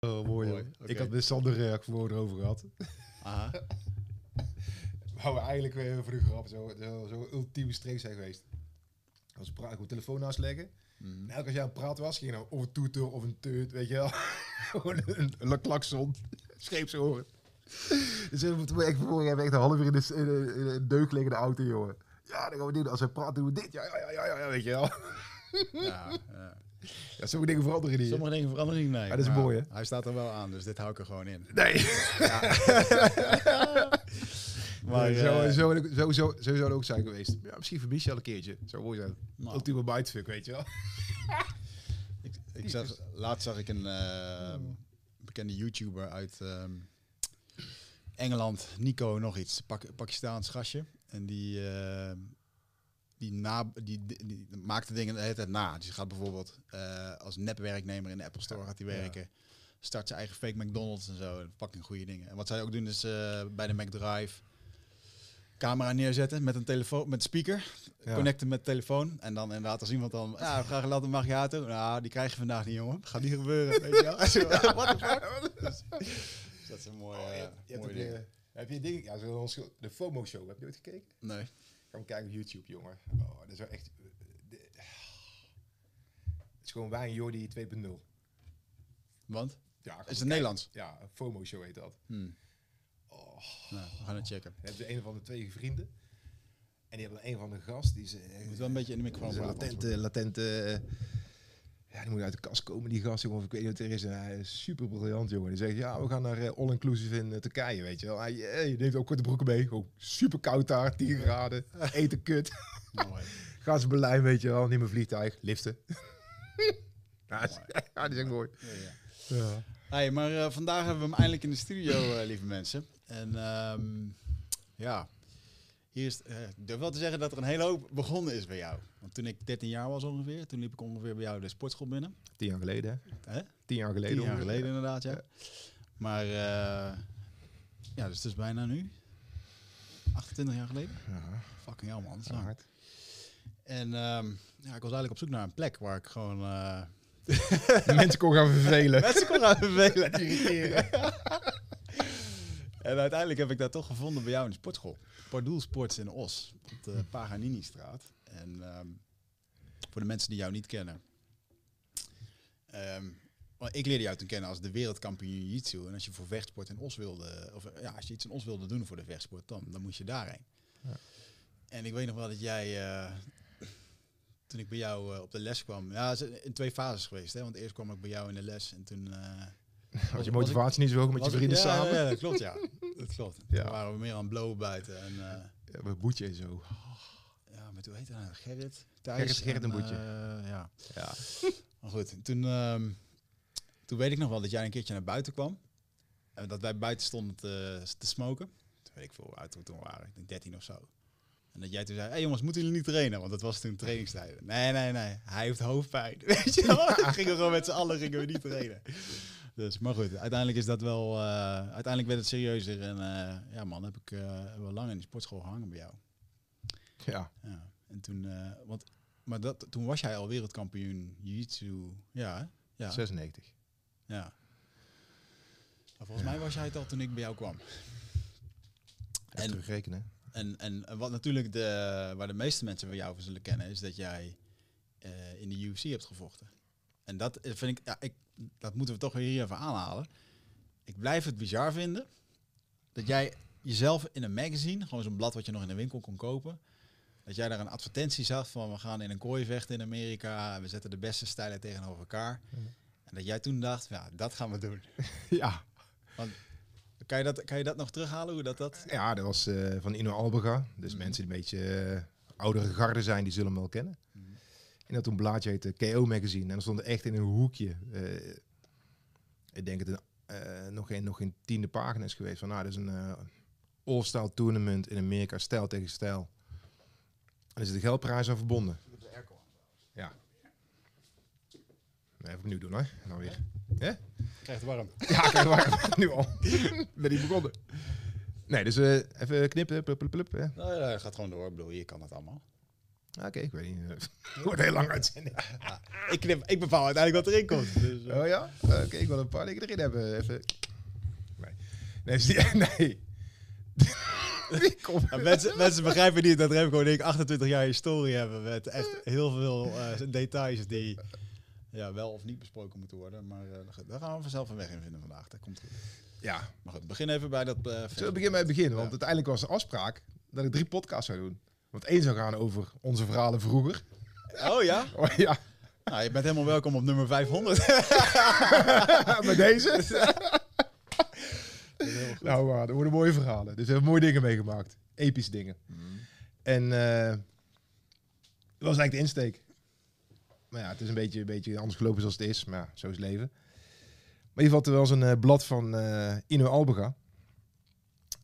Oh, mooi, Mooi. Ik had met Sander uh, gewoon erover gehad. Aha. Wou we eigenlijk weer voor de grap zo, zo, zo ultieme streek zijn geweest. Als we praten, gewoon telefoon naast leggen. Mhm. Elke als jij aan het praten was, ging je nou of een toeter of een teut, weet je wel. Gewoon een, een klakson, scheepsoren. Dus we moeten echt voor hebben echt een half uur in de, in de, in de deuk liggen in de auto, jongen. Ja, dan gaan we dit. Als hij praat, doen we dit. Ja, ja, ja, ja, ja weet je wel. Ja, ja. Ja, sommige dingen veranderen niet. Sommige dingen veranderen niet, nee. Ja, dat is Maar mooi, hè? Hij staat er wel aan, dus dit hou ik er gewoon in. Nee. Maar, Maar zo, eh, zo, zo, zo, zo zou het ook zijn geweest. Ja, misschien vermis je al een keertje. Zou mooi zijn. nou, Ultieme mindfuck, weet je wel. ik, ik zag, laatst zag ik een eh, bekende YouTuber uit ehm, Engeland, Nico nog iets, Pak, Pakistaans gastje. En die, eh, die, na, die, die, die maakte dingen de hele tijd na. Dus je gaat bijvoorbeeld eh, als nepwerknemer in de Apple Store gaat hij Ja. werken. Start zijn eigen fake McDonald's en zo. Fucking goede dingen. En wat zij ook doen is eh, bij de McDrive camera neerzetten met een telefoon, met speaker. Ja. Connecten met telefoon. En dan inderdaad als iemand dan, ja, graag een latte macchiato. Nou, die krijg je vandaag niet, jongen. Gaat niet gebeuren, weet je wel. Zo, What the fuck? Dus, dus dat is een mooie, Oh, je mooie ding. eh, heb je dingen? Ja, de FOMO show. Heb je ooit gekeken? Nee. Maar kijken op YouTube, jongen. Oh, dat is wel echt. eh, de- Het is gewoon wij en Jordi 2.0. Want? Ja, Is het Nederlands? Ja, een FOMO show heet dat. Hmm. Oh, Nou, we gaan het checken. je hebt een van de twee vrienden. En die hebben een van de gast. Die is, eh, moet wel een beetje in de microfoon latente, latente. eh, ja, die moet uit de kast komen, die gast, jongen. Of ik weet niet wat er is. En hij is super briljant, jongen. Die zegt, ja, we gaan naar eh, All-Inclusive in eh, Turkije, weet je wel. Hij, eh, je neemt ook korte broeken mee. Gewoon super koud daar, 10 graden. Eten kut. Mooi. Gaan ze Berlijn, weet je wel. Niet meer vliegtuig. Liften. ja, dat is, ja, die is echt mooi. Ja, ja. Ja. Hey, maar eh, vandaag hebben we hem eindelijk in de studio, eh, lieve mensen. En ehm, ja, hier is, ik durf wel te zeggen dat er een hele hoop begonnen is bij jou. Want toen ik 13 jaar was ongeveer, toen liep ik ongeveer bij jou de sportschool binnen. Tien jaar geleden, hè? Tien jaar geleden. Tien jaar ongeveer. geleden inderdaad, ja. Ja. Maar eh, ja, dus het is bijna nu. 28 jaar geleden. Ja, Fucking hell man, ja, lang. hard. En ehm, ja, ik was eigenlijk op zoek naar een plek waar ik gewoon... eh Mensen kon gaan vervelen. Mensen kon gaan vervelen. Irriteren. en uiteindelijk heb ik dat toch gevonden bij jou in de sportschool. Pardoel Sports in Os. Op de Paganini-straat. En ehm, voor de mensen die jou niet kennen. ehm, ik leerde jou toen kennen als de wereldkampioen jiu-jitsu. En als je voor vechtsport in Os wilde... Of eh, ja, als je iets in Os wilde doen voor de vechtsport, dan, dan moest je daarheen. Ja. En ik weet nog wel dat jij... eh, toen ik bij jou eh, op de les kwam... Ja, in twee fases geweest. Hè? Want eerst kwam ik bij jou in de les en toen... Was je motivatie niet zo hoog met je ik- vrienden ja, samen? Ja, dat klopt, ja. Dat klopt. Ja. Toen waren we meer aan het blowen buiten. En, eh, Ja, Boetje en zo. ja, met hoe heet hij nou? Gerrit? Thijs Gerrit- Gerrit en Boetje. eh, ja. Ja. Maar goed, toen, ehm, toen weet ik nog wel dat jij een keertje naar buiten kwam. En dat wij buiten stonden te, te smoken. Toen weet ik veel hoe oud we toen waren. Ik denk 13 of zo. En dat jij toen zei, hé hey jongens, moeten jullie niet trainen? Want dat was toen trainingstijden. Nee, nee, nee. Hij heeft hoofdpijn. Weet je wel? Toen gingen we gewoon met z'n allen gingen we niet trainen. Dus, maar goed, uiteindelijk is dat wel... eh, uiteindelijk werd het serieuzer. En eh, ja man, heb ik eh, hebben we lang in de sportschool gehangen bij jou. ja. Ja, en toen, want, maar dat, toen was jij al wereldkampioen jiu-jitsu. Ja, hè? ja, 96. ja. Maar volgens mij was jij het al toen ik bij jou kwam. En En- terugrekenen. En, en wat natuurlijk de, waar de meeste mensen van jou van zullen kennen, is dat jij in de UFC hebt gevochten. En dat vind ik, ja, ik, dat moeten we toch weer hier even aanhalen. Ik blijf het bizar vinden dat jij jezelf in een magazine, gewoon zo'n blad wat je nog in de winkel kon kopen, dat jij daar een advertentie zag van we gaan in een kooi vechten in Amerika we zetten de beste stijlen tegenover elkaar. En dat jij toen dacht, ja, dat gaan we doen. Ja. Kan je dat, kan je dat nog terughalen, hoe dat dat... Ja, dat was eh, van Ino Albega. Dus Mhm. mensen die een beetje eh, oudere garde zijn, die zullen hem wel kennen. Mhm. En dat toen een blaadje heette KO Magazine. En er stond echt in een hoekje. eh, ik denk het een, eh, nog, geen, nog geen tiende pagina is geweest. Van nou, dat is een eh, all-style tournament in Amerika, stijl tegen stijl. En er zit een geldprijs aan verbonden. Ja. Even opnieuw doen hoor. En dan weer. Ja? Krijgt het warm. Ja, kijk maar. nu al. Ben ik begonnen. Nee, dus even knippen. Plup, plup, plup, hè. Nou ja, het gaat gewoon door. Ik bedoel, je kan dat allemaal. Oké, ik weet niet. Het wordt heel lang uitzending. Ik, knip, ik bepaal uiteindelijk wat erin komt. Dus, eh, Oh ja? Oké, ik wil een paar dingen erin hebben. Even. Nee. Nee, nee. Ja, mensen, mensen begrijpen niet dat Remco en ik 28 jaar historie hebben met echt heel veel eh, details die ja, wel of niet besproken moeten worden. Maar eh, daar gaan we vanzelf een weg in vinden vandaag. Dat komt goed. Ja, Maar goed, begin even bij dat eh zullen we beginnen bij het begin? Want Ja. uiteindelijk was de afspraak dat ik drie podcasts zou doen. Want één zou gaan over onze verhalen vroeger. Oh ja? Oh ja, Nou, je bent helemaal welkom op nummer 500. maar deze. nou, uh, dat worden mooie verhalen. Dus we hebben mooie dingen meegemaakt. Epische dingen. En eh, dat was eigenlijk de insteek. Maar ja, het is een beetje, een beetje anders gelopen zoals het is. Maar ja, zo is het leven. Maar in ieder geval, er was een eh, blad van eh Ino Albega.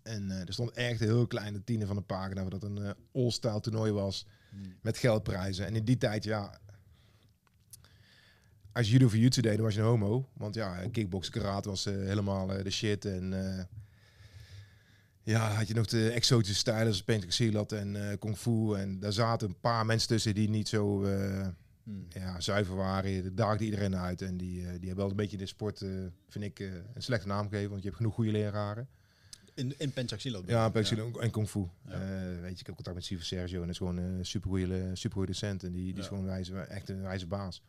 En eh, er stond echt een heel kleine tiende van de pagina... dat een eh, all-style toernooi was met geldprijzen. En in die tijd, ja... Als je judo voor jiu deed, dan was je een homo. Want ja, kickbox, karate was eh, helemaal eh, de shit. En eh, ja, had je nog de exotische stijlen als Painting Silat en eh Kung Fu. En daar zaten een paar mensen tussen die niet zo eh, Hmm. ja, zuiver waren. Dat daagde iedereen uit. En die, eh, die hebben wel een beetje de sport, eh, vind ik, eh, een slechte naam gegeven. Want je hebt genoeg goede leraren. In, in Penchak Silat. Ja, Painting Silat en Kung Fu. Ja. Eh, weet je, ik heb contact met Sivo Sergio. En dat is gewoon een supergoeie, supergoeie docent. En die, die is Ja. gewoon wijze, echt een wijze baas.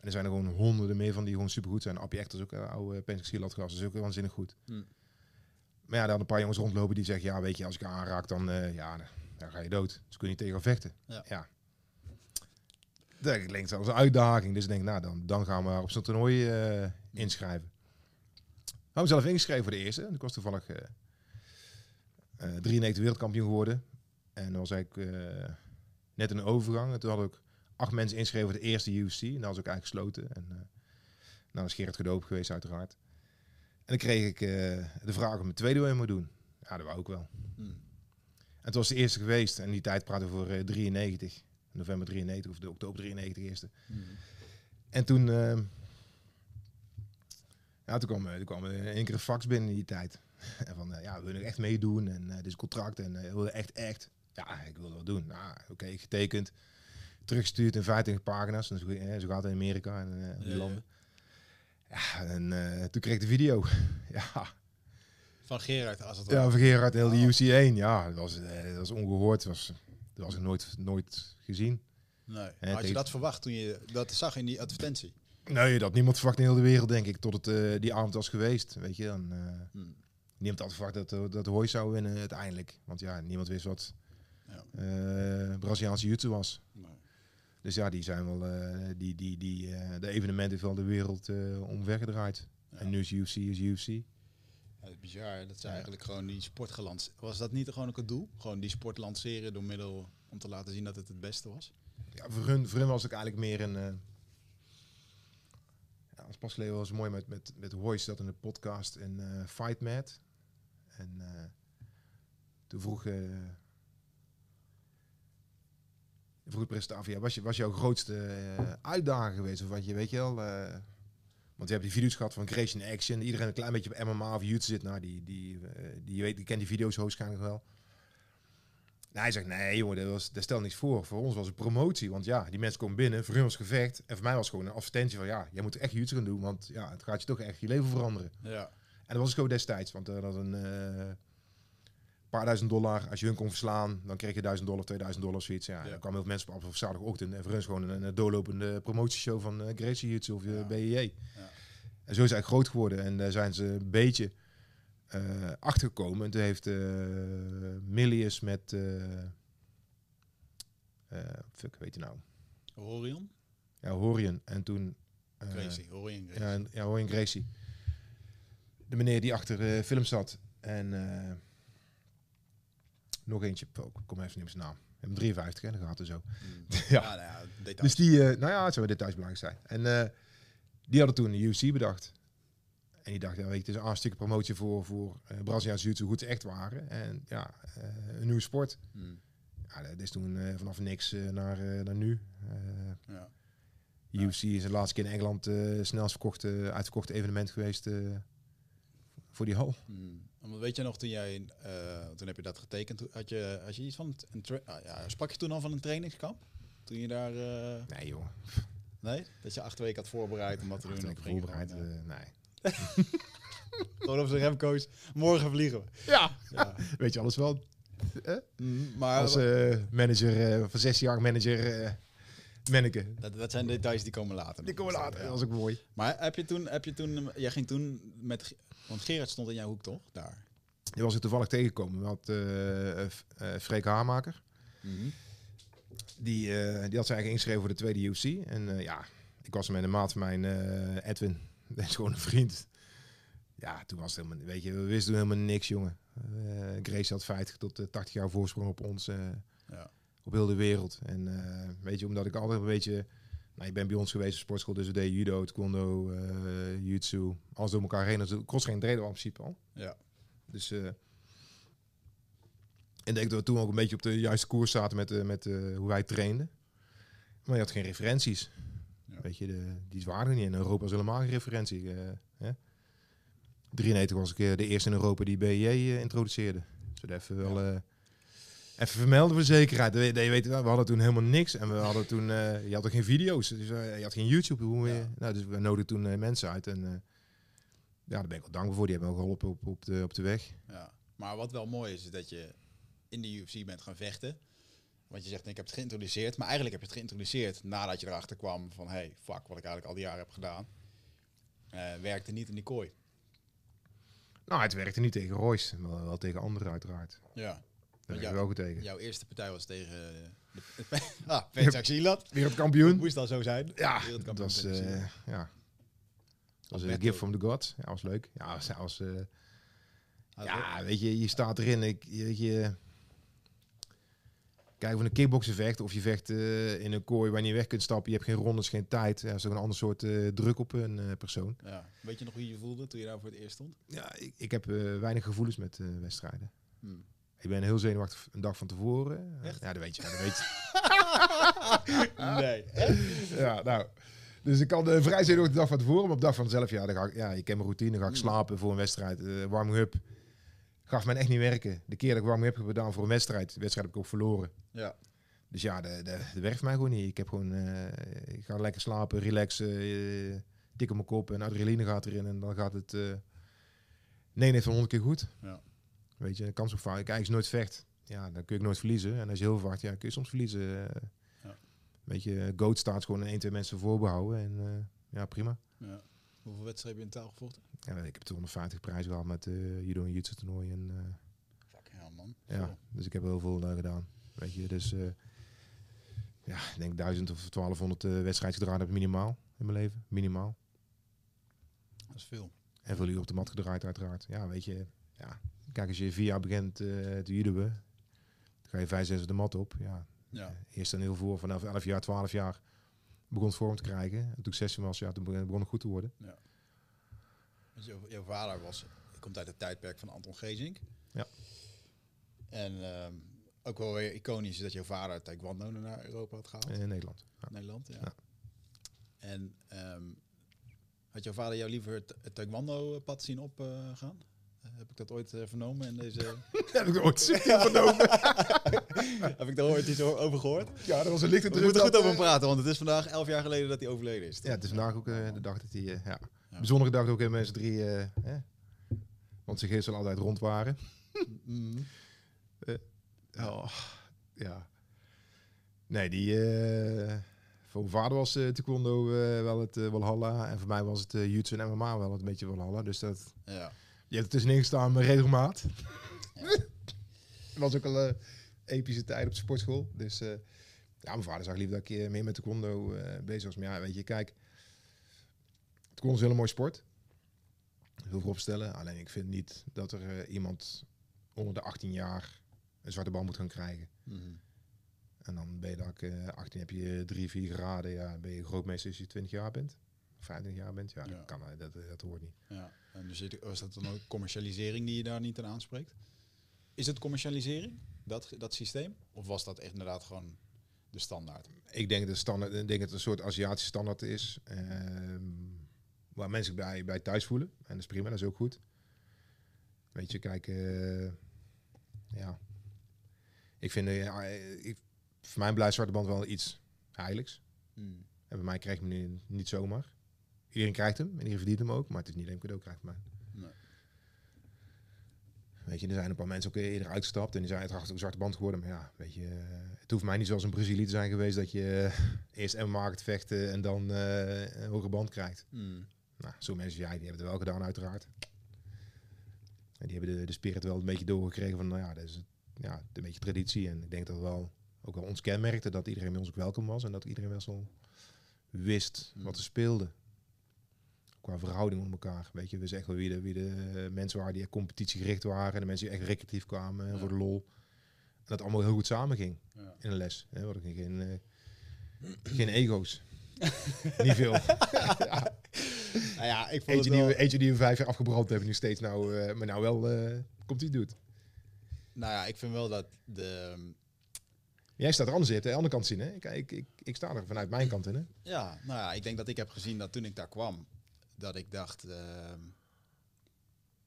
En er zijn er gewoon honderden meer van die gewoon supergoed zijn. Appie is ook een oude Painting Silat gast. Dat is ook waanzinnig goed. Hmm. Maar ja, hadden een paar jongens rondlopen die zeggen... Ja, weet je, als ik aanraak, dan, eh, ja, dan, dan ga je dood. Dus kun je niet tegen vechten. Ja. ja. Dat klinkt als een uitdaging. Dus ik denk, nou, dan, dan gaan we op zo'n toernooi eh, inschrijven. Hebben mezelf ingeschreven voor de eerste. En ik was toevallig eh eh 93 wereldkampioen geworden. En dat was eigenlijk eh, net een overgang. En toen had ik acht mensen ingeschreven voor de eerste UFC. En dat was ook eigenlijk gesloten. En uh, nou is Gerrit gedoopt geweest uiteraard. En dan kreeg ik eh, de vraag om mijn tweede weer te doen. Ja, dat wou ik wel. Hmm. En het was de eerste geweest. En die tijd praten we voor eh, 93. November 93 of de oktober 93 eerste. Hmm. En toen, eh, ja, toen kwam, eh, toen kwam er in één keer een fax binnen in die tijd. en van, eh, ja, we willen echt meedoen en eh dit is contract en eh, we willen echt, echt. Ja, ik wil dat doen. Nou, oké, getekend. Teruggestuurd in 25 pagina's. En zo, eh, zo gaat het in Amerika en die Ja, landen. Ja, en toen kreeg ik de video. ja, Van Gerard, als het ja, van Gerard, heel de Oh. UC1. Ja, dat was, dat was ongehoord. Dat was, dat was ik nooit, nooit gezien. Nee. Had je dat verwacht toen je dat zag in die advertentie? Nee, dat niemand verwacht in heel de wereld, denk ik, tot het eh, die avond was geweest. Weet je, dan, eh, Hmm. niemand had verwacht dat, eh, dat Hoy zou winnen uiteindelijk. Want ja, niemand wist wat Ja. Braziliaanse jiu was. Nee. Dus ja, die zijn wel, die, die, die, de evenementen heeft wel de wereld omweggedraaid. Ja. En nu is UFC, is UFC. Ja, dat is bizar. Dat ze eigenlijk gewoon die sport gelans. Was dat niet gewoon ook het doel? Gewoon die sport lanceren door middel om te laten zien dat het het beste was? Ja, voor hun, voor hun was het eigenlijk meer een... ja, als pas geleden was mooi met, met, met Hoyce dat in de podcast in eh Fight Mad. En eh, toen vroeg... eh vroeg ja, was, je, was jouw grootste uitdaging geweest? Of wat je, weet je wel... want je hebt die video's gehad van Creation Action. Iedereen een klein beetje op MMA of YouTube zit. Nou, die, die, die, weet, die kent die video's waarschijnlijk wel. Nou, hij zegt, nee jongen, dat, was, dat stelt niks voor. Voor ons was het promotie. Want ja, die mensen komen binnen, voor hun was gevecht. En voor mij was het gewoon een advertentie van, ja, jij moet echt YouTube gaan doen. Want ja, het gaat je toch echt je leven veranderen. Ja. En dat was het gewoon destijds. Want er had een eh, paar duizend dollar. Als je hun kon verslaan, dan kreeg je duizend dollar, 2000 dollar, zoiets. Ja, Ja. dan kwamen heel veel mensen op op zaterdagochtend. En voor hun is gewoon een, een doorlopende promotieshow van uh, Gracie YouTube of Ja. ja. BJJ. Ja. En zo is het eigenlijk groot geworden. En daar zijn ze een beetje eh achtergekomen. En toen heeft uh, Milius met... eh, eh, fuck, weet je nou? Horion? Ja, Horion. En toen... eh, Gracie. Horion Gracie. ja, en- ja, Horion Gracie. De meneer die achter de film zat. En eh, nog eentje. Ik kom even niet op zijn naam. Hebben 53 hè, dan gaat het zo. Hmm. Ja. Ja, nou ja. Dus die, eh, nou ja, het zou details belangrijk zijn. En eh, die hadden toen de UFC bedacht. En die dacht, ja, weet je, het is een aanstukje promotie voor, voor uh, Braziliaanse jiu goed ze echt waren. En ja, eh, een nieuwe sport. Hmm. Ja, dat is toen eh, vanaf niks eh, naar, eh, naar nu. Eh, Ja. UFC is de laatste keer in Engeland eh snelst verkochte, uitverkochte evenement geweest. eh, voor die hal. Hmm. Weet je nog, toen jij, eh, toen heb je dat getekend, had je, had je iets van, een ah, ja, sprak je toen al van een trainingskamp? Toen je daar, eh, Nee joh, nee? Dat je acht weken had voorbereid om wat te doen? ging je voorbereid. Eh, nee. Eh, gewoon op zijn remcoach, morgen vliegen we. Ja. Ja. Weet je alles wel? Mm, maar Als eh, manager, eh van 16 jaar manager, eh manneke. dat, dat zijn details die komen later. Die komen later, Ja. dat is ook mooi. Maar heb je toen, heb je toen, jij ging toen met, want Gerard stond in jouw hoek toch? Daar. Die was ik toevallig tegengekomen. We had eh eh, F- eh, Freek Haarmaker. Die, eh, die had zich eigenlijk ingeschreven voor de tweede UFC. En eh, ja, ik was er met een maat van mijn eh, Edwin. Dat is gewoon een vriend. Ja, toen was het helemaal, weet je, we wisten helemaal niks, jongen. Eh Grace had 50 tot eh, 80 jaar voorsprong op ons, eh, Ja. op heel de wereld. En weet je, omdat ik altijd een beetje, nou, je bent bij ons geweest op sportschool, dus we deden judo, taekwondo, jiu-jitsu, alles door elkaar heen. Dus crosstraining deden we in principe al. Ja. Dus ik denk dat we toen ook een beetje op de juiste koers zaten met, met hoe wij trainden. Maar je had geen referenties. Weet je, de, die waren er niet. In Europa was helemaal geen referentie. eh hè? 93 was ik eh, de eerste in Europa die BJ eh, introduceerde. Dus even wel... even vermelden voor zekerheid. Je weet, we hadden toen helemaal niks. En we hadden toen... je had ook geen video's. Dus je had geen YouTube. Hoe, Ja. nou, dus we nodigden toen eh, mensen uit. En ja, daar ben ik wel dankbaar voor. Die hebben me ook geholpen op, op, de, op de weg. Ja. Maar wat wel mooi is, is dat je in de UFC bent gaan vechten. Want je zegt, ik heb het geïntroduceerd. Maar eigenlijk heb je het geïntroduceerd nadat je erachter kwam van... hey, fuck, wat ik eigenlijk al die jaren heb gedaan. eh, werkte niet in die kooi. Nou, het werkte niet tegen Royce, maar wel tegen anderen uiteraard. Ja. Daar ik wel goed tegen. Jouw eerste partij was tegen... De, ah, Petzak Silat. Wereldkampioen. Moest al zo zijn. Ja, dat was, eh ja. Dat was een gift from the gods. Ja, was leuk. Ja, was, eh, ja, weet je, je staat erin. Ik, je, weet je, kijk, van een kickboksen vecht of je vecht eh, in een kooi waar je niet weg kunt stappen. Je hebt geen rondes, geen tijd. Ja, dat is ook een ander soort eh, druk op een eh, persoon. Ja. Weet je nog hoe je je voelde toen je daar voor het eerst stond? Ja, ik, ik heb weinig gevoelens met wedstrijden. Hmm. Ik ben heel zenuwachtig een dag van tevoren. Echt? Ja, dat weet je. Dat weet je. Nee. Ja, nou. Dus ik kan vrij zenuwachtig de dag van tevoren, maar op de dag van zelf, ja, dan ga ik, ja, ik ken mijn routine, dan ga ik Mm. slapen voor een wedstrijd. eh warming up gaf mij echt niet werken. De keer dat ik up heb gedaan voor een wedstrijd, de wedstrijd heb ik ook verloren. Ja. Dus ja, de, de, de werkt mij gewoon niet. Ik heb gewoon, eh, ik ga lekker slapen, relaxen, tik op mijn kop en adrenaline gaat erin en dan gaat het eh 9 van 100 keer goed. Ja. Weet je, de kans op fout. Als je nooit vecht, ja, dan kun je nooit verliezen. En als je heel vaart, ja, kun je soms verliezen. Ja. Weet je, Goat staat gewoon één, twee mensen voorbehouden en ja, prima. ja. Hoeveel wedstrijden heb je in taal gevochten? Ja, ik heb 250 prijzen gehad met eh judo en jiu-jitsu toernooi en eh, Fucking hell, man. ja, dus ik heb heel veel eh, gedaan. Weet je, dus ja, ik denk 1000 of 1200 uh, wedstrijden gedraaid heb minimaal in mijn leven. Minimaal. Dat is veel. En veel uur op de mat gedraaid uiteraard. Ja, weet je, ja. Kijk, als je vier jaar begint te judoën, dan ga je vijf, zes de mat op. Ja, Ja. Eerst dan heel veel, vanaf 11 jaar, 12 jaar begon vorm te krijgen. En toen ik 16 was, ja, toen begon het goed te worden. Want jouw, jouw vader was, komt uit het tijdperk van Anton Gezink. Ja. En ehm, ook wel weer iconisch is dat jouw vader taekwondo naar Europa had gehaald. In Nederland. Ja. Nederland, ja. Ja. En ehm, had jouw vader jou liever het, het taekwondo-pad zien opgaan? heb ik dat ooit eh, vernomen in deze... heb ik ooit vernomen. heb ik daar ooit iets over gehoord? Ja, er was een lichte We druk. moeten goed dat, over eh, praten, want het is vandaag elf jaar geleden dat hij overleden is. Ja, het is vandaag ook eh, de dag dat hij... eh, ja. Ja. Bijzondere dag ook in mensen drie... eh, hè? Want ze gisteren altijd rond waren. Mhm. Oh, ja. Nee, die... eh, voor mijn vader was eh taekwondo eh, wel het eh, Valhalla. En voor mij was het uh, jiu-jitsu en MMA wel een beetje Valhalla. Dus dat... Ja. Je hebt er tussenin gestaan met regelmaat. Ja. Was ook al epische tijd op de sportschool. Dus eh, ja, mijn vader zag liever dat ik eh, meer met taekwondo eh bezig was. Maar ja, weet je, kijk. Taekwondo is een hele mooie sport. Heel veel opstellen. Alleen ik vind niet dat er iemand onder de 18 jaar een zwarte bal moet gaan krijgen. Mhm. En dan ben je dat eh 18 heb je 3, 4 graden. Ja, ben je grootmeester als je 20 jaar bent. Of 25 jaar bent. Ja, Ja. Dat, kan, dat, dat hoort niet. Ja, en dus was dat dan ook commercialisering die je daar niet aan aanspreekt? Is het commercialisering, dat, dat systeem? Of was dat echt inderdaad gewoon de standaard? Ik denk, de standaard, ik denk dat het een soort Aziatische standaard is. ehm, waar mensen zich bij, bij thuis voelen. En dat is prima, dat is ook goed. Weet je, kijk, eh, ja. Ik vind, eh, ik, voor mij blijft Zwarte Band wel iets heiligs. Mm. En bij mij krijgt men niet zomaar. Iedereen krijgt hem en iedereen verdient hem ook, maar het is niet een cadeau krijgt mij. Weet je, er zijn een paar mensen ook eerder uitgestapt en die zijn uiteraard ook zwarte band geworden. Maar ja, weet je, eh, het hoeft mij niet zoals een Brazilië te zijn geweest dat je eh, eerst MMA gaat vechten en dan eh, een hoge band krijgt. Mm. Nou, zo'n mensen, ja, die hebben het wel gedaan uiteraard. En die hebben de, de spirit wel een beetje doorgekregen van, nou ja, dat is ja, een beetje traditie. En ik denk dat het wel ook wel ons kenmerkte dat iedereen bij ons ook welkom was en dat iedereen best wel wist Mm. wat er speelde. Qua verhouding onder elkaar. Weet je, we zeggen wel wie de, wie de eh, mensen waren die echt competitiegericht waren. En de mensen die echt recreatief kwamen Ja. voor de lol. En dat allemaal heel goed samenging Ja. in een les. Hè, we hadden geen, eh, geen ego's. Niet veel. Nou ja, ik vond Eentje het die, we, eentje die we vijf jaar afgebrand hebben nu steeds. Nou, eh, maar nou wel komt hij doet. Nou ja, ik vind wel dat de... Jij staat er anders in, aan de andere kant zien. Hè? Kijk, ik, ik, ik sta er vanuit mijn kant in. Hè? Ja, nou ja, ik denk dat ik heb gezien dat toen ik daar kwam, dat ik dacht... ehm,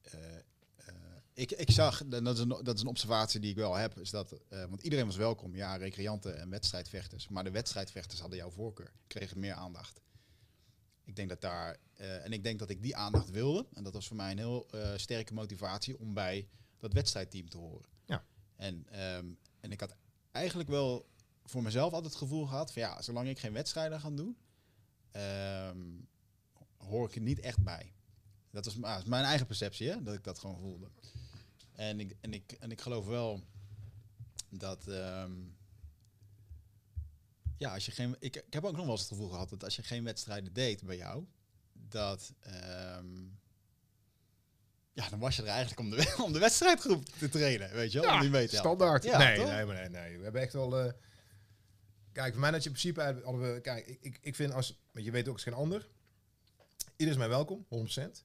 eh, eh, ik, ik zag, dat is, een, dat is een observatie die ik wel heb, is dat, eh, want iedereen was welkom, ja, recreanten en wedstrijdvechters, maar de wedstrijdvechters hadden jouw voorkeur, kregen meer aandacht. Ik denk dat daar, en ik denk dat ik die aandacht wilde, en dat was voor mij een heel sterke motivatie om bij dat wedstrijdteam te horen. Ja. En, ehm, en ik had eigenlijk wel voor mezelf altijd het gevoel gehad van ja, zolang ik geen wedstrijden ga doen, ehm, hoor ik er niet echt bij. Dat was maar, is mijn eigen perceptie, hè, dat ik dat gewoon voelde. En ik, en ik, en ik geloof wel dat. ehm, ja, als je geen. Ik, ik heb ook nog wel eens het gevoel gehad dat als je geen wedstrijden deed bij jou, dat. ehm, ja, dan was je er eigenlijk om de, om de wedstrijdgroep te trainen, weet je wel? om die mee te standaard. Ja, nee, nee, maar nee, nee. We hebben echt wel... eh, kijk, voor mij dat je in principe... Hadden we, kijk, ik, ik, ik vind als... Want je weet ook als geen ander. Ieder is mij welkom, 100%.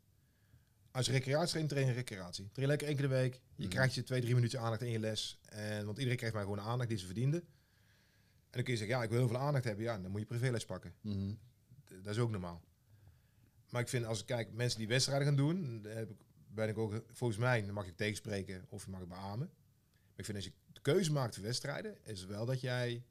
Als je recreatie traint, train je recreatie. Train lekker één keer de week. Je Mhm. krijgt je twee, drie minuten aandacht in je les. En, want iedereen krijgt mij gewoon de aandacht die ze verdienden. En dan kun je zeggen, ja, ik wil heel veel aandacht hebben. Ja, dan moet je privéles pakken. Mhm. Dat is ook normaal. Maar ik vind als ik kijk, mensen die wedstrijden gaan doen, dan heb ik, ben ik ook, volgens mij, dan mag ik tegenspreken of je mag het beamen. Maar ik vind als je de keuze maakt voor wedstrijden, is het wel dat jij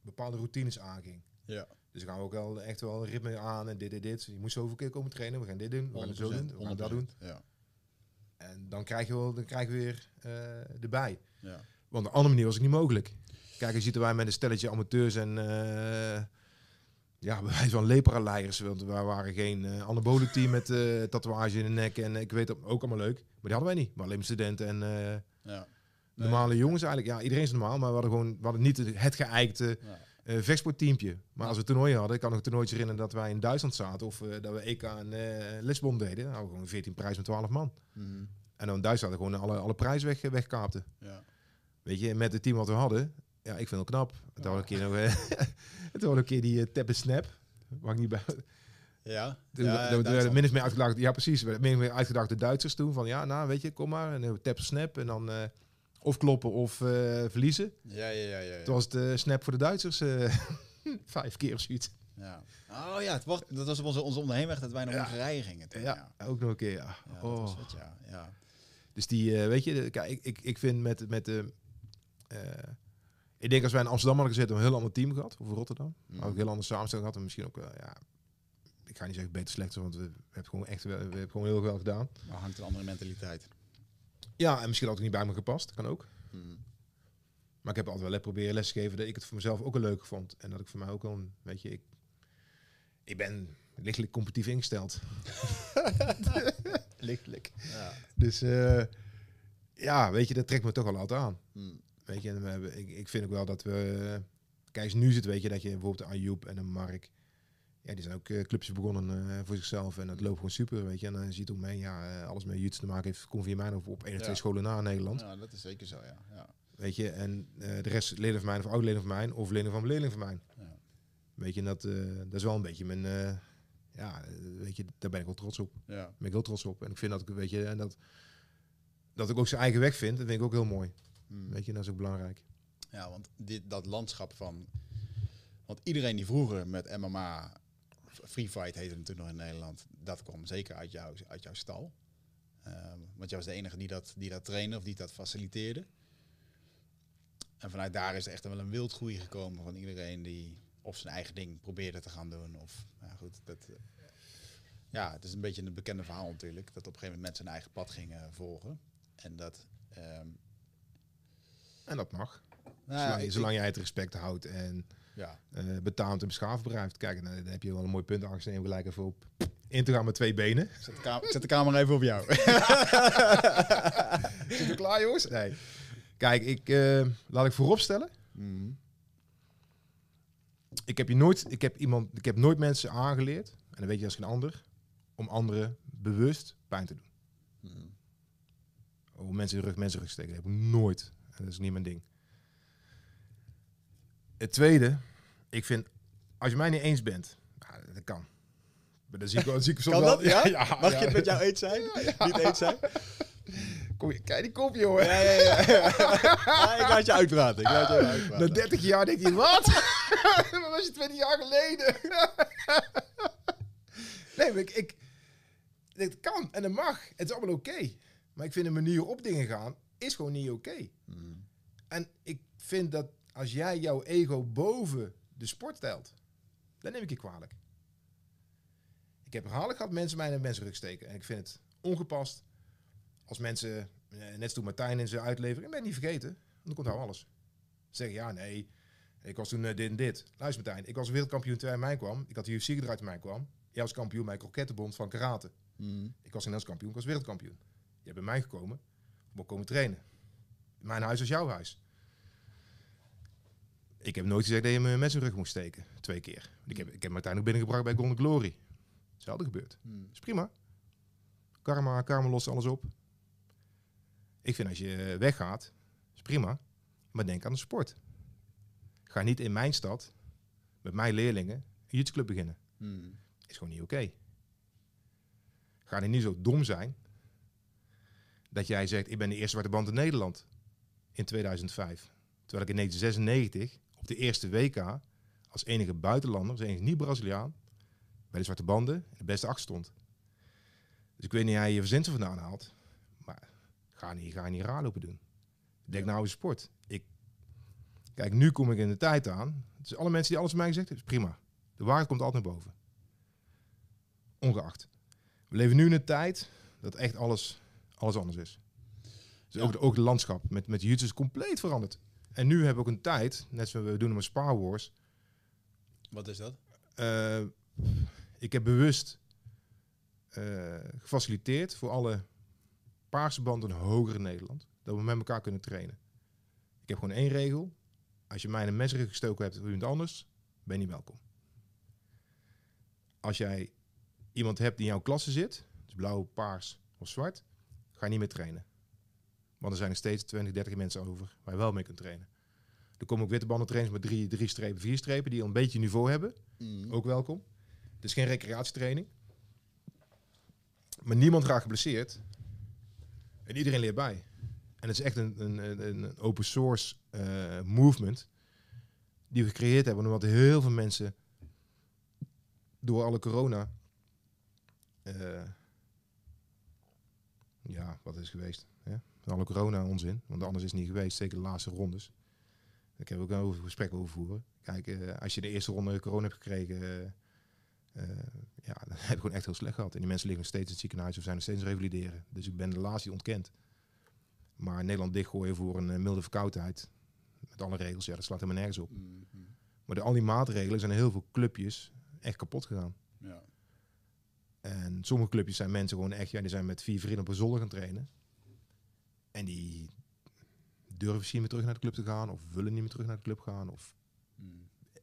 bepaalde routines aanging. Ja. Dus gaan we ook wel echt wel een ritme aan en dit en dit. Je moet zoveel keer komen trainen, we gaan dit doen, we gaan het zo doen, we gaan dat doen. Ja. En dan krijg je, wel, dan krijg je weer eh, erbij. Ja. Want op een andere manier was het niet mogelijk. Kijk, je ziet er wij met een stelletje amateurs en eh ja, wijze van leperaleiers. Want we waren geen uh, anabolenteam met eh, tatoeage in de nek. En ik weet het ook allemaal leuk. Maar die hadden wij niet. Maar alleen studenten en Ja. normale jongens eigenlijk. Ja, iedereen is normaal. Maar we hadden gewoon we hadden niet het, het geëikte Ja. Eh vechtsportteampje. Maar Ja. als we toernooi hadden, ik kan nog toernooitje herinneren dat wij in Duitsland zaten. Of eh, dat we EK en eh Lisbon deden. Hadden we gewoon 14 prijs met 12 man. Mhm. En dan in Duitsland hadden gewoon alle, alle prijs weg, wegkaapten. Ja. Weet je, met het team wat we hadden. Ja, ik vind het knap. Het was een keer, nog, het een keer die uh, tap en snap. Mag ik niet bij. Ja. Toen ja, ja, min of meer uitgedacht. Ja, precies. Min of meer uitgedacht de Duitsers toen. Van ja, nou weet je, kom maar. En tap en snap. En dan of kloppen of eh, verliezen. Ja, ja, ja, ja. ja. Toen was eh, snap voor de Duitsers. eh, vijf keer of zoiets. Ja. Oh ja, het wacht, dat was op onze, onze onderheenweg dat wij naar. Hongarije gingen. Toen, ja. Ook nog een keer. Ja. Ja, dat oh. was het, ja. ja. Dus die, eh, weet je, de- kijk, ik, ik, ik vind met, met de. ik denk als wij in Amsterdam hadden gezeten, een heel ander team gehad. Of Rotterdam. Mhm. Ook een heel andere samenstelling gehad. En misschien ook, ja. Ik ga niet zeggen beter slechter, want we, hebben gewoon echt we, we hebben gewoon heel veel gedaan. Maar hangt een andere mentaliteit. Ja, en misschien had het niet bij me gepast. Kan ook. Mhm. Maar ik heb altijd wel proberen les te geven dat ik het voor mezelf ook een leuk vond. En dat ik voor mij ook wel, een, weet je, ik, ik ben lichtelijk competitief ingesteld. lichtelijk. Ja. Dus eh, ja, weet je, dat trekt me toch wel altijd aan. Mhm. Weet je, en we hebben, ik, ik vind ook wel dat we... Kijk, je nu zit, weet je, dat je bijvoorbeeld een Ayoub en een Mark... Ja, die zijn ook eh, clubjes begonnen eh, voor zichzelf. En dat loopt gewoon super, weet je. En dan zie je om mee, ja, eh, alles met jiu te maken heeft... Kom via mij op, op één of twee scholen na in Nederland. ja, dat is zeker zo, ja. ja. Weet je, en eh, de rest leden van mij, of oud-leden van mij, of leden van mijn leerling van mij. Ja. Weet je, en dat, eh, dat is wel een beetje mijn... eh, ja, eh, weet je, daar ben ik wel trots op. ja. Daar ben ik heel trots op. En ik vind dat ik, weet je, en dat... Dat ik ook zijn eigen weg vind, dat vind ik ook heel mooi. Mhm. Weet je, dat is ook belangrijk. Ja, want dit, dat landschap van... Want iedereen die vroeger met MMA... Free Fight heette het toen nog in Nederland. Dat kwam zeker uit, jou, uit jouw stal. Ehm, want jij was de enige die dat, die dat trainde of die dat faciliteerde. En vanuit daar is er echt wel een wildgroei gekomen van iedereen die of zijn eigen ding probeerde te gaan doen. Of, nou goed, dat, eh, ja, het is een beetje een bekende verhaal natuurlijk. Dat op een gegeven moment mensen hun eigen pad gingen volgen. En dat... ehm, En dat mag. nou zolang, ik- zolang jij het respect houdt en ja, eh betaamt en beschaafd. Kijk, dan, dan heb je wel een mooi punt aangesneden om gelijk even op in te gaan met twee benen. zet de, kamer, zet de camera even op jou. Zit je klaar, jongens? Nee. Kijk, ik, eh, laat ik vooropstellen. Ik heb, je nooit, ik, heb iemand, ik heb nooit mensen aangeleerd, en dat weet je als geen ander, om anderen bewust pijn te doen. Om mensen in de rug, mensen in de rug steken. Dat heb ik nooit. En dat is niet mijn ding. Het tweede, ik vind, als je mij niet eens bent, nou, dat kan. Maar dan zie ik, wel- zie ik soms Kan wel- dat? Ja? Mag ja. je het met jou eens zijn? Niet eens zijn? Kom je, kijk die kop, jongen. Ja, ja, ja. ja ik laat je uitpraten. Ik laat je uitpraten. Na 30 jaar denk je, wat? dat was je 20 jaar geleden. nee, maar ik, ik... Het kan en het mag. Het is allemaal oké. Maar ik vind de manier op dingen gaan, is gewoon niet oké. Mhm. En ik vind dat als jij jouw ego boven de sport stelt, dan neem ik je kwalijk. Ik heb herhaaldelijk gehad mensen mij in de mensenrug steken. En ik vind het ongepast als mensen, eh, net toen Martijn in zijn uitlevering, ik ben niet vergeten, want dan komt nou alles. Zeggen, ja, nee, ik was toen eh, dit en dit. Luister Martijn, ik was wereldkampioen toen hij mij kwam. Ik had de UFC gedraaid toen mij kwam. Jij was kampioen bij Krokettenbond van karate. Mhm. Ik was Nederlands kampioen, ik was wereldkampioen. Je bent bij mij gekomen om ook komen trainen. Mijn huis was jouw huis. Ik heb nooit gezegd dat je me met zijn rug moest steken. Twee keer. Ik heb, ik heb Martijn ook binnengebracht bij Golden Glory. Hetzelfde gebeurd. Mhm. is prima. Karma, karma lost alles op. Ik vind als je weggaat, is prima. Maar denk aan de sport. Ga niet in mijn stad, met mijn leerlingen, een jitsclub beginnen. Mhm. Is gewoon niet oké. Ga er niet zo dom zijn dat jij zegt, ik ben de eerste zwarte band in Nederland in 2005. Terwijl ik in 1996 op de eerste WK als enige buitenlander, als enige niet-Braziliaan, bij de zwarte banden de beste acht stond. Dus ik weet niet waar je verzinsel vandaan haalt, maar ga niet, ga niet raar lopen doen. Denk nou eens sport. Ik, kijk, nu kom ik in de tijd aan. Dus alle mensen die alles van mij gezegd hebben, is prima. De waarheid komt altijd naar boven. Ongeacht. We leven nu in een tijd dat echt alles, alles anders is. Dus Ja. ook, de, ook het landschap met, met jiu is compleet veranderd. En nu hebben we ook een tijd, net zoals we doen met Spa Wars. Wat is dat? eh, ik heb bewust eh, gefaciliteerd voor alle paarse banden hoger in Nederland. Dat we met elkaar kunnen trainen. Ik heb gewoon één regel. Als je mij in een mesrug gestoken hebt of iemand anders, ben je niet welkom. Als jij iemand hebt die in jouw klasse zit, dus blauw, paars of zwart, ga je niet meer trainen. Want er zijn nog steeds 20, 30 mensen over waar je wel mee kunt trainen. Er komen ook witte banden trainers met drie, drie strepen, vier strepen, die al een beetje niveau hebben. Mhm. Ook welkom. Het is geen recreatietraining. Maar niemand raakt geblesseerd. En iedereen leert bij. En het is echt een, een, een, een open source eh, movement die we gecreëerd hebben. Omdat heel veel mensen door alle corona... eh, ja, wat is geweest? Hè? Alle corona onzin. Want anders is het niet geweest. Zeker de laatste rondes. Daar kunnen we ook een gesprek over voeren. Kijk, eh, als je de eerste ronde corona hebt gekregen, eh, eh, ja, dan heb je gewoon echt heel slecht gehad. En die mensen liggen nog steeds in het ziekenhuis of zijn nog steeds revalideren. Dus ik ben de laatste die ontkent. Maar Nederland dichtgooien voor een milde verkoudheid, met alle regels, ja, dat slaat helemaal nergens op. Mhm. Maar door al die maatregelen zijn heel veel clubjes echt kapot gegaan. Ja. En sommige clubjes zijn mensen gewoon echt, ja, die zijn met vier vrienden op een zolder gaan trainen. En die durven misschien meer terug naar de club te gaan, of willen niet meer terug naar de club gaan, of Mhm.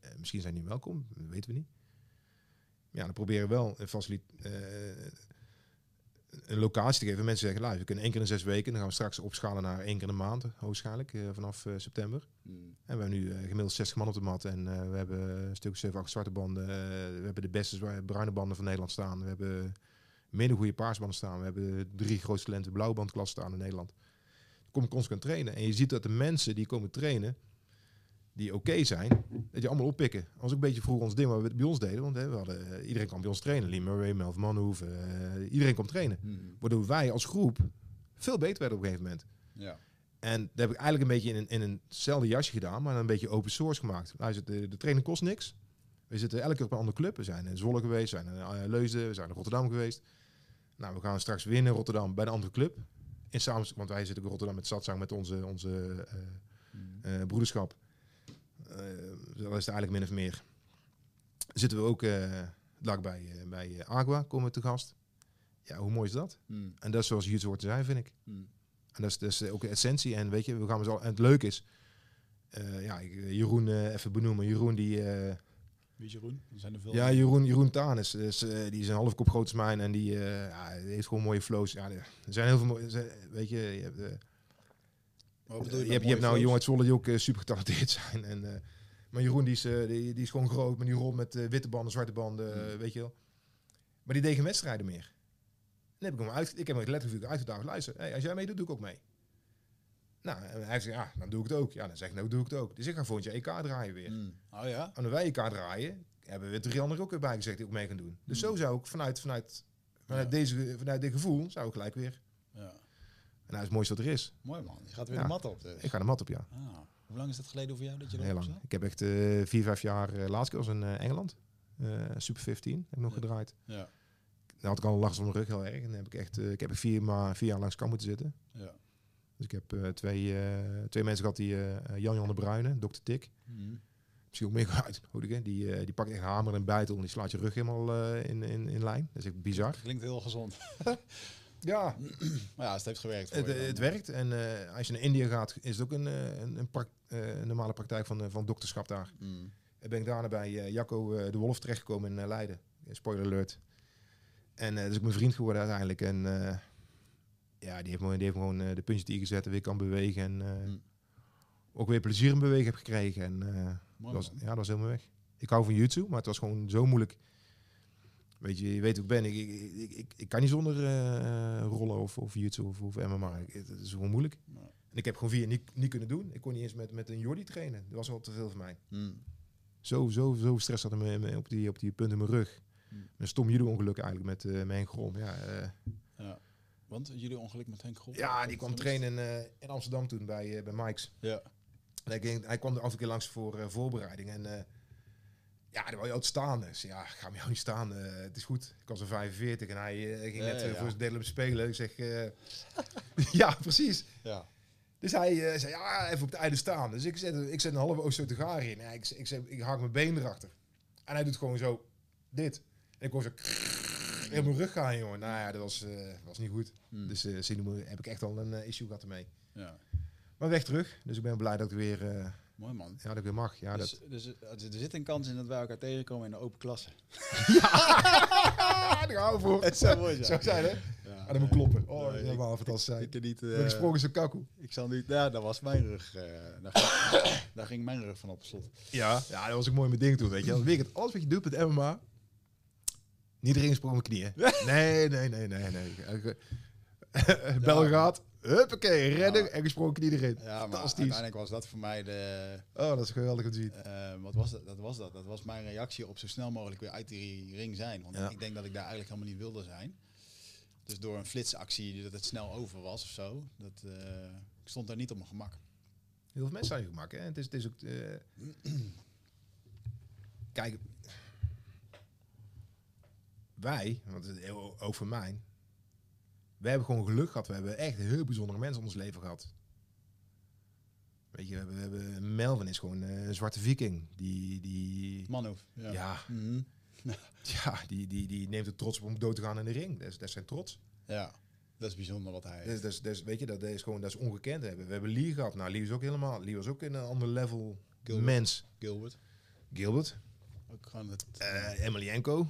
Eh, misschien zijn die niet welkom, dat weten we niet. Ja, dan proberen we wel een, eh, een locatie te geven. Mensen zeggen, luister, we kunnen één keer in zes weken. Dan gaan we straks opschalen naar één keer in de maand, waarschijnlijk, eh, vanaf eh, september. Mhm. En we hebben nu gemiddeld 60 man op de mat. En we hebben een stuk of 7, 8 zwarte banden. we hebben de beste bruine banden van Nederland staan. We hebben minder goede paarsbanden staan. We hebben drie grootste talenten blauwe bandklassen staan in Nederland. Kom ik constant trainen. En je ziet dat de mensen die komen trainen, die oké zijn, dat je allemaal oppikken. Was ook een beetje vroeger ons ding wat we bij ons deden. Want hè, we hadden, eh, iedereen kwam bij ons trainen. Lee Murray, Melvin Manhoeven, eh, iedereen kwam trainen. Mm. Waardoor wij als groep veel beter werden op een gegeven moment. Ja. En dat heb ik eigenlijk een beetje in een, in eenzelfde jasje gedaan, maar een beetje open source gemaakt. Nou, is het, de, de training kost niks. We zitten elke keer op een andere club. We zijn in Zwolle geweest, we zijn in Leusden, we zijn in Rotterdam geweest. Nou, we gaan straks weer in Rotterdam bij een andere club. In samen, want wij zitten in Rotterdam met Satsang, met onze, onze eh, Mm. eh, broederschap. Eh dat is het eigenlijk min of meer. Zitten we ook lag bij, bij eh, Agua, komen we te gast. Ja, hoe mooi is dat? Mm. En dat is zoals YouTube hoort te zijn, vind ik. Mm. En dat is, dat is ook de essentie. En weet je, we gaan zo. En het leuke is, uh, ja, ik, Jeroen uh, even benoemen. Jeroen die. Uh, Wie is Jeroen? Er zijn er veel. Ja, Jeroen, Jeroen Tanis. Dus, uh, die is een half kop groot als mijn en die, uh, ja, die heeft gewoon mooie flows. Ja, er zijn heel veel mooie. Weet je, je hebt. Uh, je, je, hebt, je hebt nou jongen uit Zwolle die ook super getalenteerd zijn. En, maar Jeroen die is, die, die is gewoon groot, maar die rolt met witte banden, zwarte banden, mm. weet je wel. Maar die deed geen wedstrijden meer. Dan heb ik hem uit, ik heb hem letterlijk uitgedaagd. Luister, hey, als jij meedoet, doe ik ook mee. Nou, en hij zegt, ja, dan doe ik het ook. Ja, dan zeg ik, nou doe ik het ook. Dus ik ga volgend jaar EK draaien weer. Mm. Oh ja? En dan wij EK draaien, hebben we drie anderen ook weer bij gezegd die ook mee gaan doen. Dus mm. zo zou ik vanuit, vanuit, vanuit, ja. deze, vanuit dit gevoel, zou ik gelijk weer. Ja. En hij is het mooiste wat er is. Mooi man, je gaat weer ja. de mat op. Dus. Ik ga de mat op, ja. Ah. Hoe lang is dat geleden voor jou dat je Heel lang. Ik heb echt uh, vier, vijf jaar uh, laatst was in uh, Engeland. Super 15 heb ik nog ja. gedraaid. Ja. Dan had ik al last van mijn rug heel erg. En dan heb ik echt, ik heb vier, maar, vier jaar langs kan moeten zitten. Ja. Dus ik heb twee, twee mensen gehad die Jan-Jan de Bruyne, dokter Tik. Mm. Misschien ook meer uitgenodigd. Die, die pakt echt hamer en bijtel en die slaat je rug helemaal in, in, in lijn. Dat is echt bizar. Klinkt heel gezond. Ja, maar ja, het heeft gewerkt. Het, je, het werkt. En uh, als je naar India gaat, is het ook een, een, een, pra uh, een normale praktijk van, van dokterschap daar. Mm. En ben ik daarna bij uh, Jacco de Wolf terechtgekomen in Leiden. Spoiler alert. En dat is ook mijn vriend geworden uiteindelijk. En ja, die heeft die heeft gewoon de puntjes die gezet en weer kan bewegen. En mm. ook weer plezier in bewegen heb gekregen. En Mooi, dat was, ja, dat was helemaal weg. Ik hou van YouTube, maar het was gewoon zo moeilijk. Weet je, je weet hoe ik ben. Ik, ik, ik, ik, ik kan niet zonder uh, rollen of, of YouTube of, of MMA. Het is gewoon moeilijk. Nee. En ik heb gewoon vier niet, niet kunnen doen. Ik kon niet eens met, met een Jordi trainen. Dat was al te veel voor mij. Mm. Zo, zo, zo stress had me, me op, die, op die punt in mijn rug. Mm. Een stom judo ongeluk eigenlijk met uh, mijn Grom. Ja, uh, ja. Want jullie ongeluk met Henk Grom? Ja, die kwam trainen in, in Amsterdam toen bij, bij Mike's. Ja. En hij, ging, hij kwam er af en keer langs voor voorbereiding. En ja, dan wou je staan. Dus ja, ik ga me jou niet staan. Uh, het is goed. Ik was er 45 en hij uh, ging ja, net ja. voor zijn delen spelen. Ik zeg, ja, precies. Ja. Dus hij zei, ja, even op het einde staan. Dus ik zet, ik zet een halve Oost-Gaar in. Ik, ik, ik, ik haak mijn been erachter. En hij doet gewoon zo, dit. En ik hoor zo, in mijn rug gaan, jongen. Nou ja, dat was, was niet goed. Hmm. Dus uh, heb ik echt al een issue gehad ermee. Ja. Maar weg terug. Dus ik ben blij dat ik weer... Mooi man. Ja, dat ik weer mag. Ja, dus, dat... dus, er zit een kans in dat wij elkaar tegenkomen in de open klasse. ja, daar we voor. Het zou mooi zijn. Zijn, hè? Ja, ah, dat moet kloppen. Oh, nee, dat helemaal fantastisch. Ik, ik niet... Uh, gesprongen kakkoe. Ik zal niet... Ja, dat was mijn rug. Uh, daar, ging, daar ging mijn rug van op slot. Ja, ja dat was ook mooi mijn ding toen, weet je. Dan weet het, alles wat je doet met MMA... Niet erin gesprongen met knieën. Nee, nee, nee, nee, nee. Bel gaat... Huppakee, redden ja. en gesprongen knie erin. Ja, maar uiteindelijk was dat voor mij de... Oh, dat is geweldig om te zien. Uh, wat was dat? Dat was dat. Dat was mijn reactie op zo snel mogelijk weer uit die ring zijn. Want ja. ik denk dat ik daar eigenlijk helemaal niet wilde zijn. Dus door een flitsactie dat het snel over was of zo. Dat, uh, ik stond daar niet op mijn gemak. Heel veel mensen zijn je gemak, hè? Het is, het is ook... Uh... Kijk... Wij, want het ook voor mij we hebben gewoon geluk gehad. We hebben echt heel bijzondere mensen in ons leven gehad. Weet je, we hebben, we hebben Melvin is gewoon uh, een zwarte viking. Die, die Manhoef. Ja. Ja, mm -hmm. ja die, die, die neemt het trots op om dood te gaan in de ring. Dat is, dat is zijn trots. Ja, dat is bijzonder wat hij heeft. Dat is, dat is, weet je, dat is gewoon dat is ongekend. We hebben, we hebben Lee gehad. Nou, Lee is ook helemaal... Lee was ook in een ander level Gilbert. mens. Gilbert. Gilbert. Ook gewoon het... Uh, Emelianko.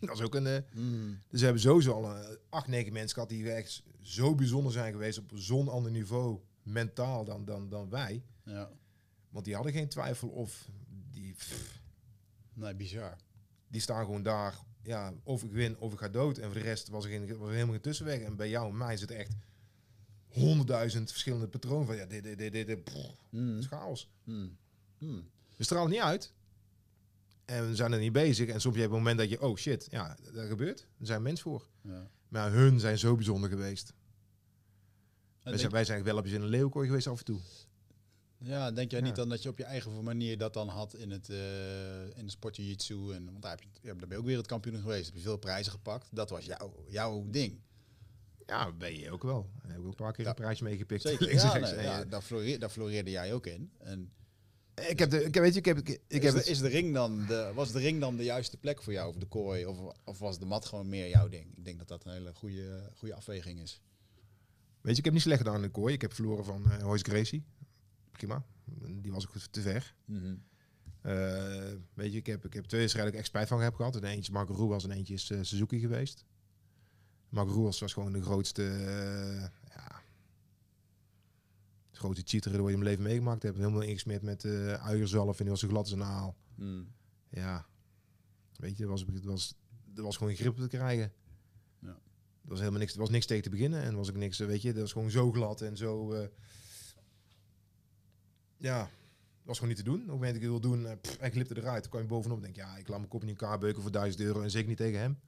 Dat is ook een... Uh, mm. Dus we hebben sowieso al uh, acht, negen mensen gehad die echt zo bijzonder zijn geweest op zo'n ander niveau mentaal dan, dan, dan wij. Ja. Want die hadden geen twijfel of die... Pff, nee, bizar. Die staan gewoon daar, ja, of ik win of ik ga dood. En voor de rest was er, geen, was er helemaal geen tussenweg. En bij jou en mij zit echt honderdduizend verschillende patronen van, ja, dit, dit, dit, dit, dit pff, mm. chaos. Mm. Hmm. We stralen niet uit. En we zijn er niet bezig. En soms heb je het moment dat je, oh shit, ja, dat gebeurt. Daar zijn we mens voor. Ja. Maar hun zijn zo bijzonder geweest. Wij zijn, wij zijn wel eens in een leeuwkooi geweest af en toe. ja, denk jij Ja. niet dan dat je op je eigen manier dat dan had in het uh, in de sport jiu-jitsu en want daar, heb je, ja, daar ben je ook weer het kampioen geweest, heb je veel prijzen gepakt. Dat was jouw jouw ding. Ja, ben je ook wel. En heb ik ook een paar keer een prijsje meegepikt. Zeker. Links Ja, nee, ja, daar, floreerde, daar floreerde jij ook in. En Ik heb de, ik weet je, ik heb, ik, is, heb de, is de ring dan de, was de ring dan de juiste plek voor jou, of de kooi, of, of was de mat gewoon meer jouw ding? Ik denk dat dat een hele goede, goede afweging is. weet je, ik heb niet slecht gedaan in de kooi. Ik heb verloren van eh Royce Gracie. Prima. Die was ook te ver. Eh, weet je, ik heb, ik heb twee wedstrijden echt spijt van heb gehad. En eentje Marco Ruas en eentje is eh, Suzuki geweest. Marco Ruas was gewoon de grootste, eh, ja, de grootste cheater die je mijn leven meegemaakt hebt. Helemaal ingesmeerd met eh uierzalf en die was zo glad als een aal. Ja, weet je, er was, er was, er was gewoon grip te krijgen. Ja. Er was helemaal niks, er was niks tegen te beginnen en was ook niks, eh, weet je, dat was gewoon zo glad en zo. eh, ja, dat was gewoon niet te doen. Op het moment dat ik het wil doen, pff, hij glipte eruit. Toen kwam je bovenop en denk ja, ik laat mijn kop in elkaar beuken voor 1000 euro en zeker niet tegen hem.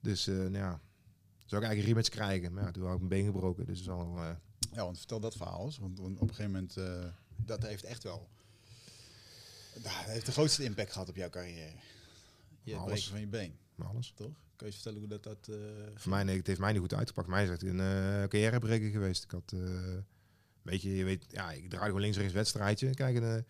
Dus eh, nou ja, zou ik eigenlijk een rematch krijgen. Maar ja, toen had ik mijn been gebroken, dus dat is al... eh, Ja, want vertel dat verhaal eens. Want want op een gegeven moment, eh, dat heeft echt wel... Dat heeft de grootste impact gehad op jouw carrière. Je Alles. breken van je been, maar alles. toch? Kun je vertellen hoe dat... dat eh, Voor mij, nee, het heeft mij niet goed uitgepakt. Mij is het een eh carrièrebreker geweest. Ik had, weet je, je weet, ja, ik draaide gewoon links rechts wedstrijdje. Kijk, en,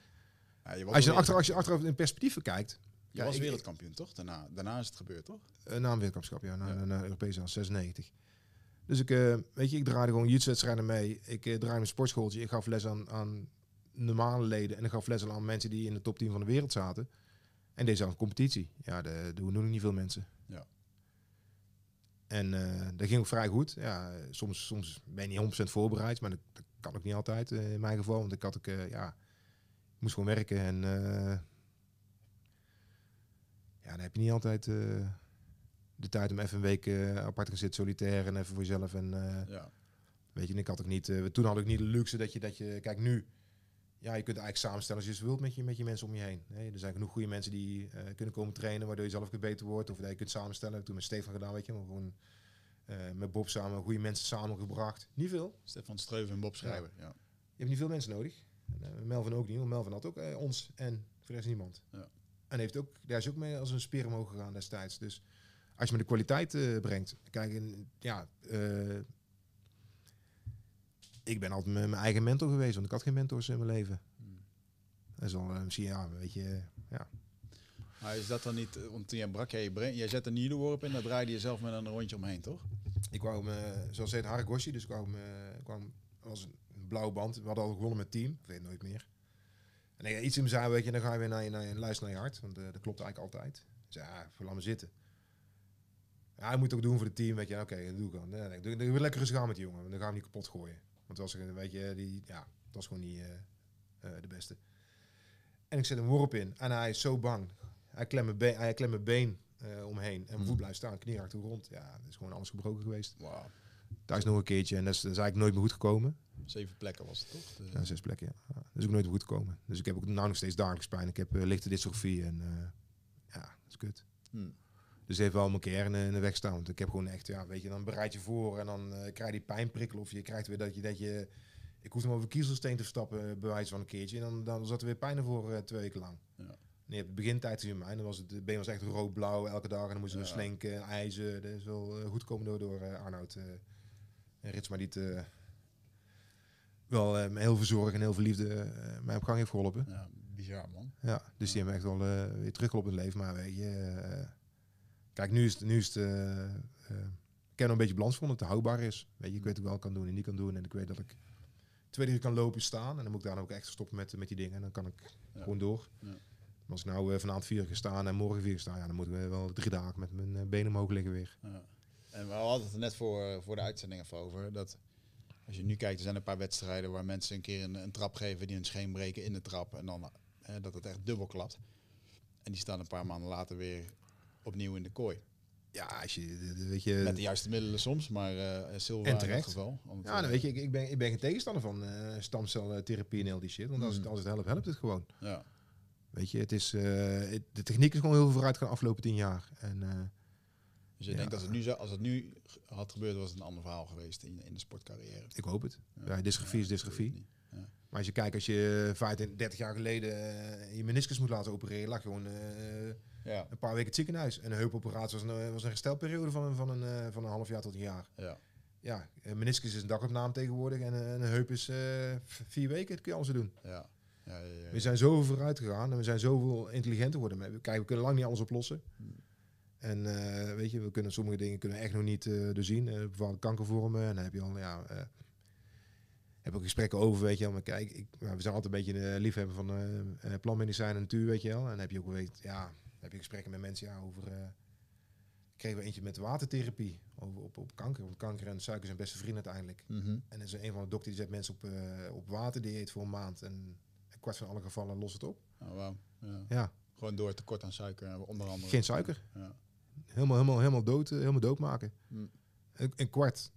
ja, je als je achter, als je achteraf in perspectief kijkt, Je Ja, was ik- wereldkampioen, toch? Daarna, daarna is het gebeurd, toch? uh, na een wereldkampioenschap, ja, na, Ja. na, na Europees al 96. Dus ik, eh, weet je, ik draaide gewoon wedstrijden mee. Ik uh, draaide mijn sportschooltje. Ik gaf les aan, aan normale leden en ik gaf les aan mensen die in de top 10 van de wereld zaten. En deze een competitie. Ja, dat doen nog niet veel mensen. Ja. En eh, dat ging ook vrij goed. Ja, soms, soms ben je niet 100% voorbereid, maar dat, dat kan ook niet altijd eh, in mijn geval. Want ik had ook, eh, ja, ik moest gewoon werken en eh, ja, dan heb je niet altijd eh, de tijd om even een week eh, apart te zitten, solitair en even voor jezelf. En eh, Ja. weet je, en ik had ook niet, eh, toen had ik niet de luxe dat je, dat je, kijk nu, ja, je kunt eigenlijk samenstellen als je wilt met je, met je mensen om je heen. Nee, er zijn genoeg goede mensen die kunnen komen trainen, waardoor je zelf ook beter wordt. Of dat je kunt samenstellen. Heb ik toen met Stefan gedaan, weet je, maar gewoon met Bob samen, goede mensen samengebracht. Niet veel. Stefan Streuven en Bob Schrijver. Ja. Je hebt niet veel mensen nodig. En, Melvin ook niet, want Melvin had ook ons en voor de rest niemand. Ja. En heeft ook, daar is ook mee als een speer omhoog gegaan destijds. Dus als je me de kwaliteit eh, brengt. Kijk, en, ja, eh, ik ben altijd mijn eigen mentor geweest, want ik had geen mentors in mijn leven. Hmm. Dat is al eh, misschien, ja, weet je, ja. Maar is dat dan niet... Want toen jij brak jij je brain, jij zette een niedelworp in, daar draaide je zelf met een rondje omheen, toch? Ik wou me, zoals het heet, Haragoshi, dus ik ik kwam als een blauwe band. We hadden al gewonnen met team, ik weet nooit meer. En nee, iets in me zei, weet je, dan ga je weer naar je, naar je luister naar je hart, want dat klopt eigenlijk altijd. Ik zei, ja, laat me zitten. Ja, hij moet het ook doen voor het team, weet je. Oké, dat doe ik dan. Nee, nee, doe, doe, doe lekker rustig aan met die jongen, want dan gaan we niet kapot gooien. Want was, een- weet je, die, ja, het was gewoon niet eh, eh, de beste. En ik zet een worp in en hij is zo bang. Hij klemt mijn been, hij klemt mijn been eh, omheen en mijn Mhm. voet blijft staan, knie raakt de grond. Ja, dat is gewoon alles gebroken geweest. Wauw. Thuis nog een keertje en dat is, dat is eigenlijk nooit meer goed gekomen. Zeven plekken was het, toch? De- Ja, zes plekken, ja. ja. Dat is ook nooit meer goed gekomen. Dus ik heb ook nou nog steeds dagelijks pijn. Ik heb lichte dystrofie en ja, dat is kut. Hmm. Dus het heeft wel een keer in, de- in de weg staan. Want ik heb gewoon echt, ja, weet je, dan bereid je voor en dan eh, krijg je die pijnprikkel. Of je krijgt weer dat je, dat je ik hoef nog over kiezelsteen te stappen, eh, bij wijze van een keertje. En dan, dan zat er weer pijn ervoor eh, twee weken lang. Ja. En je hebt de begintijd gezien mij. Dan was het, de been was echt rood-blauw elke dag. En dan moesten we Ja. slinken, ijzen. Dat is wel eh, goed komen door, door eh, Arnoud eh, en Ritsma die het eh, wel eh, met heel veel zorg en heel veel liefde eh, mij op gang heeft geholpen. ja, bizar, man. Ja, dus die hebben echt wel eh, weer teruggeholpen in het leven. Maar weet je, eh, kijk, nu is het, nu is het eh, eh, ik heb een beetje balans gevonden dat het houdbaar is. Weet je, ik weet ook wel wat ik kan doen en niet kan doen. En ik weet dat ik twee uur kan lopen, staan. En dan moet ik daar ook echt stoppen met, met die dingen. En dan kan ik Ja. gewoon door. Ja. Maar als ik nou eh, vanavond vier uur staan en morgen vier uur sta, ja, dan moeten we wel drie dagen met mijn eh, benen omhoog liggen weer. Ja. En we hadden het er net voor, eh, voor de uitzending even over. Dat als je nu kijkt, er zijn een paar wedstrijden waar mensen een keer een, een trap geven die hun scheen breken in de trap. En dan eh, dat het echt dubbel klapt. En die staan een paar maanden later weer opnieuw in de kooi. Ja, als je, weet je... Met de juiste middelen soms, maar eh Silva En terecht. geval. Ja, dan eh, weet je, ik, ik, ben, ik ben geen tegenstander van eh stamceltherapie en heel die shit. Want als, het, Mm. als het helpt, helpt het gewoon. ja. Weet je, het is, het- de techniek is gewoon heel veel vooruit gaan afgelopen tien jaar. En Dus je Ja. denkt dat het nu, zo, als het nu had gebeurd, was het een ander verhaal geweest in, in de sportcarrière. ik hoop het. Ja, dysgrafie is Ja, dysgrafie. ik niet. Maar als je kijkt, als je 25, 30 jaar geleden eh, je meniscus moet laten opereren, lag gewoon eh, Ja, een paar weken het ziekenhuis. En een heupoperatie was een, was een herstelperiode van, een- van, een, eh, van een half jaar tot een jaar. ja. Ja, een meniscus is een dagopname tegenwoordig en een, heup is eh, vier weken. Dat kun je alles doen. Ja, ja, ja, ja. We zijn zoveel vooruit gegaan en we zijn zoveel intelligenter geworden. Maar Kijk, we kunnen lang niet alles oplossen. Hmm. En eh, weet je, we kunnen sommige dingen kunnen we echt nog niet eh doorzien. Eh bepaalde kankervormen. En dan heb je al, ja, eh, heb ook gesprekken over, weet je wel. Maar kijk, ik, nou, we zijn altijd een beetje een liefhebber van planmedicijn en natuur, weet je wel. En dan heb je ook weet, ja, heb je gesprekken met mensen ja, over. eh kregen we eentje met watertherapie over op, op kanker. Want kanker en suiker zijn beste vrienden uiteindelijk. Mhm. En er is een van de dokters die zet mensen op, eh op waterdieet voor een maand. En een kwart van alle gevallen lost het op. Oh, wauw. Ja. Ja, Gewoon door tekort aan suiker, onder andere. geen suiker. Ja. Helemaal, helemaal, helemaal dood, helemaal dood maken. Mm. Een, een kwart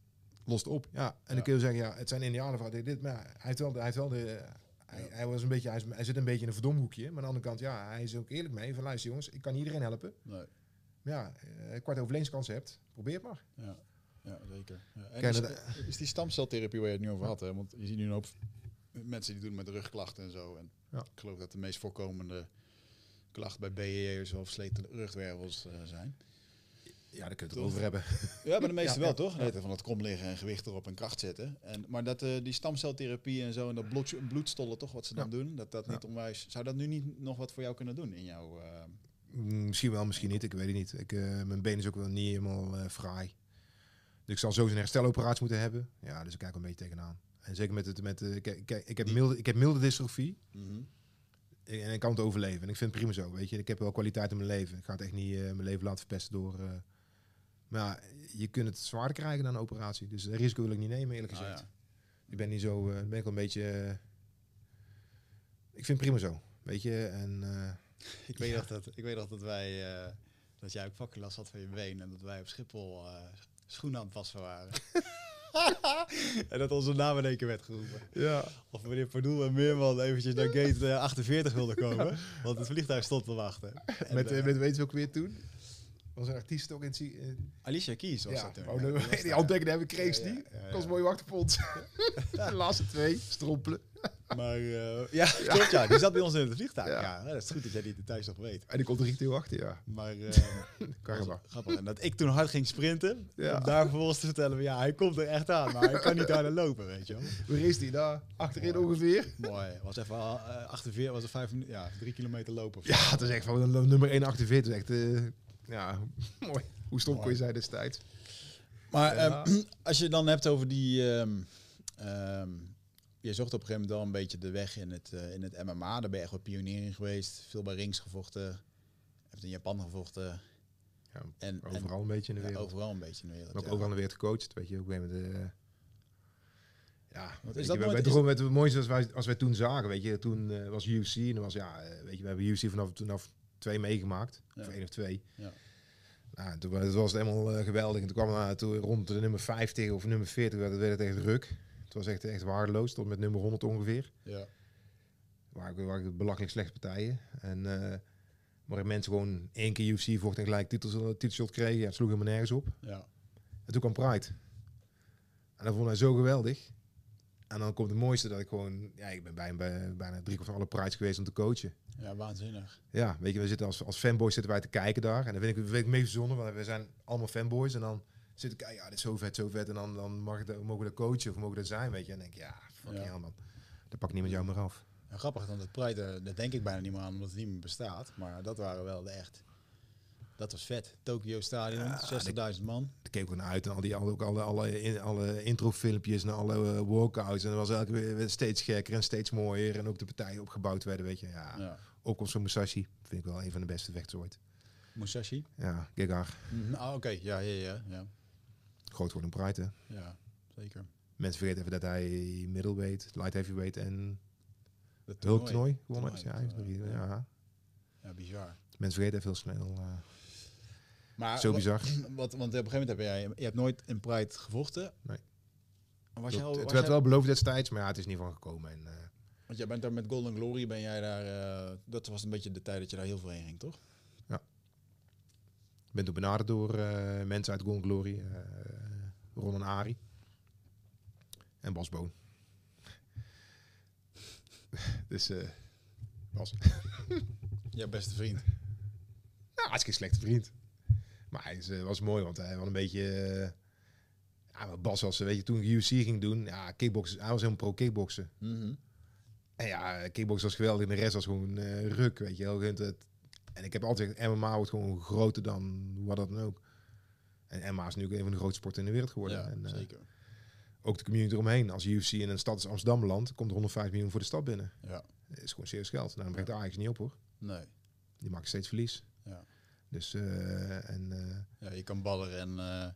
lost op. Ja, en dan kun je zeggen, ja, het zijn Indianen van dit, maar hij heeft wel, hij heeft wel de, hij, hij was een beetje, hij, zit een beetje in een verdomhoekje. Maar aan de andere kant, ja, hij is ook eerlijk mee. Van luister jongens, ik kan niet iedereen helpen. Nee. Maar ja, eh, een kwart overlevingskansen hebt, probeer het maar. Ja, ja zeker. Ja. En Kijk, is, die stamceltherapie waar je het nu over had, hè? want je ziet nu een hoop mensen die doen met rugklachten en zo. En Ja. ik geloof dat de meest voorkomende klachten bij BE'ers of versleten rugwervels eh, zijn. Ja, daar kun je het Toch? over hebben. Ja, maar de meeste Ja, wel, ja. toch? Nee, van het krom liggen en gewicht erop en kracht zetten. En, maar dat eh, die stamceltherapie en zo en dat bloed, bloedstollen, toch, wat ze dan Ja. doen, dat dat Ja. niet onwijs... Zou dat nu niet nog wat voor jou kunnen doen in jouw... eh, Mm, Misschien wel, misschien niet. Ik weet het niet. Ik, eh, mijn been is ook wel niet helemaal fraai. Dus ik zal sowieso een hersteloperatie moeten hebben. Ja, dus ik kijk een beetje tegenaan. En zeker met het, met de, kijk, ik heb milde, ik heb milde dystrofie. mhm. En ik kan het overleven. En ik vind het prima zo, weet je. Ik heb wel kwaliteit in mijn leven. Ik ga het echt niet mijn leven laten verpesten door... maar je kunt het zwaarder krijgen dan een operatie. Dus dat risico wil ik niet nemen, eerlijk Ah, gezegd. ja. Ik ben niet zo... eh, ben ik wel een beetje... eh, ik vind het prima zo, weet je. En eh, Ik weet, Ja. nog dat, ik weet nog dat wij, dat jij ook vakkenlast had van je been en dat wij op Schiphol schoenen aan het passen waren. en dat onze naam in één keer werd geroepen. ja. Of meneer Pardoel en Meerman eventjes naar gate eh, 48 wilden komen, want het vliegtuig stond te wachten. En, met, met weet je ook weer toen? Was een artiest ook in het... zie- eh, Alicia Keys was ja, dat oh, Ja, die die handtekening heb ik kreeg, die. Dat was mooi achterpond. De laatste twee, strompelen. Maar eh, ja, klopt ja, die zat bij ons in het vliegtuig. Ja. Ja, dat is goed dat jij die details nog weet. En die komt er echt heel achter, ja. Maar eh, was grappig. En dat ik toen hard ging sprinten, Ja. om daar vervolgens te vertellen, ja, hij komt er echt aan, maar hij kan niet harder lopen, weet je wel. Waar is die? Daar, achterin Mooi. ongeveer. Mooi. Was even uh, 48, was er vijf minuten, ja, drie kilometer lopen. Ja, het is echt van nummer 1 48. Echt, eh, ja, mooi. Hoe stom kon je zijn destijds? Maar Ja. ehm, als je dan hebt over die, ehm, je zocht op een gegeven moment wel een beetje de weg in het, eh, in het MMA. Daar ben je echt wel pionier in geweest. Veel bij rings gevochten. Hebt in Japan gevochten. Ja, En, en- overal een beetje in de ja, wereld. overal een beetje in de wereld. Maar ook ja. overal in de wereld gecoacht. Weet je, gegeven moment... eh, ja, Wat is je, dat wij- nooit- is met het mooiste als wij, als wij toen zagen, weet je. Toen eh, was UFC en was, ja, eh, weet je, we hebben UFC vanaf, vanaf twee meegemaakt. Ja. Of één of twee. Ja. Nou, toen was, was het helemaal eh, geweldig. En toen kwam uh, toen rond de nummer 50 of nummer 40 werd het, werd het echt druk. Het was echt, echt waardeloos, tot met nummer 100 ongeveer. Ja. Waar ik, waar ik belachelijk slechte partijen. En eh waar mensen gewoon één keer UFC vochten en gelijk titels, titelshot kregen. Ja, het sloeg helemaal nergens op. Ja. En toen kwam Pride. En dat vond hij zo geweldig. En dan komt het mooiste dat ik gewoon... Ja, ik ben bij, bij, bijna drie kwart van alle Prides geweest om te coachen. ja, waanzinnig. Ja, weet je, we zitten als, als fanboys zitten wij te kijken daar. En dan vind ik, vind ik bijzonder, want we zijn allemaal fanboys. En dan zit ik, ja, dit is zo vet, zo vet. En dan, dan mag ik dat, mogen we dat coachen of mogen we dat zijn, weet je. En dan denk ik, ja, fucking Ja. man. Dat pakt niemand jou meer af. Ja, grappig, want het Pride, eh, dat denk ik bijna niet meer aan, omdat het niet meer bestaat. Maar dat waren wel de echt... Dat was vet. Tokyo Stadion, Ja, 60.000 man. Ik keek ook naar uit en al die, ook alle, alle, in, alle introfilmpjes en alle eh, workouts. En dat was elke weer steeds gekker en steeds mooier. En ook de partijen opgebouwd werden, weet je. Ja, Ja. ook op zo'n Musashi vind ik wel een van de beste vechters ooit. Musashi. Ja, Gegar. Mhm. Ah, oké. Ja, ja, ja, ja. Groot wordt een Pride, hè. Ja, zeker. Mensen vergeten even dat hij middleweight, light heavyweight en Dat hulktoernooi gewonnen heeft. Ja, Toernooi, eh, ja. Ja, bizar. Mensen vergeten even heel snel. eh. Maar Zo bizar. Wat, want op een gegeven moment heb jij, je hebt nooit in Pride gevochten. Nee. Was al- het was werd wel beloofd destijds, maar ja, het is niet van gekomen. En, eh, Want jij bent daar met Golden Glory, ben jij daar, eh, dat was een beetje de tijd dat je daar heel veel heen ging, toch? Ik ben toen benaderd door eh, mensen uit Golden Glory. Ron en Ari. En Bas Boon. dus Bas. Jouw beste vriend. Nou, hartstikke slechte vriend. Maar hij is, eh, was mooi, want hij was een beetje... eh, ja, Bas was, eh, weet je, toen ik UFC ging doen... Ja, kickboksen, hij was helemaal pro kickboksen. Mhm. En ja, kickboksen was geweldig. En de rest was gewoon ruk, weet je wel. Het- het- En ik heb altijd MMA wordt gewoon groter dan wat dat dan ook. En MMA is nu ook een van de grootste sporten in de wereld geworden. Ja, en, zeker. ook de community eromheen. Als UFC in een stad als Amsterdam belandt, komt er 105 miljoen voor de stad binnen. Ja, Dat is gewoon serieus geld. Nou, dan brengt de Ajax niet op hoor. nee. Die maken steeds verlies. Ja. Dus, eh, en, eh, Ja, je kan Baller en eh,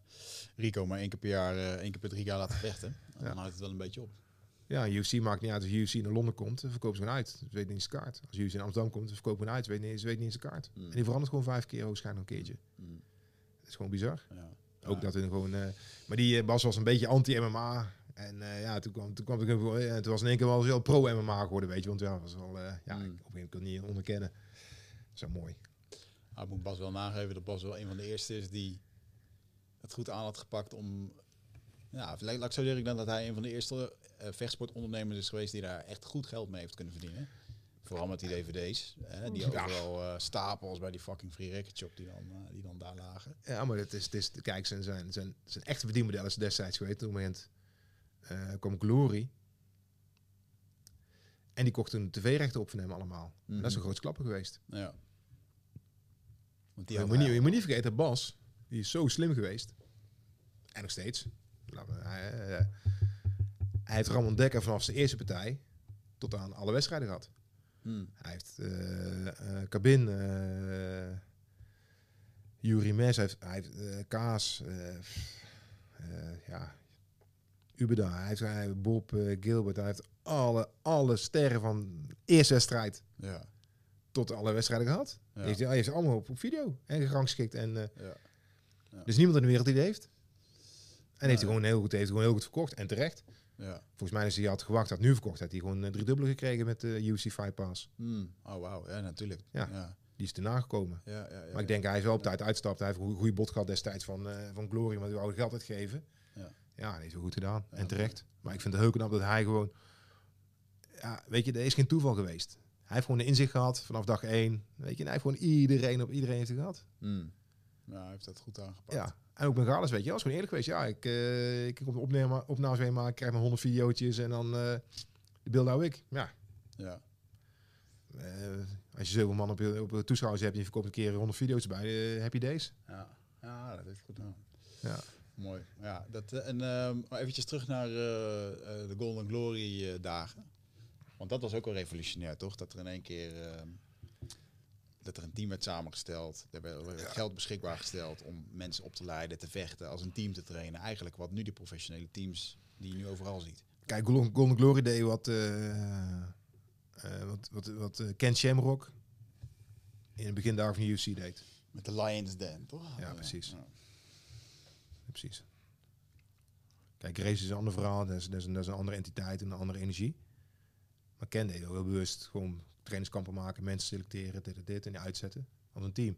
Rico maar één keer per jaar, één keer per drie jaar laten vechten. En Ja. dan houdt het wel een beetje op. ja, UFC maakt niet uit. Als UFC naar Londen komt, dan verkopen ze gewoon uit. Ze weten niet eens de kaart. Als UFC in Amsterdam komt, dan verkopen ze gewoon uit. Ze weten niet, weten niet eens de kaart. Mm. En die verandert gewoon vijf keer waarschijnlijk een keertje. Mm. Dat is gewoon bizar. Ja. Ook Ja. dat we gewoon... maar die Bas was een beetje anti-MMA. En ja, toen kwam, toen kwam ik toen was in één keer wel heel pro-MMA geworden, weet je. Want ja, was wel, ja, Mm. ik, op een gegeven moment kon het niet onderkennen. Zo mooi. Nou, ik moet Bas wel nageven dat Bas wel een van de eerste is die het goed aan had gepakt om... Ja, laat ik zo zeggen dan dat hij een van de eerste eh, vechtsportondernemers is geweest die daar echt goed geld mee heeft kunnen verdienen. Vooral met die dvd's, hè, die overal eh, stapels bij die fucking free record shop die dan, eh, die dan daar lagen. Ja, maar het is, het is kijk, zijn, zijn, zijn, zijn echte verdienmodellen is destijds geweest. Op het moment eh, kwam Glory. En die kocht toen tv-rechten op van hem allemaal. Dat is een Mhm. groot klappen geweest. Ja. Want die je, moet niet, hij- je moet niet vergeten, Bas, die is zo slim geweest. En nog steeds. Hij, eh, hij heeft Ramon Dekker vanaf zijn eerste partij tot aan alle wedstrijden gehad. Hmm. Hij heeft eh eh Cabin, eh Yuri Mes, hij heeft, hij heeft Kaas, ja, Ubeda, hij heeft, hij heeft Bob Gilbert, hij heeft alle, alle sterren van eerste wedstrijd Ja. Tot alle wedstrijden gehad. Ja. Die heeft, hij heeft ze allemaal op, op video en gerangschikt. En eh, Ja. is niemand in de wereld die die heeft. En heeft hij gewoon heel goed, heeft hij gewoon heel goed verkocht en terecht. Ja. Volgens mij is hij had gewacht, had nu verkocht, had hij gewoon eh, drie dubbele gekregen met de UFC Fight Pass. Hmm. Oh, wauw. Ja, natuurlijk. Ja. Die is erna gekomen. Ja, ja, ja, Maar ik denk, hij is wel op tijd uitstapt. Hij heeft een goede- bod gehad destijds van, eh, van Glory, maar die wou geld uitgeven. Ja. Ja, dat heeft hij goed gedaan. En terecht. Maar ik vind het heel knap dat hij gewoon... Ja, weet je, er is geen toeval geweest. Hij heeft gewoon een inzicht gehad vanaf dag één. Weet je, en hij heeft gewoon iedereen op iedereen heeft hij gehad. Hmm. Ja, hij heeft dat goed aangepakt. Ja. En ook met Gales, weet je, was gewoon eerlijk geweest. Ja, ik, eh ik kom de opname, opnames mee maken, krijg mijn 100 videootjes en dan eh, de beelden hou ik. Ja, Ja. eh, als je zoveel man op je, op je toeschouwers hebt en je verkoopt een keer 100 video's bij, heb je deze. Ja, ja dat heeft goed gedaan. Ja. Mooi. Ja, dat, en ehm, maar eventjes terug naar eh, eh, de Golden Glory eh, dagen. Want dat was ook wel revolutionair, toch? Dat er in één keer ehm, dat er een team werd samengesteld. Er werd, geld beschikbaar gesteld om mensen op te leiden, te vechten, als een team te trainen. Eigenlijk wat nu die professionele teams die je nu overal ziet. Kijk, Golden, Glory deed wat, eh, eh, wat, wat, wat eh, Ken Shamrock in het begin daar van de UFC deed. Met de Lions Den, toch? Ja, precies. ja. Precies. Kijk, race is een ander verhaal. Dat is, dat, is een, dat is een andere entiteit, een andere energie. Maar Ken deed heel bewust gewoon trainingskampen maken, mensen selecteren, dit en dit en die uitzetten als een team.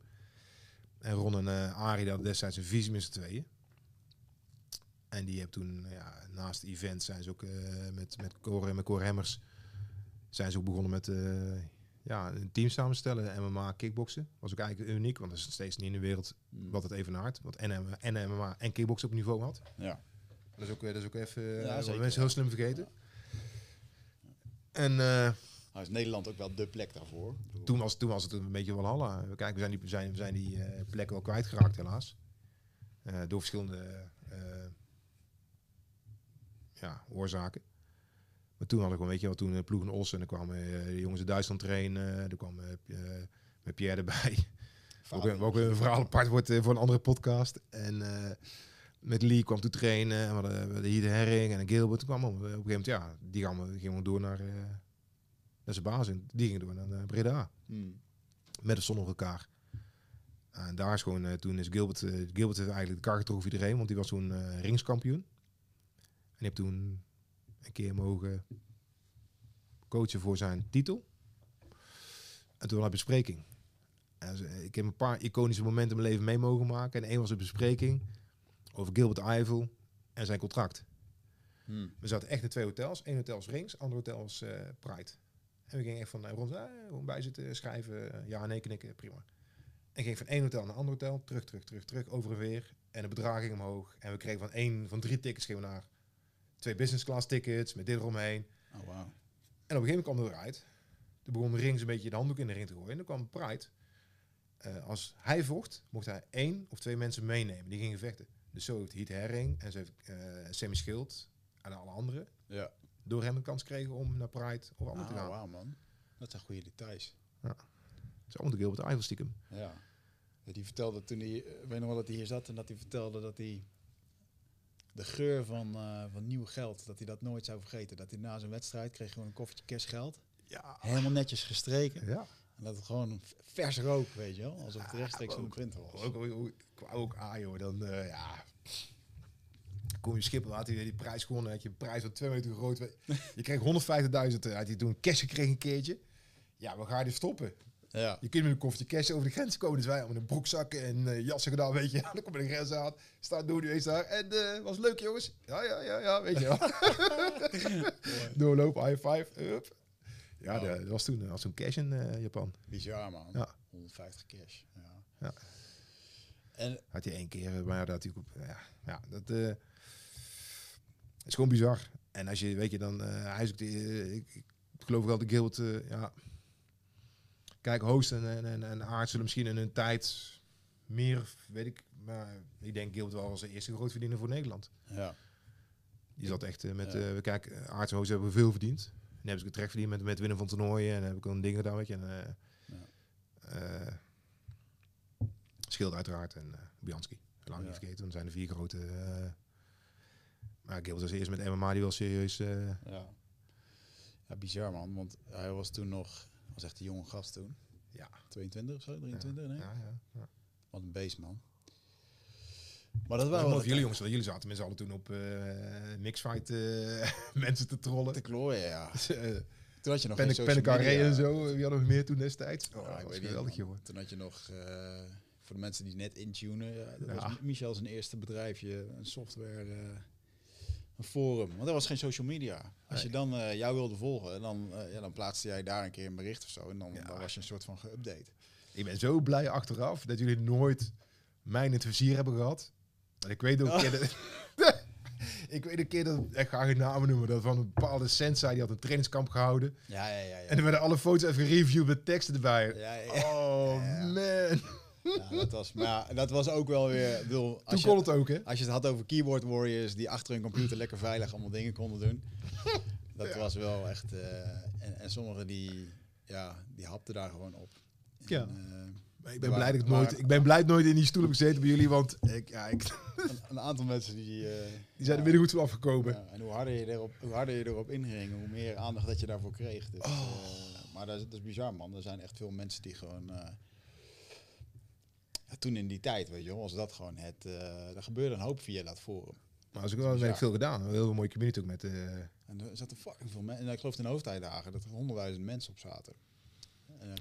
En Ron en eh Arie hadden destijds een visie met z'n tweeën. En die hebben toen, ja, naast de event zijn ze ook eh, met, met Cor en met Cor Hemmers zijn ze ook begonnen met eh, ja, een team samenstellen. MMA, kickboksen. Was ook eigenlijk uniek, want er is steeds niet in de wereld wat het evenaart. Wat en, en MMA en kickboksen op niveau had. Ja. Dat is ook, dat is ook even Ja, mensen ja. heel slim vergeten. En eh, Nou is Nederland ook wel de plek daarvoor. Toen, was, toen was het een beetje Walhalla. Kijk, we zijn die, we zijn, we zijn die eh, plekken wel kwijtgeraakt helaas. Eh, door verschillende ja, oorzaken. Maar toen had ik wel, weet je wel, toen uh, Ploeg en Os en dan kwamen de jongens uit Duitsland trainen. Er kwam met Pierre erbij. Ook, een- ook een verhaal apart wordt voor een andere podcast. En met Lee kwam toen trainen. En we hadden, hier de Herring en Gilbert. Toen kwam op, op een gegeven moment, ja, die gaan we, gingen we door naar, eh, naar zijn baas. En die gingen door naar eh, Breda. Hmm. Met de zon op elkaar. En daar is gewoon, eh, toen is Gilbert, eh, Gilbert heeft eigenlijk de kar getrokken voor iedereen, want die was toen ringskampioen. En die heeft toen een keer mogen coachen voor zijn titel. En toen had ik bespreking. En ik heb een paar iconische momenten in mijn leven mee mogen maken. En één was een bespreking over Gilbert Eiffel en zijn contract. Hmm. We zaten echt in twee hotels. Eén hotel was Rings, ander hotel was eh, Pride. En we gingen echt van eh, rond, gewoon bij zitten, schrijven, ja, nee, knikken, prima. En ging van één hotel naar een ander hotel, terug, terug, terug, terug, over en weer. En de bedrag ging omhoog. En we kregen van één, van drie tickets gingen we naar twee business class tickets, met dit eromheen. Oh, wauw. En op een gegeven moment kwam er eruit. Toen begon Rings een beetje de handdoek in de ring te gooien. En toen kwam Pride. Als hij vocht, mocht hij één of twee mensen meenemen. Die gingen vechten. Dus zo heeft Heat Herring en zo heeft eh Sammy Schild en alle anderen Ja. door hem een kans kregen om naar Pride of allemaal te gaan. wauw, man. Dat zijn goede details. Het is allemaal de Gilbert Eiffel stiekem. Ja. Ja, Die vertelde toen hij, weet nog wel dat hij hier zat en dat hij vertelde dat hij de geur van, eh, van nieuw geld, dat hij dat nooit zou vergeten. Dat hij na zijn wedstrijd kreeg gewoon een koffertje kerstgeld. Ja. Helemaal netjes gestreken. Ja. En dat het gewoon vers rook, weet je wel. Alsof het rechtstreeks van de printer was. Ook, ook, ook, ik wou ook A, joh. Dan, eh, ja... Kom je Schiphol, had hij die prijs gewonnen. Had je een prijs van twee meter groot. Je kreeg 150.000. eh, Had hij toen cash gekregen een keertje. Ja, waar ga je dit stoppen? Ja. Je kunt met een koffertje cash over de grens komen. Dus wij met een broekzakken en eh, jassen gedaan, weet je. Dan kom je de grens aan. Staat door nu eens daar. En eh, was leuk, jongens. Ja, ja, ja, ja, weet je wel. Doorlopen, high five. Ja, Oh. dat dat was toen, was toen cash in eh, Japan. Bizar, man. Ja. 150 cash. Ja. Ja. En Had hij één keer, eh, maar ja, dat natuurlijk. Ja, ja dat eh, is gewoon bizar. En als je, weet je, dan, hij is ook de, ik, ik geloof wel de Guild, ja. Kijk, Host en, en, en, en Aard zullen misschien in hun tijd meer, weet ik, maar ik denk Guild wel als de eerste grootverdiener voor Nederland. ja. Die zat echt met, Ja. we kijken, Aarts en Host hebben veel verdiend. En hebben ze het terecht verdiend met, met winnen van toernooien en heb ik ook een ding gedaan, weet je. En, eh, Ja. eh, Schild uiteraard en uh, Bianski. Lang niet vergeten, dan zijn er vier grote. eh, maar Gilbert was eerst met MMA die wel serieus. eh, Ja. ja, bizar man. Want hij was toen nog, was echt een jonge gast toen. ja, 22 of zo, 23 nee? ja, ja, ja. Wat een beest man. Maar dat waren wel jullie jongens, want jullie zaten met z'n allen toen op eh mixfight eh, mensen te trollen. te klooien, ja. Dus, eh, Toen had je nog media. en zo, wie hadden we meer toen destijds? Oh, Ja, dat ik weet geweldig, jongen. Toen had je nog, voor de mensen die net intunen, ja, dat Ja. was Michel zijn eerste bedrijfje, een software, een forum. Want er was geen social media. Als je dan jou wilde volgen, dan, eh, ja, dan plaatste jij daar een keer een bericht of zo. En dan, Ja. dan was je een soort van geüpdate. Ik ben zo blij achteraf dat jullie nooit mij in het vizier hebben gehad. Ik weet ook keer dat... ik weet een keer dat... Ik ga geen namen noemen. Dat van een bepaalde sensei, die had een trainingskamp gehouden. Ja, ja, ja. ja. En er werden alle foto's even gereviewd met teksten erbij. ja, ja. Oh Ja. man. Ja, dat was, maar dat was ook wel weer... bedoel, Toen als, kon je, het ook, hè? als je het had over keyboard warriors die achter hun computer lekker veilig allemaal dingen konden doen. Dat was wel echt... eh, en, en sommigen die, ja, die hapten daar gewoon op. En, Ja. eh, ik ben Maar- blij dat ik maar- nooit... Ik ben blij nooit in die stoel heb gezeten bij jullie. Want ik, ja, ik, een, een aantal mensen die... eh, die zijn er binnen goed van afgekomen. ja, en hoe harder, je erop, hoe harder je erop inging, hoe meer aandacht dat je daarvoor kreeg. Dus, Oh. eh, maar dat is, dat is bizar, man. Er zijn echt veel mensen die gewoon... eh, ja, toen in die tijd, weet je wel, was dat gewoon het... er gebeurde een hoop via dat forum. Maar als ik wel heb ik veel gedaan. Heel veel mooie community ook met... En er zaten fucking veel mensen. En ik geloof in de hoofdtijdagen dat er honderdduizend mensen op zaten.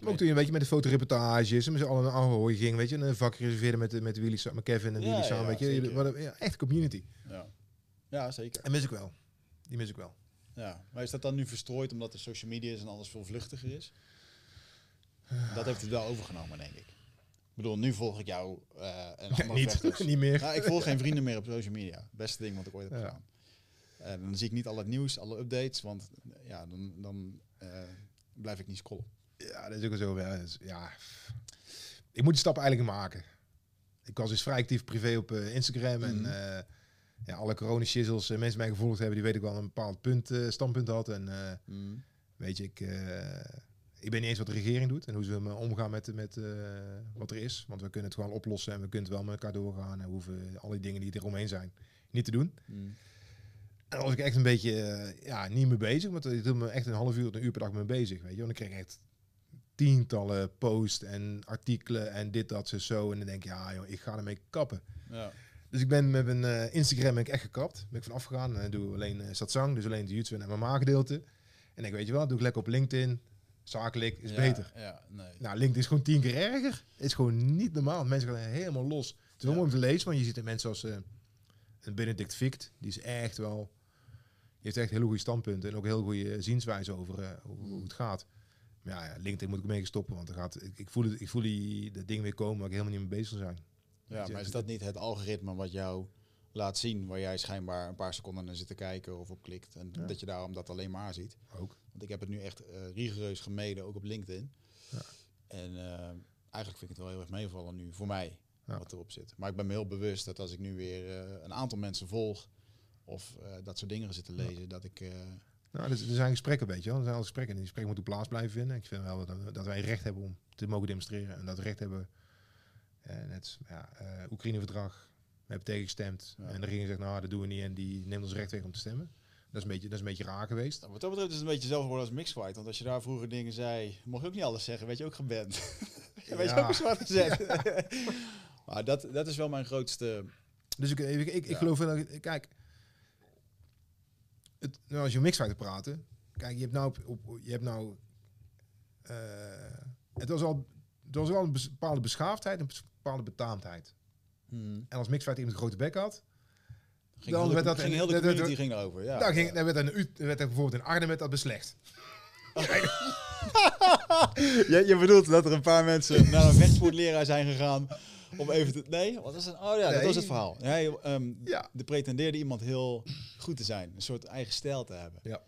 Ook toen je, weet je, met de fotoreportages en met z'n allen naar Ahoy ging, weet je, een vak reserveerde met, met Willy, met Kevin en Willy samen, weet je. wat een- ja, echt community. ja. ja, zeker. En mis ik wel. Die mis ik wel. Ja. Maar is dat dan nu verstrooid omdat er social media is en alles veel vluchtiger is? Dat heeft het wel overgenomen, denk ik. Ik bedoel, nu volg ik jou eh en Ja, niet, vechters. niet meer. Nou, ik volg geen vrienden meer op social media. Beste ding wat ik ooit heb Ja. gedaan. En dan zie ik niet al het nieuws, alle updates, want ja, dan, dan eh, blijf ik niet scrollen. Ja, dat is ook wel zo. Ja, is- ja. Ik moet die stap eigenlijk maken. Ik was dus vrij actief privé op eh, Instagram. En Mhm. eh, ja, alle corona shizzles, eh, mensen mij gevolgd hebben, die weet ik wel een bepaald punt, standpunt had. En eh, weet je, ik, ik ben niet eens wat de regering doet en hoe ze me omgaan met, met wat er is. Want we kunnen het gewoon oplossen en we kunnen het wel met elkaar doorgaan. En we hoeven al die dingen die er omheen zijn niet te doen. Mm. En dan was ik echt een beetje, ja, niet mee bezig. Want ik hield me echt een half uur, een uur per dag mee bezig, weet je. Want ik kreeg echt tientallen posts en artikelen en dit, dat, zo, zo. En dan denk ik, ja joh, ik ga ermee kappen. Ja. Dus ik ben met mijn eh, Instagram ben ik echt gekapt. Ben ik van afgegaan. En doe alleen uh, satsang, dus alleen de YouTube en MMA gedeelte. En ik weet je wel, doe ik lekker op LinkedIn. Zakelijk is Ja, beter. Ja, nee. Nou, LinkedIn is gewoon tien keer erger. is gewoon niet normaal. Mensen gaan helemaal los. Het is wel mooi om te lezen, want je ziet er mensen als eh, een Benedict Vict. Die is echt wel... Die heeft echt hele goede standpunten en ook heel goede zienswijze over hoe, hoe het gaat. Ja, ja, LinkedIn moet ik mee stoppen, want er gaat, ik, ik voel, het, ik voel die, dat ding weer komen waar ik helemaal niet mee bezig wil zijn. Ja, maar is dat niet het algoritme wat jou laat zien waar jij schijnbaar een paar seconden naar zit te kijken of op klikt en Ja. dat je daarom dat alleen maar ziet? Ook. Want ik heb het nu echt eh, rigoureus gemeden, ook op LinkedIn. Ja. En eh, eigenlijk vind ik het wel heel erg meevallen nu voor mij Ja. wat erop zit. Maar ik ben me heel bewust dat als ik nu weer eh, een aantal mensen volg of dat soort dingen zit te lezen, dat ik Nou, dus, er zijn gesprekken, weet je wel. Er zijn al gesprekken en die gesprekken moeten plaats blijven vinden. Ik vind wel dat, dat wij recht hebben om te mogen demonstreren. En dat recht hebben, eh, net ja, eh Oekraïne-verdrag, we hebben tegengestemd. Ja. En de regering zegt, nou, dat doen we niet. En die neemt ons recht weg om te stemmen. Dat is een beetje, dat is een beetje raar geweest. Nou, wat dat betreft is het een beetje hetzelfde geworden als Mixfight. Want als je daar vroeger dingen zei, mocht je ook niet alles zeggen, werd je ook geband. Je werd je ook zwart gezet. maar dat, dat is wel mijn grootste... Dus ik, ik, ik, geloof wel, dat- kijk, het, nou, als je mixfighter praten, kijk, je hebt nou, op, op- je hebt nou, eh, het was al, het was wel een bepaalde beschaafdheid en een bepaalde betaamdheid. En als mixfighter iemand een grote bek had, Ging, Dan werd dat- ging heel de dat- community ging erover. Ja. dan, ging, dan werd, er een, werd er bijvoorbeeld in Arnhem werd dat beslecht. je, je bedoelt dat er een paar mensen naar een vechtsportleraar zijn gegaan om even te... Nee, wat was het? Oh ja, dat was het verhaal. Hij ehm, Ja. de pretendeerde iemand heel goed te zijn. Een soort eigen stijl te hebben. Ja.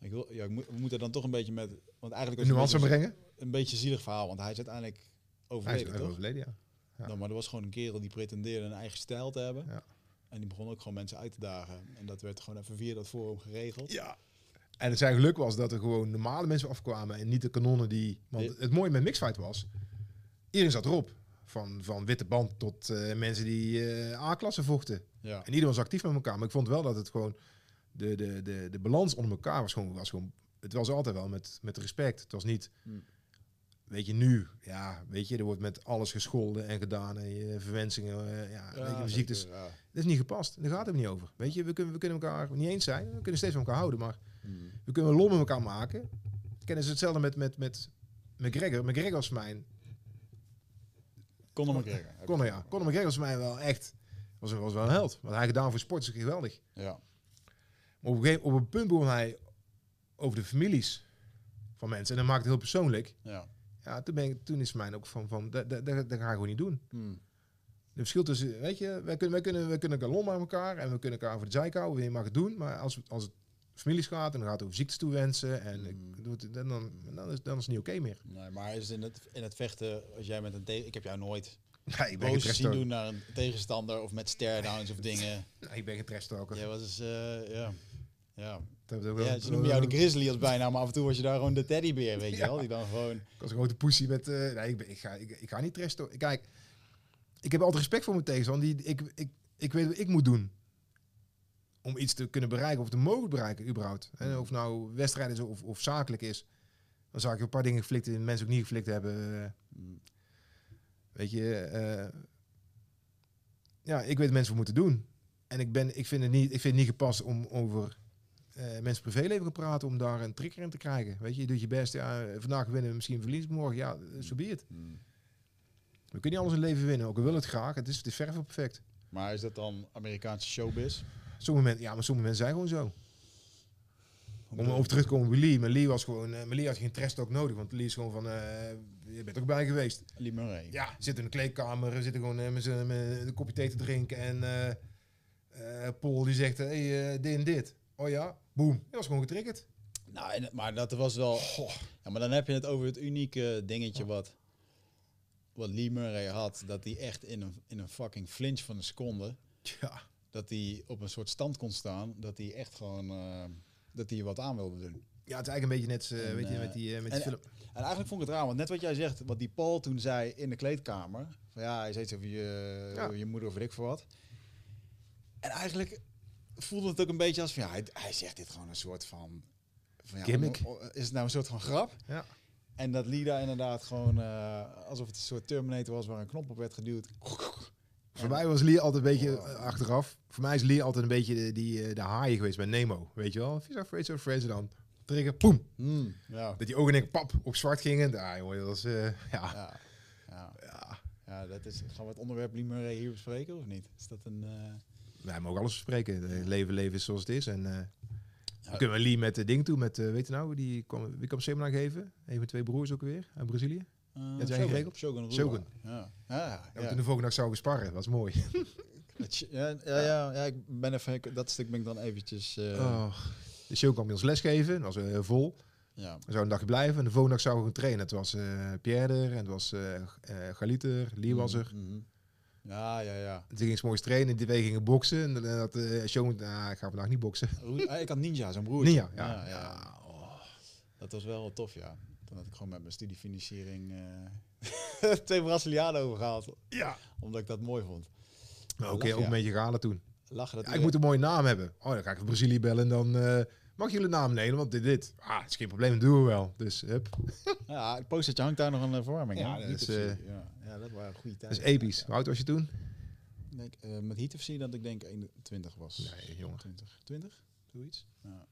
Ik wil, ja, ik moet- we moeten dan toch een beetje met... Want eigenlijk Een was nuance een beetje, brengen. een beetje zielig verhaal. Want hij is uiteindelijk Hij is overleden, toch? overleden, ja. Ja. Nou, maar er was gewoon een kerel die pretendeerde een eigen stijl te hebben. Ja. En die begon ook gewoon mensen uit te dagen. En dat werd gewoon even via dat forum geregeld. Ja. En het zijn geluk was dat er gewoon normale mensen afkwamen en niet de kanonnen die... Want het mooie met mixfight was, iedereen zat erop. Van, van witte band tot eh, mensen die eh A-klasse vochten. Ja. En iedereen was actief met elkaar. Maar ik vond wel dat het gewoon... De, de, de, de balans onder elkaar was gewoon, was gewoon... Het was altijd wel met, met respect. Het was niet... Hmm. Weet je, nu, ja, weet je, er wordt met alles gescholden en gedaan en je verwensingen, eh, ja, weet je, zeker, ja. Dat is niet gepast. Daar gaat het niet over. Weet je, we kunnen, we kunnen elkaar niet eens zijn. We kunnen steeds van elkaar houden, maar Hmm. we kunnen lol met elkaar maken. Kennen ze hetzelfde met, met, met McGregor. McGregor was mijn... Conor McGregor. Conor, ja. Conor McGregor was mij wel echt... Was, was wel een held. Wat hij gedaan voor sport is geweldig. Ja. Maar op een, gegeven, op een punt begon hij over de families van mensen. En dan maakte het heel persoonlijk. Ja. Ja, toen, ben ik, toen is mijn ook van... van dat, dat, dat, dat ga ik gewoon niet doen. Hmm. Het verschil tussen... Weet je, wij kunnen, wij kunnen, wij kunnen lol met elkaar. En we kunnen elkaar over de zeik houden. Je mag het doen. Maar als, als het families gaat en dan gaat het over ziektes toewensen. En Mm. doe het, dan, dan, dan, is, dan is het niet oké meer. Nee, maar is in het, in het vechten, als jij met een tegen... Ik heb jou nooit Nee, ik ben boos zien doen naar een tegenstander of met stare-downs of dingen. Nee, ik ben geen trash talker. Jij was dus, eh, ja... Ja. Dat ook ja, ze noemen jou de grizzly als bijna, maar af en toe was je daar gewoon de teddybeer, weet je Ja. wel? Die dan gewoon... Ik was een grote poesie met... eh, nee, ik, ben, ik, ga, ik, ik ga niet trash talken. Kijk, ik heb altijd respect voor mijn tegenstander. Die, ik, ik, ik weet wat ik moet doen. Om iets te kunnen bereiken of te mogen bereiken überhaupt. En of nou wedstrijden is of, of zakelijk is. Dan zou ik een paar dingen geflikt die mensen ook niet geflikt hebben. eh, Mm. Weet je, eh, ja, ik weet wat mensen moeten doen. En ik, ben, ik, vind het niet, ik vind het niet gepast om over eh mensen privéleven te praten, om daar een trigger in te krijgen. Weet je, je doet je best. Ja, vandaag winnen, misschien verlies morgen. Ja, zo be het. Mm. We kunnen niet alles in leven winnen, ook al we het graag. Het is, het is ver van perfect. Maar is dat dan Amerikaanse showbiz? Sommige mensen, ja, maar sommige mensen zijn gewoon zo. Om over terug te komen bij Lee. Maar Lee was gewoon, maar Lee had geen trash talk nodig, want Lee is gewoon van, eh, je bent ook bij geweest. Lee Murray. Ja, zit in de kleedkamer, zit er gewoon eh, met, een kopje thee te drinken. En Paul die zegt, hey, dit en dit. Oh ja, boem. Dat was gewoon getriggerd. Nou, en, maar dat was wel... Ja, maar dan heb je het over het unieke dingetje wat, wat Lee Murray had. Dat hij echt in een, in een fucking flinch van een seconde... Ja. Dat hij op een soort stand kon staan. Dat hij echt gewoon... eh, dat hij wat aan wilde doen. ja, het is eigenlijk een beetje net, eh, En, weet je, met die, eh, met die en- film. En eigenlijk vond ik het raar, want net wat jij zegt, wat die Paul toen zei in de kleedkamer. Van ja, hij zei iets over je, Ja. over je moeder of ik voor wat. En eigenlijk voelde het ook een beetje als van ja, hij, hij zegt dit gewoon een soort van... van ja, Gimmick. om- om- Is het nou een soort van grap? Ja. En dat Lida inderdaad gewoon alsof het een soort Terminator was waar een knop op werd geduwd. Voor mij was Lee altijd een beetje eh, achteraf. Voor mij is Lee altijd een beetje de, die, eh, de haaien geweest bij Nemo. Weet je wel? Vis afraid of friends dan. Trigger, poem. Mm, ja. Dat die ogen denk ik, pap, op zwart gingen. Ja, jongen, dat was, eh, ja. Ja. Ja. ja. ja, dat is. Gaan we het onderwerp niet meer hier bespreken of niet? Is dat een. Wij mogen alles bespreken. Het leven, leven is zoals het is. En Ja. dan kunnen we Lee met de ding toe. Met, weet je nou, die kwam, wie kwam seminar geven? Een van twee broers ook weer, uit Brazilië. Eh, jij Shogun. geregeld? Shogun. Shogun. Ja. Ja, Ja. toen de volgende dag zouden sparren. Dat was mooi. Het Ja, ja, ja, ja, ik ben even, dat stuk ben ik dan eventjes... eh, Oh. De show kwam bij ons lesgeven. Dat was eh, vol. ja. We zouden een dagje blijven. En de volgende dag zouden we gaan trainen. Het was eh Pierre er. En het was uh, Galiter. Lee was er. Mhm. Ja, ja, ja. Toen ging ze mooi trainen. Die twee gingen boksen. En dat eh show... Nou, ik ga vandaag niet boksen. Ah, ik had Ninja, zo'n broer. Ninja, ja. Ja, ja. Ja, oh. Dat was wel tof, ja. Toen had ik gewoon met mijn studiefinanciering eh, twee Brazilianen overgehaald. Ja. Omdat ik dat mooi vond. Maar ook, een beetje galen toen. Lachen dat Ja, ik moet een mooie naam hebben. Oh, dan ga ik Brazilië bellen en dan... eh, mag jullie naam nemen? Want dit, dit. Ah, is geen probleem, dat doen we wel. Dus, hup. Ja, het postertje hangt daar nog een verwarming. Ja, hè? dat eh, ja. ja, dat waren goede Dat tijden. is episch. Hoe oud was je toen? Eh, met Heat of Sea dat ik denk 21 was. Nee, jongen. 20. 20? Zoiets? Ja,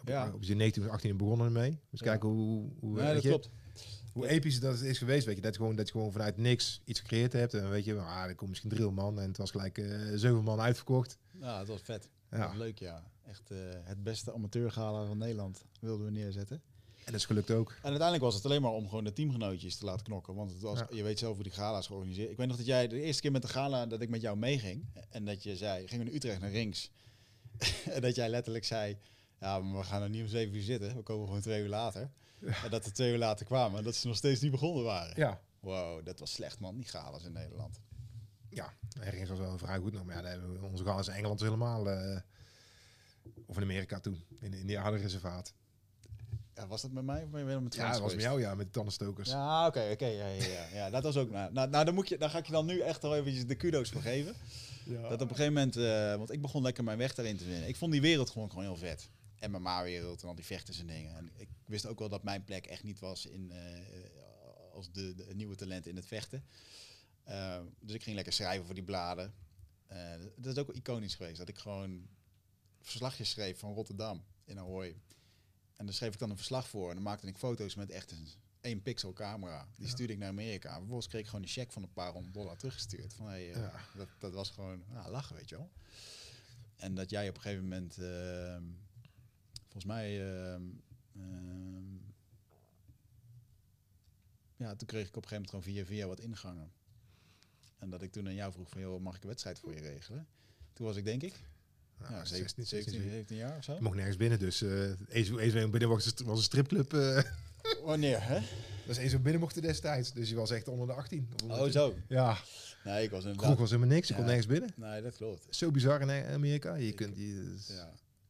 Op, Ja. op je 19 of 18 begonnen ermee. Dus Ja. kijken hoe, hoe, weet dat je, klopt. hoe episch dat is geweest. Weet je, dat, je gewoon, dat je gewoon vanuit niks iets gecreëerd hebt. En weet je, ah, er komt misschien drie man. En het was gelijk eh zeven man uitverkocht. Ja, het was vet. Ja. Leuk, ja. Echt eh, het beste amateurgala van Nederland wilden we neerzetten. En dat is gelukt ook. En uiteindelijk was het alleen maar om gewoon de teamgenootjes te laten knokken. Want het was, Ja. je weet zelf hoe die gala's georganiseerd. Ik weet nog dat jij de eerste keer met de gala dat ik met jou meeging. En dat je zei, gingen we naar Utrecht naar Rings. en dat jij letterlijk zei, ja, maar we gaan er niet om zeven uur zitten. We komen gewoon twee uur later. En dat we twee uur later kwamen. En dat ze nog steeds niet begonnen waren. Ja. Wow, dat was slecht man, die galas in Nederland. Ja, ergens was wel vrij goed nog. Maar ja, daar hebben we- onze galas in Engeland helemaal... eh, of in Amerika toen. In, in die aardereservaat. Ja, was dat met mij of ben je Ja, dat was met jou, ja. Met de tandenstokers. Ja, oké, oké. ja, ja, ja, ja, dat was ook. Nou, nou, nou, dan, moet je, dan ga ik je dan nu echt wel eventjes de kudo's voor geven. Ja. Dat op een gegeven moment, eh, want ik begon lekker mijn weg daarin te vinden. Ik vond die wereld gewoon, gewoon heel vet. MMA-wereld en al die vechters en dingen. En ik wist ook wel dat mijn plek echt niet was in, eh, als de, de nieuwe talent in het vechten. Eh, dus ik ging lekker schrijven voor die bladen. Eh, dat is ook wel iconisch geweest. Dat ik gewoon verslagjes schreef van Rotterdam in Ahoy. En daar schreef ik dan een verslag voor. En dan maakte ik foto's met echt een 1 pixel camera. Die Ja. stuurde ik naar Amerika. En vervolgens kreeg ik gewoon een check van een paar honderd dollar teruggestuurd. Van, hey, eh, Ja. dat, dat was gewoon nou, lachen, weet je wel. En dat jij op een gegeven moment, ehm, volgens mij, ehm, ehm, ja, toen kreeg ik op een gegeven moment gewoon via via wat ingangen. En dat ik toen aan jou vroeg van, joh, mag ik een wedstrijd voor je regelen? Toen was ik denk ik, Nou, ja, 16, 17, 16, 17, 17 jaar of zo. Je mocht nergens binnen, dus eh eens, eens binnen was, een was een stripclub. eh Wanneer, hè? dat is eens zo binnen mochten destijds. Dus je was echt onder de 18. Of onder Oh, zo. Ja, Nee, ik was kroeg inderdaad... was helemaal niks. Je kon Ja. nergens binnen. Nee, dat klopt. Zo bizar in Amerika. Je Ik- kunt, je, dus-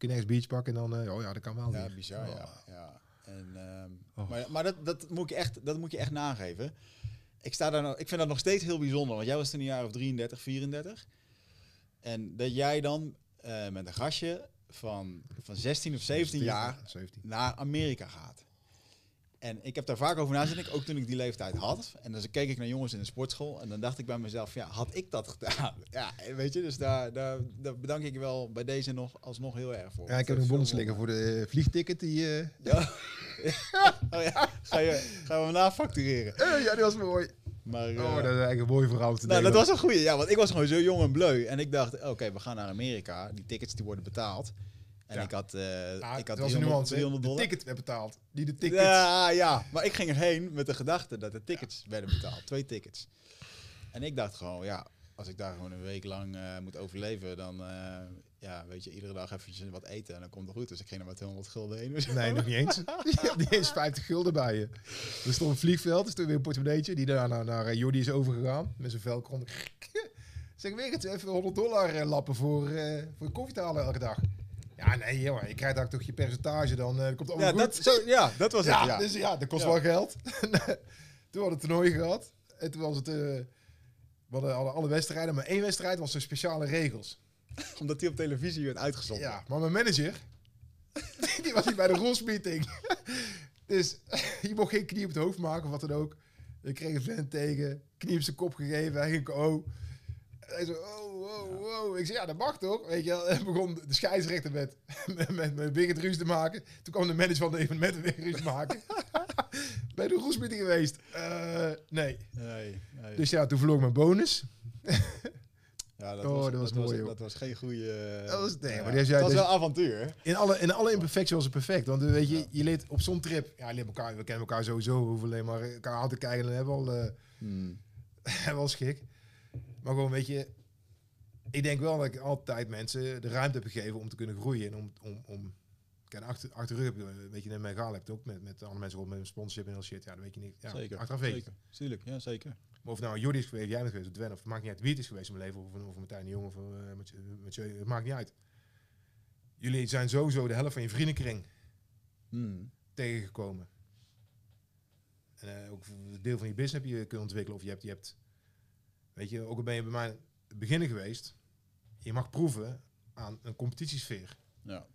Ja, je beach pakken en dan... eh, oh ja, dat kan wel. ja bizar, Oh. ja. ja. En, Oh. Maar, maar dat, dat, moet je echt, dat moet je echt nageven. Ik, sta daar ik vind dat nog steeds heel bijzonder, want jij was toen een jaar of 33, 34. En dat jij dan eh, met een gastje van, van 16 of 17 jaar 17. naar Amerika gaat. En ik heb daar vaak over na zitten, ook toen ik die leeftijd had. En dan keek ik naar jongens in de sportschool en dan dacht ik bij mezelf, ja, had ik dat gedaan? Ja, weet je, dus daar, daar, daar bedank ik je wel bij deze nog alsnog heel erg voor. Ja, ik heb een bonnetje liggen voor de eh, vliegticket. Die, eh, Ja. oh ja, ga je, gaan we hem nafactureren. eh, ja, die was mooi. Maar, Oh, dat is eigenlijk een mooi verhaal te nou, dat was een goeie. Ja, want ik was gewoon zo jong en bleu. En ik dacht, oké, we gaan naar Amerika. Die tickets die worden betaald. En Ja. ik had, Ah, ik had was een 300, nuance. hè. 300 De dollar. ticket werd betaald. Niet de ticket. Ja, ja, maar ik ging erheen met de gedachte dat de tickets werden betaald. Twee tickets. En ik dacht gewoon, ja, als ik daar gewoon een week lang eh, moet overleven, dan, eh, ja, weet je, iedere dag eventjes wat eten en dan komt het goed. Dus ik ging er met 200 gulden heen. Dus Nee, nog niet eens. Je had niet eens 50 gulden bij je. Er stond een vliegveld, er stond weer een portemonneetje. Die daarna naar eh, Jordi is overgegaan. Met zijn velkron. Zeg, weer het even 100 dollar lappen voor, eh, voor koffie te halen elke dag. Ja, nee jongen, je krijgt daar toch je percentage dan. eh komt ja, allemaal dat, goed. zo, ja, dat was ja, het. Ja. Dus ja, dat kost Ja. wel geld. toen hadden we het toernooi gehad. En toen was het... eh, we hadden alle, alle wedstrijden, maar één wedstrijd was er speciale regels. Omdat die op televisie werd uitgezonden. Ja, maar mijn manager, die was niet bij de rules meeting. Dus je mocht geen knie op het hoofd maken of wat dan ook. Ik kreeg een vent tegen, knie op zijn kop gegeven, hij ging oh. Hij zo, oh, wow, wow. Ik zei, ja, dat mag toch? Weet je wel. Begon de scheidsrechter met, met, met, ruzie te maken. Toen kwam de manager van de evenementen weer ruzie maken. Bij de roesmeeting geweest? Eh, nee. Nee, nee. Dus ja, toen verloor ik mijn bonus. ja, dat, oh, was, dat was mooi, joh. Dat was geen goede... Dat was- nee, ja, maar die is- ja, dat was wel avontuur? In alle, in alle imperfectie was het perfect. Want eh, weet je, Ja. je leert op zo'n trip... Ja, je leert elkaar, we kennen elkaar sowieso. We hoeven alleen maar elkaar aan te kijken. En hebben we al... eh, Hmm. wel schik. Maar gewoon, weet je, ik denk wel dat ik altijd mensen de ruimte heb gegeven om te kunnen groeien. En om, om, om kijk, achter, achter rug heb je, weet je, net mijn gaal hebt ook met, met andere mensen rond met een sponsorship en heel shit. Ja, dat weet je niet. Ja, zeker. Achteraf weet zeker. Tuurlijk, ja, zeker. Maar of nou Jordi is geweest, jij bent geweest, of Dwen, of het maakt niet uit wie het is geweest in mijn leven, of, of Martijn de Jong, of uh, met, met je, het maakt niet uit. Jullie zijn sowieso de helft van je vriendenkring Hmm. tegengekomen. En eh, ook een deel van je business heb je kunnen ontwikkelen. Of je hebt, je hebt, weet je, ook al ben je bij mij beginnen geweest, je mag proeven aan een competitiesfeer. Ja.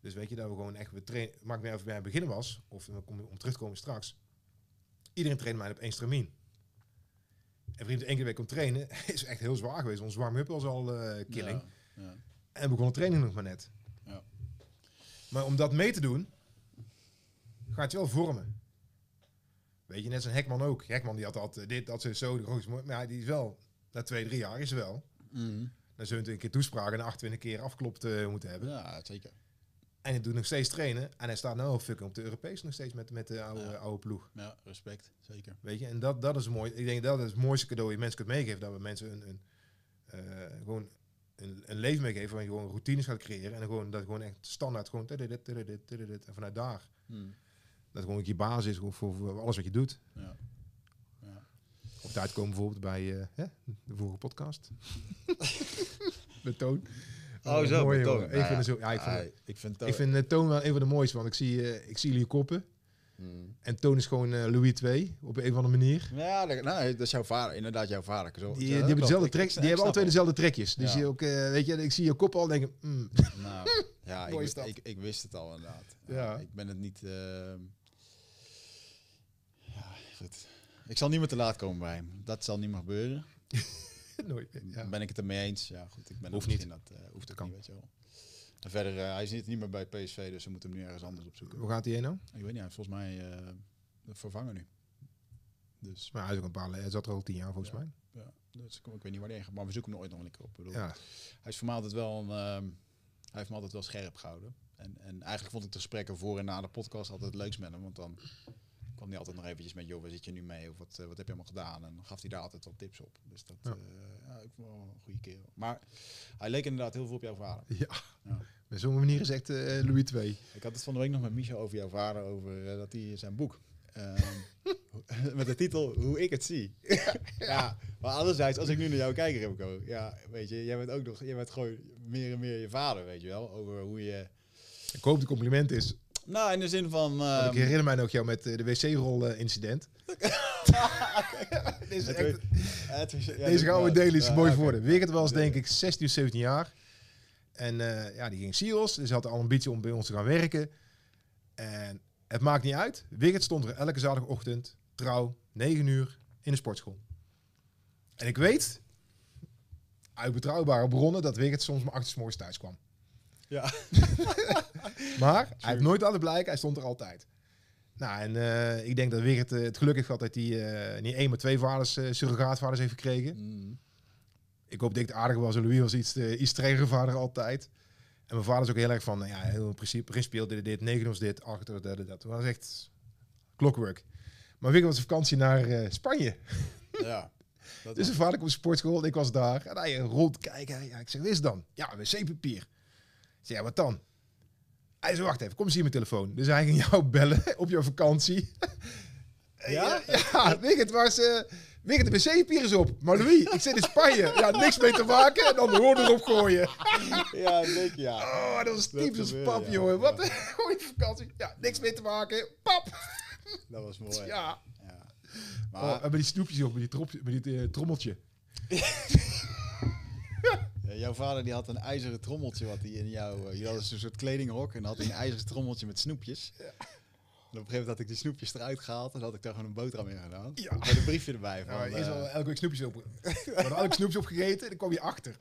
Dus weet je, dat we gewoon echt, we trainen, maakt mij of bij het beginnen was, of kom, om terug te komen straks. Iedereen trainde mij op één stramien. En vriend, één keer de week kon trainen, is echt heel zwaar geweest. Ons warm-up was al eh, killing. Ja. Ja. En begon de training nog maar net. Ja. Maar om dat mee te doen, gaat je wel vormen. Weet je, net zo'n Hekman ook. Hekman die had altijd dit, dat, zo, de grootste Maar ja, die is wel, na twee, drie jaar is wel. Hmm. Na 27 keer toespraken en 28 keer afklopt eh, moeten hebben. ja, zeker. En hij doet nog steeds trainen. En hij staat nou al fucking op de Europees nog steeds met, met de oude, Ja. oude ploeg. Ja, respect. Zeker. Weet je, en dat, dat is mooi. Ik denk dat is het mooiste cadeau je mensen kunt meegeven. Dat we mensen een, een, eh, gewoon een, een leven meegeven waarin je gewoon routines gaat creëren. En dan gewoon, dat gewoon echt standaard gewoon... tududut, tududut, tududut, En vanuit daar. Hmm. Dat gewoon je basis voor, voor alles wat je doet. Ja. Ja. Op tijd komen bijvoorbeeld bij eh, hè, de vorige podcast. met Toon. mooi, jongen. Ik vind zo... Ja, ik vind, Ah, ik vind ik vind eh, Toon wel een van de mooiste. Want ik zie, eh, ik zie jullie koppen. Hmm. En Toon is gewoon Louis II. Op een of andere manier. Ja, dat, nou, dat is jouw vader. Inderdaad, jouw vader. Zo, Die, ja, die hebben dezelfde trek, die hebben altijd dezelfde trekjes. Dus Ja. je ook, weet je, ik zie je kop al en denk ik, mm, Nou, ja, ik, ik, ik wist het al inderdaad. Ja. Ik ben het niet... goed. Ik zal niet meer te laat komen bij hem. Dat zal niet meer gebeuren. nooit. Ja. Ben ik het ermee eens? Ja, goed. Ik ben Hoeft er misschien Dat eh, hoeft ook Kan. niet, weet je wel. En verder, eh, hij zit niet meer bij PSV, dus we moeten hem nu ergens anders opzoeken. Hoe gaat hij heen nou? Ik weet niet, hij heeft volgens mij eh vervangen nu. Dus, Maar hij, is ook een paar, hij zat er al tien jaar volgens Ja. mij. ja, dus ik, ik weet niet waar hij heen gaat, maar we zoeken hem ooit nog een keer op. Bedoel, Ja. Hij is voor mij altijd wel een, ehm, hij heeft me altijd wel scherp gehouden. En, en eigenlijk vond ik de gesprekken voor en na de podcast altijd het leukst met hem. Want dan kwam hij altijd nog eventjes met, joh, waar zit je nu mee? Of wat, eh, wat heb je allemaal gedaan? En dan gaf hij daar altijd wat tips op. Dus dat, Ja. ja. ja, ik vond wel een goede kerel. Maar hij leek inderdaad heel veel op jouw vader. ja. Ja. Op zo'n manier echt eh, Louis II. Ik had het van de week nog met Michel over jouw vader, over eh, dat hij zijn boek... ehm, met de titel Hoe ik het zie. ja, maar anderzijds, als ik nu naar jou kijk, Remco, ja, weet je, jij bent ook nog, jij bent gewoon meer en meer je vader, weet je wel, over hoe je... Ik hoop het een compliment is. Nou, in de zin van... Ik ehm, herinner mij nog jou met eh, de wc-rol eh, incident. Deze, echt, ja, deze delen, is mooi voor de Wigert was denk ik 16 of 17 jaar. En eh, ja, die ging SEALS. Dus had de ambitie om bij ons te gaan werken. En het maakt niet uit. Wigert stond er elke zaterdagochtend, trouw, 9 uur, in de sportschool. En ik weet, uit betrouwbare bronnen, dat Wigert soms maar achter 's morgens thuis kwam. Ja. Maar hij heeft nooit laten blijken, hij stond er altijd. Nou, en eh, ik denk dat Wigert eh, het geluk heeft gehad dat hij eh, niet één, maar twee vaders, surrogaatvaders heeft gekregen. Mm. Ik hoop dat ik het aardige was. En Louis was iets, iets strengere vader altijd. En mijn vader is ook heel erg van, nou ja, heel in principe, dit, dit, negen was dit, acht was dat, dat. Dat was echt clockwork. Maar Wigert was op vakantie naar Spanje. Ja. Dat Dus zijn vader kwam op sportschool en ik was daar. En hij rondkijken. Ja, ik zeg, wat is dan? Ja, wc-papier. Ik zeg, ja, wat dan? Hij zei, wacht even, kom eens hier mijn telefoon. Dus hij ging jou bellen op jouw vakantie. Ja? Ja, Wigert was... Wigert, de wc-papier is op. Maar Louis, ik zit in Spanje. Ja, niks mee te maken. En dan gewoon erop gooien. Ja, denk ja. Oh, dat was typisch pap, ja. jongen. Wat een goeie vakantie. Ja, niks mee te maken. Pap. Dat was mooi. Ja. Ja. Oh, Maar en met die snoepjes op, met die, trop, met die eh, trommeltje. Ja, jouw vader die had een ijzeren trommeltje wat hij in jou... eh, je had een soort kledingrok en had hij een ijzeren trommeltje met snoepjes. Dat een gegeven moment had ik die snoepjes eruit gehaald en had ik daar gewoon een boterham in gedaan. Ja. Met een briefje erbij. Van, Nou, eerst eh, al elke week snoepjes op. We hadden elke snoepjes opgegeten, dan kwam je achter.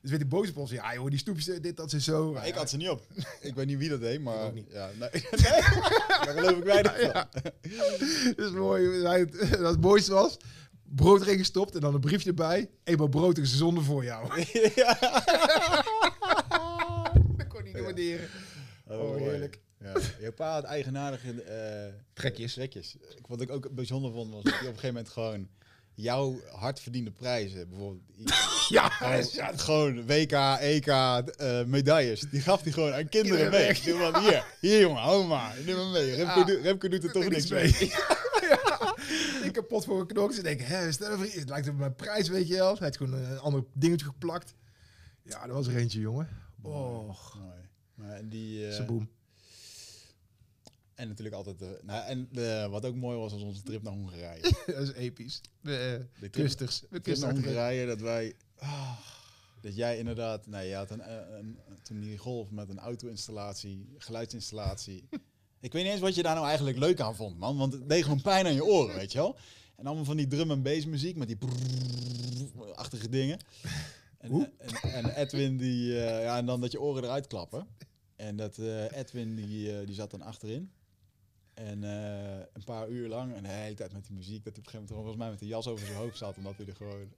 Dus werd die boos op ons. Ja joh, die snoepjes, eh, dit, dat is zo. maar ik had ze niet op. ik weet niet wie dat deed, maar... ook niet. Ja, nee, daar geloof ik weinig van. Dat is mooi. Hij- Dat het mooiste was, brood erin gestopt en dan een briefje erbij. Eenmaal brood is zonde voor jou. ja. Dat kon niet waarderen. Oh, mooi. heerlijk. Ja. Je pa had eigenaardige eh, Trekjes. trekjes. Wat ik ook bijzonder vond, was dat hij op een gegeven moment gewoon jouw hard verdiende prijzen, bijvoorbeeld Ja, gewoon, ja, gewoon WK, EK, eh, medailles, die gaf hij gewoon aan kinderen Kinderen mee. weg. Hier, hier jongen, hou maar, neem maar mee. Remco, Ja. doet- Remco doet er toch niks mee. Kapot voor mijn knoks. Ik denk, hè, stel het lijkt op mijn prijs, weet je wel. Hij had gewoon een ander dingetje geplakt. Ja, dat was er eentje, jongen. Oh, Mooi. Maar en die, eh, saboom. en natuurlijk altijd, de, nou, en de, wat ook mooi was, was onze trip naar Hongarije. dat is episch. De De uh, trip- kusters. De trip naar. Hongarije, dat wij... ah, dat jij inderdaad... Nou, je had een, een, een- toen die golf met een auto-installatie, geluidsinstallatie. Ik weet niet eens wat je daar nou eigenlijk leuk aan vond, man. Want het deed gewoon pijn aan je oren, weet je wel. En allemaal van die drum en bass muziek met die brrrr-achtige dingen. En, en, en Edwin die... eh, ja, en dan dat je oren eruit klappen. En dat eh, Edwin die, eh, die zat dan achterin. En een paar uur lang en de hele tijd met die muziek, dat hij op een gegeven moment volgens mij met de jas over zijn hoofd zat, omdat hij er gewoon...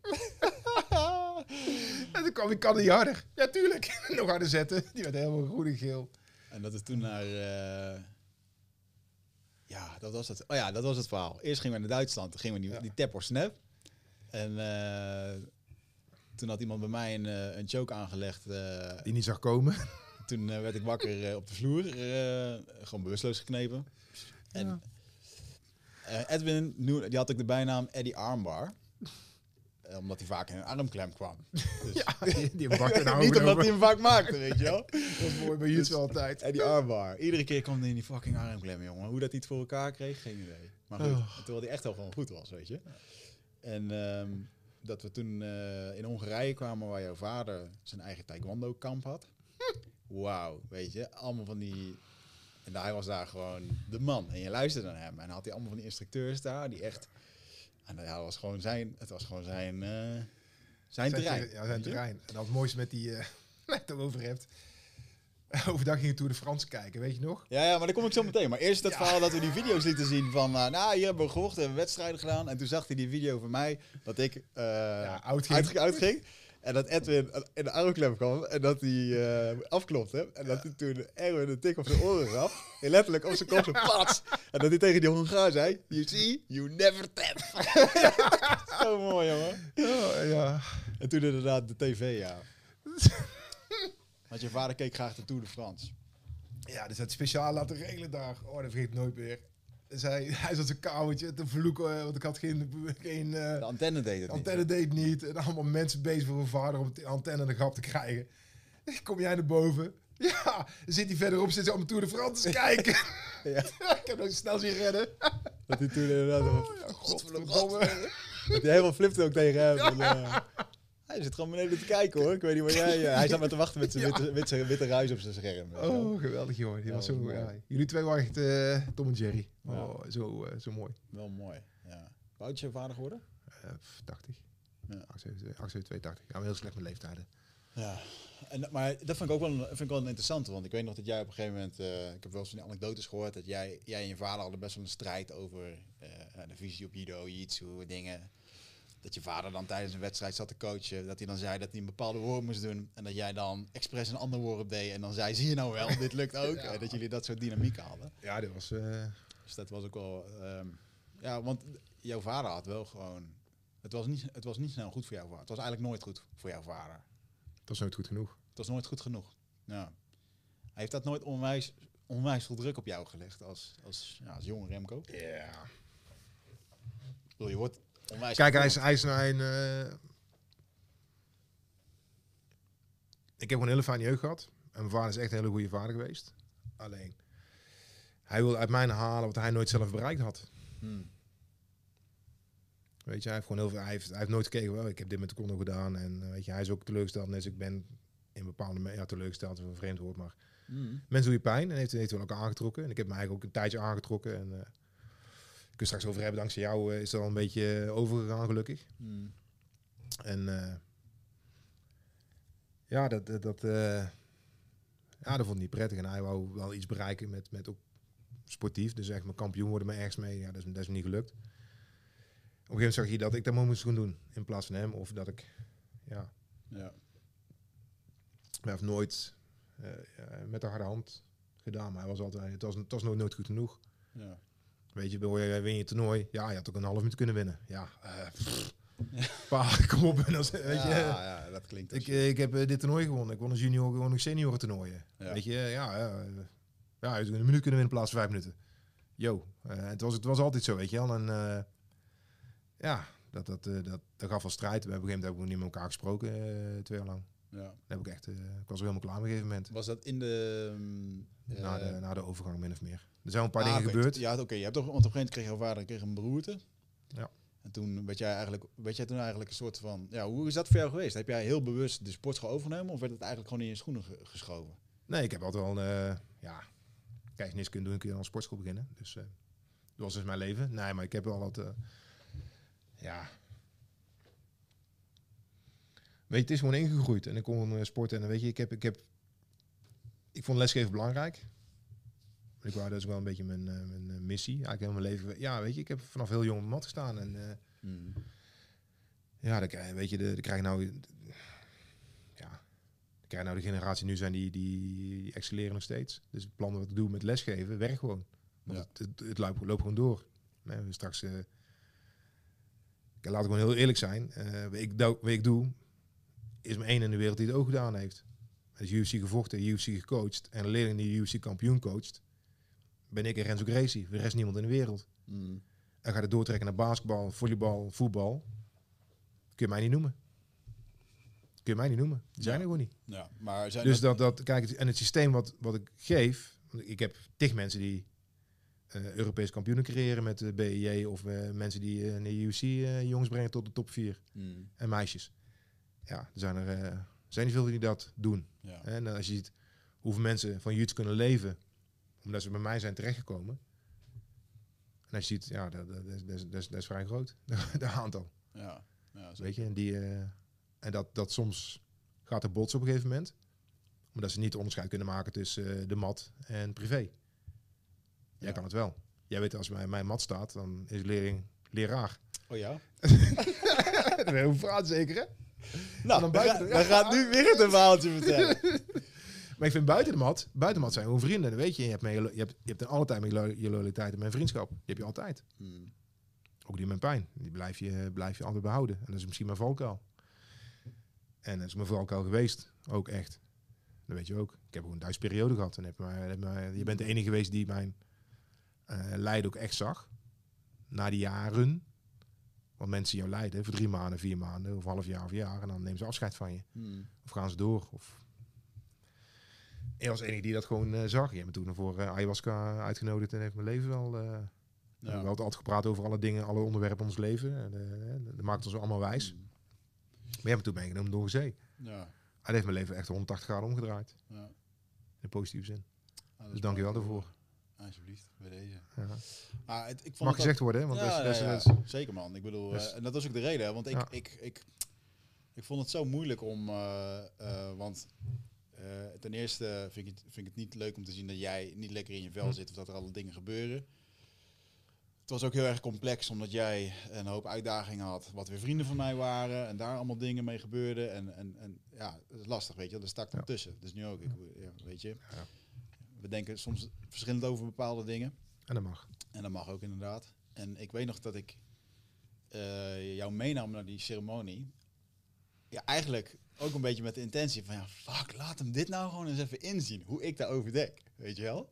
En toen kwam ik kan niet harder. Ja, tuurlijk. Nog harder zetten. Die werd helemaal groen en geel. En dat is toen naar... Ja, dat was het. Oh ja, dat was het verhaal. Eerst gingen we naar Duitsland, toen gingen we die, Ja. die tap or snap. En eh, toen had iemand bij mij een, eh, een choke aangelegd. eh, Die niet zag komen. toen werd ik wakker op de vloer, gewoon bewusteloos geknepen. En eh, Edwin, die had ook de bijnaam Eddie Armbar. Eh, omdat hij vaak in een armklem kwam. Dus, Ja, die, die nou Niet omdat hij hem vaak maakte, weet je wel. Dat was mooi bij Juts wel altijd. Eddie Armbar. Iedere keer kwam hij in die fucking armklem, jongen. Hoe dat hij het voor elkaar kreeg, geen idee. Maar goed, Oh. terwijl hij echt wel gewoon goed was, weet je. En ehm, dat we toen eh, in Hongarije kwamen waar jouw vader zijn eigen taekwondo-kamp had. Wauw, weet je. Allemaal van die... En hij was daar gewoon de man. En je luisterde naar hem. En dan had hij allemaal van die instructeurs daar, die echt... En ja, het was gewoon zijn, het was gewoon zijn, eh, zijn terrein. Ja, zijn terrein. En dat het mooiste met die... eh net over hebt. Overdag ging je Tour de France kijken, weet je nog? Ja, ja, maar daar kom ik zo meteen. Maar eerst dat Ja. verhaal dat we die video's lieten zien van... eh, nou, hier hebben we gevochten, hebben we wedstrijden gedaan. En toen zag hij die video van mij dat ik eh uitging. Uit, uitging. En dat Edwin in de armklem kwam en dat hij eh afklopte. En dat hij toen Erwin een tik op zijn oren gaf. En letterlijk op zijn kop zo pats. En dat hij tegen die Hongaar zei... You see, you never tap. zo mooi, jongen. Ja, ja. En toen inderdaad de tv, ja. Want je vader keek graag de Tour de France. Ja, dus het speciaal laten regelen daar. Oh, dat vergeet ik nooit meer. Dus hij, zat zijn kamertje te vloeken, eh, want ik had geen, geen eh, De antenne deed het antenne niet. deed niet. En allemaal mensen bezig voor hun vader om de antenne de grap te krijgen. Kom jij naar boven? Ja, dan zit hij verderop, zit hij op mijn Tour de France te kijken. Ja. ik heb nog snel zien redden. Dat hij toen inderdaad... Oh, ja, godverdomme. Dat hij helemaal flipte ook tegen hem. En, eh, hij zit gewoon beneden te kijken hoor. Ik weet niet waar jij... eh, hij zat maar te wachten met zijn Ja. witte, witte, witte ruis op zijn scherm. Oh, geweldig joh. Die Ja, was zo, ja. Jullie twee waren echt eh, Tom en Jerry. Oh, zo, eh, zo mooi. Wel mooi. Ja. Hoe oud is je vader geworden? Eh, 80. Ja. 87, 82. Ja, maar heel slecht met leeftijden. Ja. En, maar dat vind ik ook wel een, vind ik wel een interessante. Want ik weet nog dat jij op een gegeven moment... ik heb wel eens van anekdotes gehoord... dat jij, jij en je vader hadden best wel een strijd over eh, de visie op judo, jitsu, dingen. Dat je vader dan tijdens een wedstrijd zat te coachen. Dat hij dan zei dat hij een bepaalde woord moest doen. En dat jij dan expres een ander woord deed. En dan zei, zie je nou wel, dit lukt ook. Ja. Dat jullie dat soort dynamiek hadden. Ja, dit was... eh, Dus dat was ook wel... ehm, ja, want jouw vader had wel gewoon... Het was, niet, het was niet snel goed voor jouw vader. Het was eigenlijk nooit goed voor jouw vader. dat was nooit goed genoeg. Het was nooit goed genoeg. Ja. Hij heeft dat nooit onwijs, onwijs veel druk op jou gelegd als, als, ja, als jonge Remco. Ja. bedoel, je wordt onwijs... Kijk, hij is, gevormd. hij is naar een... eh, Ik heb gewoon een hele fijne jeugd gehad. En mijn vader is echt een hele goede vader geweest. Alleen, hij wil uit mij halen wat hij nooit zelf bereikt had. Hmm. Weet je, hij heeft gewoon heel veel, hij heeft, hij heeft nooit gekeken, wel, ik heb dit met de kondo gedaan. En eh, weet je, hij is ook teleurgesteld. Dus ik ben in bepaalde ja, teleurgesteld, is een vreemd woord, maar Mm. Mensen doe je pijn en heeft, heeft wel elkaar aangetrokken. En ik heb me eigenlijk ook een tijdje aangetrokken. En uh, straks over hebben, dankzij jou uh, is dat al een beetje uh, overgegaan, gelukkig. Mm. En ja, dat, dat, dat ja, dat vond ik niet prettig. En hij wou wel iets bereiken met, met ook sportief. Dus echt mijn kampioen worden, maar ergens mee. Ja, dat is, dat is niet gelukt. Op een gegeven moment zag je dat ik dat maar moest gaan doen in plaats van hem. Of dat ik, ja. Ja. Maar heeft nooit uh, met de harde hand gedaan. Maar hij was altijd, het was, het was nooit, nooit goed genoeg. Ja. Weet je, win je toernooi. Ja, je had ook een half minuut kunnen winnen. Ja, uh, Pa, kom op. En weet ja, je, ja, dat klinkt ik, ik heb uh, dit toernooi gewonnen. Ik won een junior, gewoon een senioren toernooien. Ja. Weet je, ja, ja, ja, een minuut kunnen winnen in plaats van vijf minuten. Yo, uh, het, was, het was altijd zo, weet je wel. En uh, ja, dat, dat, uh, dat, dat gaf wel strijd. We hebben op een gegeven moment hebben we niet met elkaar gesproken, twee jaar lang. Ja. Dat heb ik echt, ik was er helemaal klaar op een gegeven moment. Was dat in de... Na, de, na de overgang min of meer. Er zijn een paar ah, dingen gebeurd. Ja, oké. Okay. Je hebt toch, want op een gegeven moment kreeg jouw vader kreeg een beroerte. Ja. En toen werd jij eigenlijk, werd jij toen eigenlijk een soort van, ja, hoe is dat voor jou geweest? Heb jij heel bewust de sportschool overgenomen of werd het eigenlijk gewoon in je schoenen ge geschoven? Nee, ik heb altijd wel, uh, ja, kijk, niks kunnen doen, kun je aan een sportschool beginnen. Dus uh, dat was dus mijn leven. Nee, maar ik heb wel wat, uh, ja. Weet je, het is gewoon ingegroeid en ik kon sporten en weet je, ik heb, ik heb, ik vond lesgeven belangrijk. Ik wou, dat is wel een beetje mijn, uh, mijn missie. Eigenlijk heel mijn leven. Ja, weet je, ik heb vanaf heel jong op mat gestaan. En uh, mm. ja, dan krijg, weet je, de, de krijg nou... Ja, krijg nou de generatie nu zijn die, die, die excelleren nog steeds. Dus het plan wat ik doe met lesgeven, werkt gewoon. Want Ja. het, het, het loopt, loopt gewoon door. Nee, we straks... Uh, laat ik gewoon heel eerlijk zijn. Uh, wat, ik, wat ik doe, is mijn één in de wereld die het ook gedaan heeft. Is UFC gevochten, UFC gecoacht. En een leerling die UFC kampioen coacht ben ik en Renzo Gracie. Er is niemand in de wereld. Mm. En gaat het doortrekken naar basketbal, volleybal, voetbal. Kun je mij niet noemen. Kun je mij niet noemen. Die zijn Ja. er gewoon niet. Ja, maar zijn Dus dat, dat, kijk, en het systeem wat, wat ik geef. Ik heb tig mensen die eh Europees kampioenen creëren met de BEJ. Of eh, mensen die eh, in de eh, jongens brengen tot de top 4. Mm. En meisjes. Ja, er zijn er eh, zijn niet veel die dat doen. Ja. En als je ziet hoeveel mensen van jiu kunnen leven, omdat ze bij mij zijn terechtgekomen. En als je ziet, ja, dat, dat, is- dat, dat, is, dat is vrij groot, dat aantal. Ja. Ja. Weet je, en, die, eh, en dat, dat soms gaat er botsen op een gegeven moment. Omdat ze niet onderscheid kunnen maken tussen eh, de mat en privé. Jij Ja. kan het wel. Jij weet, als bij mijn mat staat, dan is leerling leraar. Oh ja? Hoe praat zeker, hè? Nou, dan gaat nu weer het een verhaaltje vertellen. Maar ik vind buiten de mat, buiten de mat zijn gewoon vrienden. Dat weet je. Je hebt, mee, je hebt, je hebt in alle tijd met je lo- je loyaliteit en mijn vriendschap. Die heb je altijd. Mm. Ook die met pijn. Die blijf je, blijf je altijd behouden. En dat is misschien mijn valkuil. En dat is mijn valkuil geweest. Ook echt. Dat weet je ook. Ik heb ook een periode gehad. En heb maar, heb maar, je bent de enige geweest die mijn eh lijden ook echt zag. Na die jaren. Want mensen jou lijden voor drie maanden, vier maanden, of half jaar of jaar. En dan nemen ze afscheid van je. Mm. Of gaan ze door. Of... Ik was de enige die dat gewoon eh, zag. Je hebt me toen voor eh, ayahuasca uitgenodigd en heeft mijn leven wel... we Ja. hebben altijd gepraat over alle dingen, alle onderwerpen ons leven. En, dat maakt ons allemaal wijs. Mm. Maar jij hebt me toen meegenomen door zee. Ja. Hij heeft mijn leven echt 180 graden omgedraaid. ja. In de positieve zin. Ah, Dus dank je wel daarvoor. Alsjeblieft, bij deze. Ja. Het, ik vond Mag het gezegd worden, hè? Want ja, dat is, dat is, ja, dat ja. is- zeker man. Ik bedoel, Dus- en dat was ook de reden, want ik, ik, ik, ik vond het zo moeilijk om, want eh, ten eerste vind ik, het, vind ik het niet leuk om te zien dat jij niet lekker in je vel Hm. zit of dat er alle dingen gebeuren. Het was ook heel erg complex, omdat jij een hoop uitdagingen had, wat weer vrienden van mij waren en daar allemaal dingen mee gebeurden. En, en, en ja, dat is lastig, weet je, er stak dan Ja. tussen. Dus nu ook, ik, ja, weet je. Ja. We denken soms verschillend over bepaalde dingen. En dat mag. En dat mag ook inderdaad. En ik weet nog dat ik eh, jou meenam naar die ceremonie. Ja, eigenlijk ook een beetje met de intentie van... Ja, fuck, laat hem dit nou gewoon eens even inzien. Hoe ik daarover denk. Weet je wel?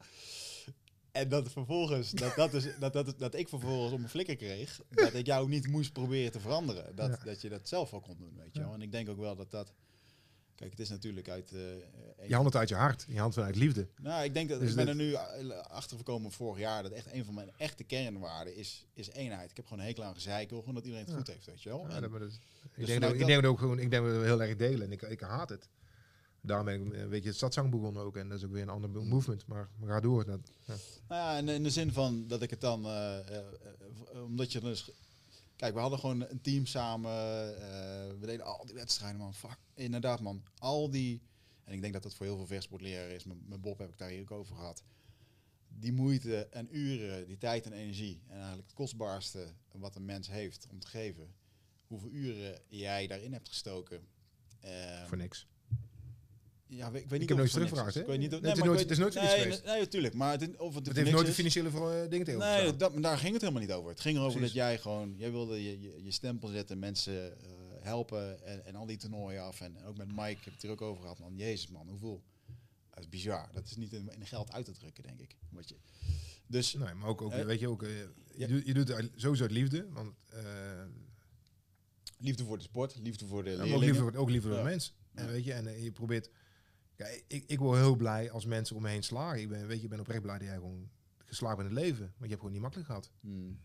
En dat vervolgens... Dat, dat, is, dat, dat, dat ik vervolgens om mijn flikker kreeg. Dat ik jou niet moest proberen te veranderen. Dat, Ja. dat je dat zelf wel kon doen, weet je wel? En ik denk ook wel dat dat... Kijk, het is natuurlijk uit... eh, een- Je hand het uit je hart. Je hand vanuit liefde. nou, ik denk dat Dus ik ben dit- er nu eh, achter gekomen vorig jaar dat echt een van mijn echte kernwaarden is, is eenheid. Ik heb gewoon een hekel aan gezeik, ik wil gewoon dat iedereen het Ja. goed heeft, weet je wel. Ja, En- dat, maar dat- ik, Dus denk dat, ik dat- denk dat ook gewoon, ik denk dat we heel erg delen. En ik, ik haat het. Daarom ben ik een beetje het stadszang begonnen ook. En dat is ook weer een ander Mm. movement. Maar we gaan door. Dat, ja. Nou ja, in, in de zin van dat ik het dan, eh, eh, eh, omdat je dus, kijk, we hadden gewoon een team samen, eh, we deden al die wedstrijden, man, fuck, inderdaad, man, al die, en ik denk dat dat voor heel veel vechtsportleraren is, met, Bob heb ik daar hier ook over gehad, die moeite en uren, die tijd en energie, en eigenlijk het kostbaarste wat een mens heeft om te geven, hoeveel uren jij daarin hebt gestoken. eh, voor niks. Ja, ik weet niet heb of nooit voor teruggevraagd, is. hè? Ik weet niet of- Het is nooit- ik het is nooit voor nee, geweest. Nee, natuurlijk. Maar het, of het, Het voor heeft nooit de financiële eh, dingen tegen Nee, dat, daar ging het helemaal niet over. Het ging erover dat jij gewoon, jij wilde je, je, je stempel zetten, mensen eh, helpen en, en al die toernooien af. En ook met Mike heb ik het er ook over gehad, man. Jezus, man, hoeveel? Dat is bizar. Dat is niet in, in geld uit te drukken, denk ik. Wat je, dus Nee, maar ook, ook Eh, weet je, ook, je, ja. doet, je doet het sowieso uit liefde. Want, liefde voor de sport, liefde voor de Ja, ook liever, ook liever Ja. de mens. En weet je, en je probeert. Kijk, ik, ik word heel blij als mensen om me heen slagen. Ik ben, weet je, ik ben oprecht blij dat jij gewoon geslaagd bent in het leven. Want je hebt gewoon niet makkelijk gehad. Hmm.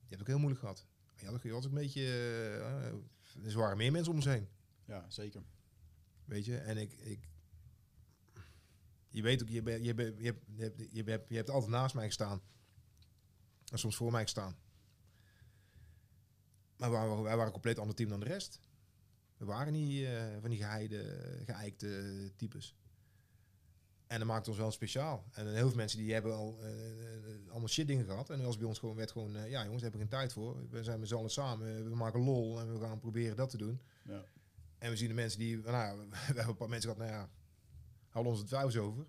Je hebt ook heel moeilijk gehad. Je had ook, je was ook een beetje. eh, er waren meer mensen om ons heen. Ja, zeker. Weet je, en ik. ik je weet ook, je, je, je, hebt, je, hebt, je, hebt, je hebt altijd naast mij gestaan. En soms voor mij gestaan. Maar wij, waren- wij waren een compleet ander team dan de rest. We waren niet eh, van die geheide, geëikte types. En dat maakt ons wel speciaal. En heel veel mensen die hebben al eh, eh, allemaal shit dingen gehad. En als bij ons gewoon werd gewoon, ja jongens, daar heb ik geen tijd voor. We zijn met z'n allen samen, we maken lol en we gaan proberen dat te doen. Ja. En we zien de mensen die, nou ja, we hebben een paar mensen gehad, nou ja, houden ons het twijfels over.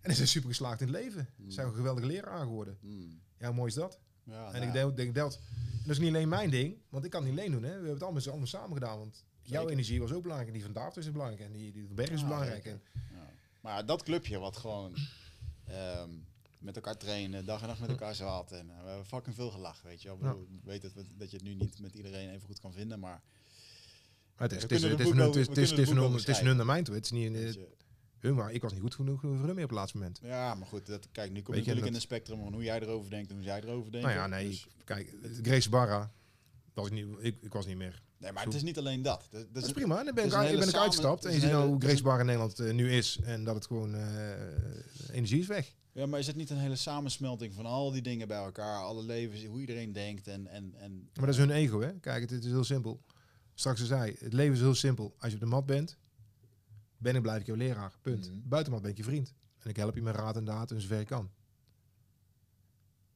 En ze zijn super geslaagd in het leven. Ze zijn een geweldige leraar geworden. Hmm. Ja, hoe mooi is dat? Ja, en nou, ik denk, denk dat, dat is niet alleen mijn ding, want ik kan het niet alleen doen. Hè. We hebben het allemaal, allemaal samen gedaan. Want jouw energie was ook belangrijk. En die van David is belangrijk. En die, die van Berg is Ja, belangrijk. En, Ja. Maar dat clubje wat gewoon ehm, met elkaar trainen, dag en nacht met elkaar zat. En eh, we hebben fucking veel gelachen, weet je wel. Ik bedoel, weet dat, we- dat je het nu niet met iedereen even goed kan vinden, maar... maar het is, het is, het is, het is, het is, het is, een het is een. Het is niet een, eh, hun, maar ik was niet goed genoeg voor meer op het laatste moment. Ja, maar goed, dat, kijk, nu kom je natuurlijk in een spectrum van hoe jij erover denkt en hoe zij erover denken. Nou ja, nee. Dus- kijk, Grace Barra, was niet, ik, ik was niet meer nee, maar het is niet alleen dat. Dat, dat Dat is prima. Dan ben ik, ben ik uitgestapt. En je ziet nou hoe Grace Bar in Nederland eh, nu is. En dat het gewoon eh, energie is weg. Ja, maar is het niet een hele samensmelting van al die dingen bij elkaar, alle levens, hoe iedereen denkt en... en, en Maar dat is hun ego, hè? Kijk, het, het is heel simpel. Straks ze zei, het leven is heel simpel. Als je op de mat bent, ben ik blijf ik jouw leraar. Punt. Mhm. Buiten mat ben ik je vriend. En ik help je met raad en daad en zover ik kan.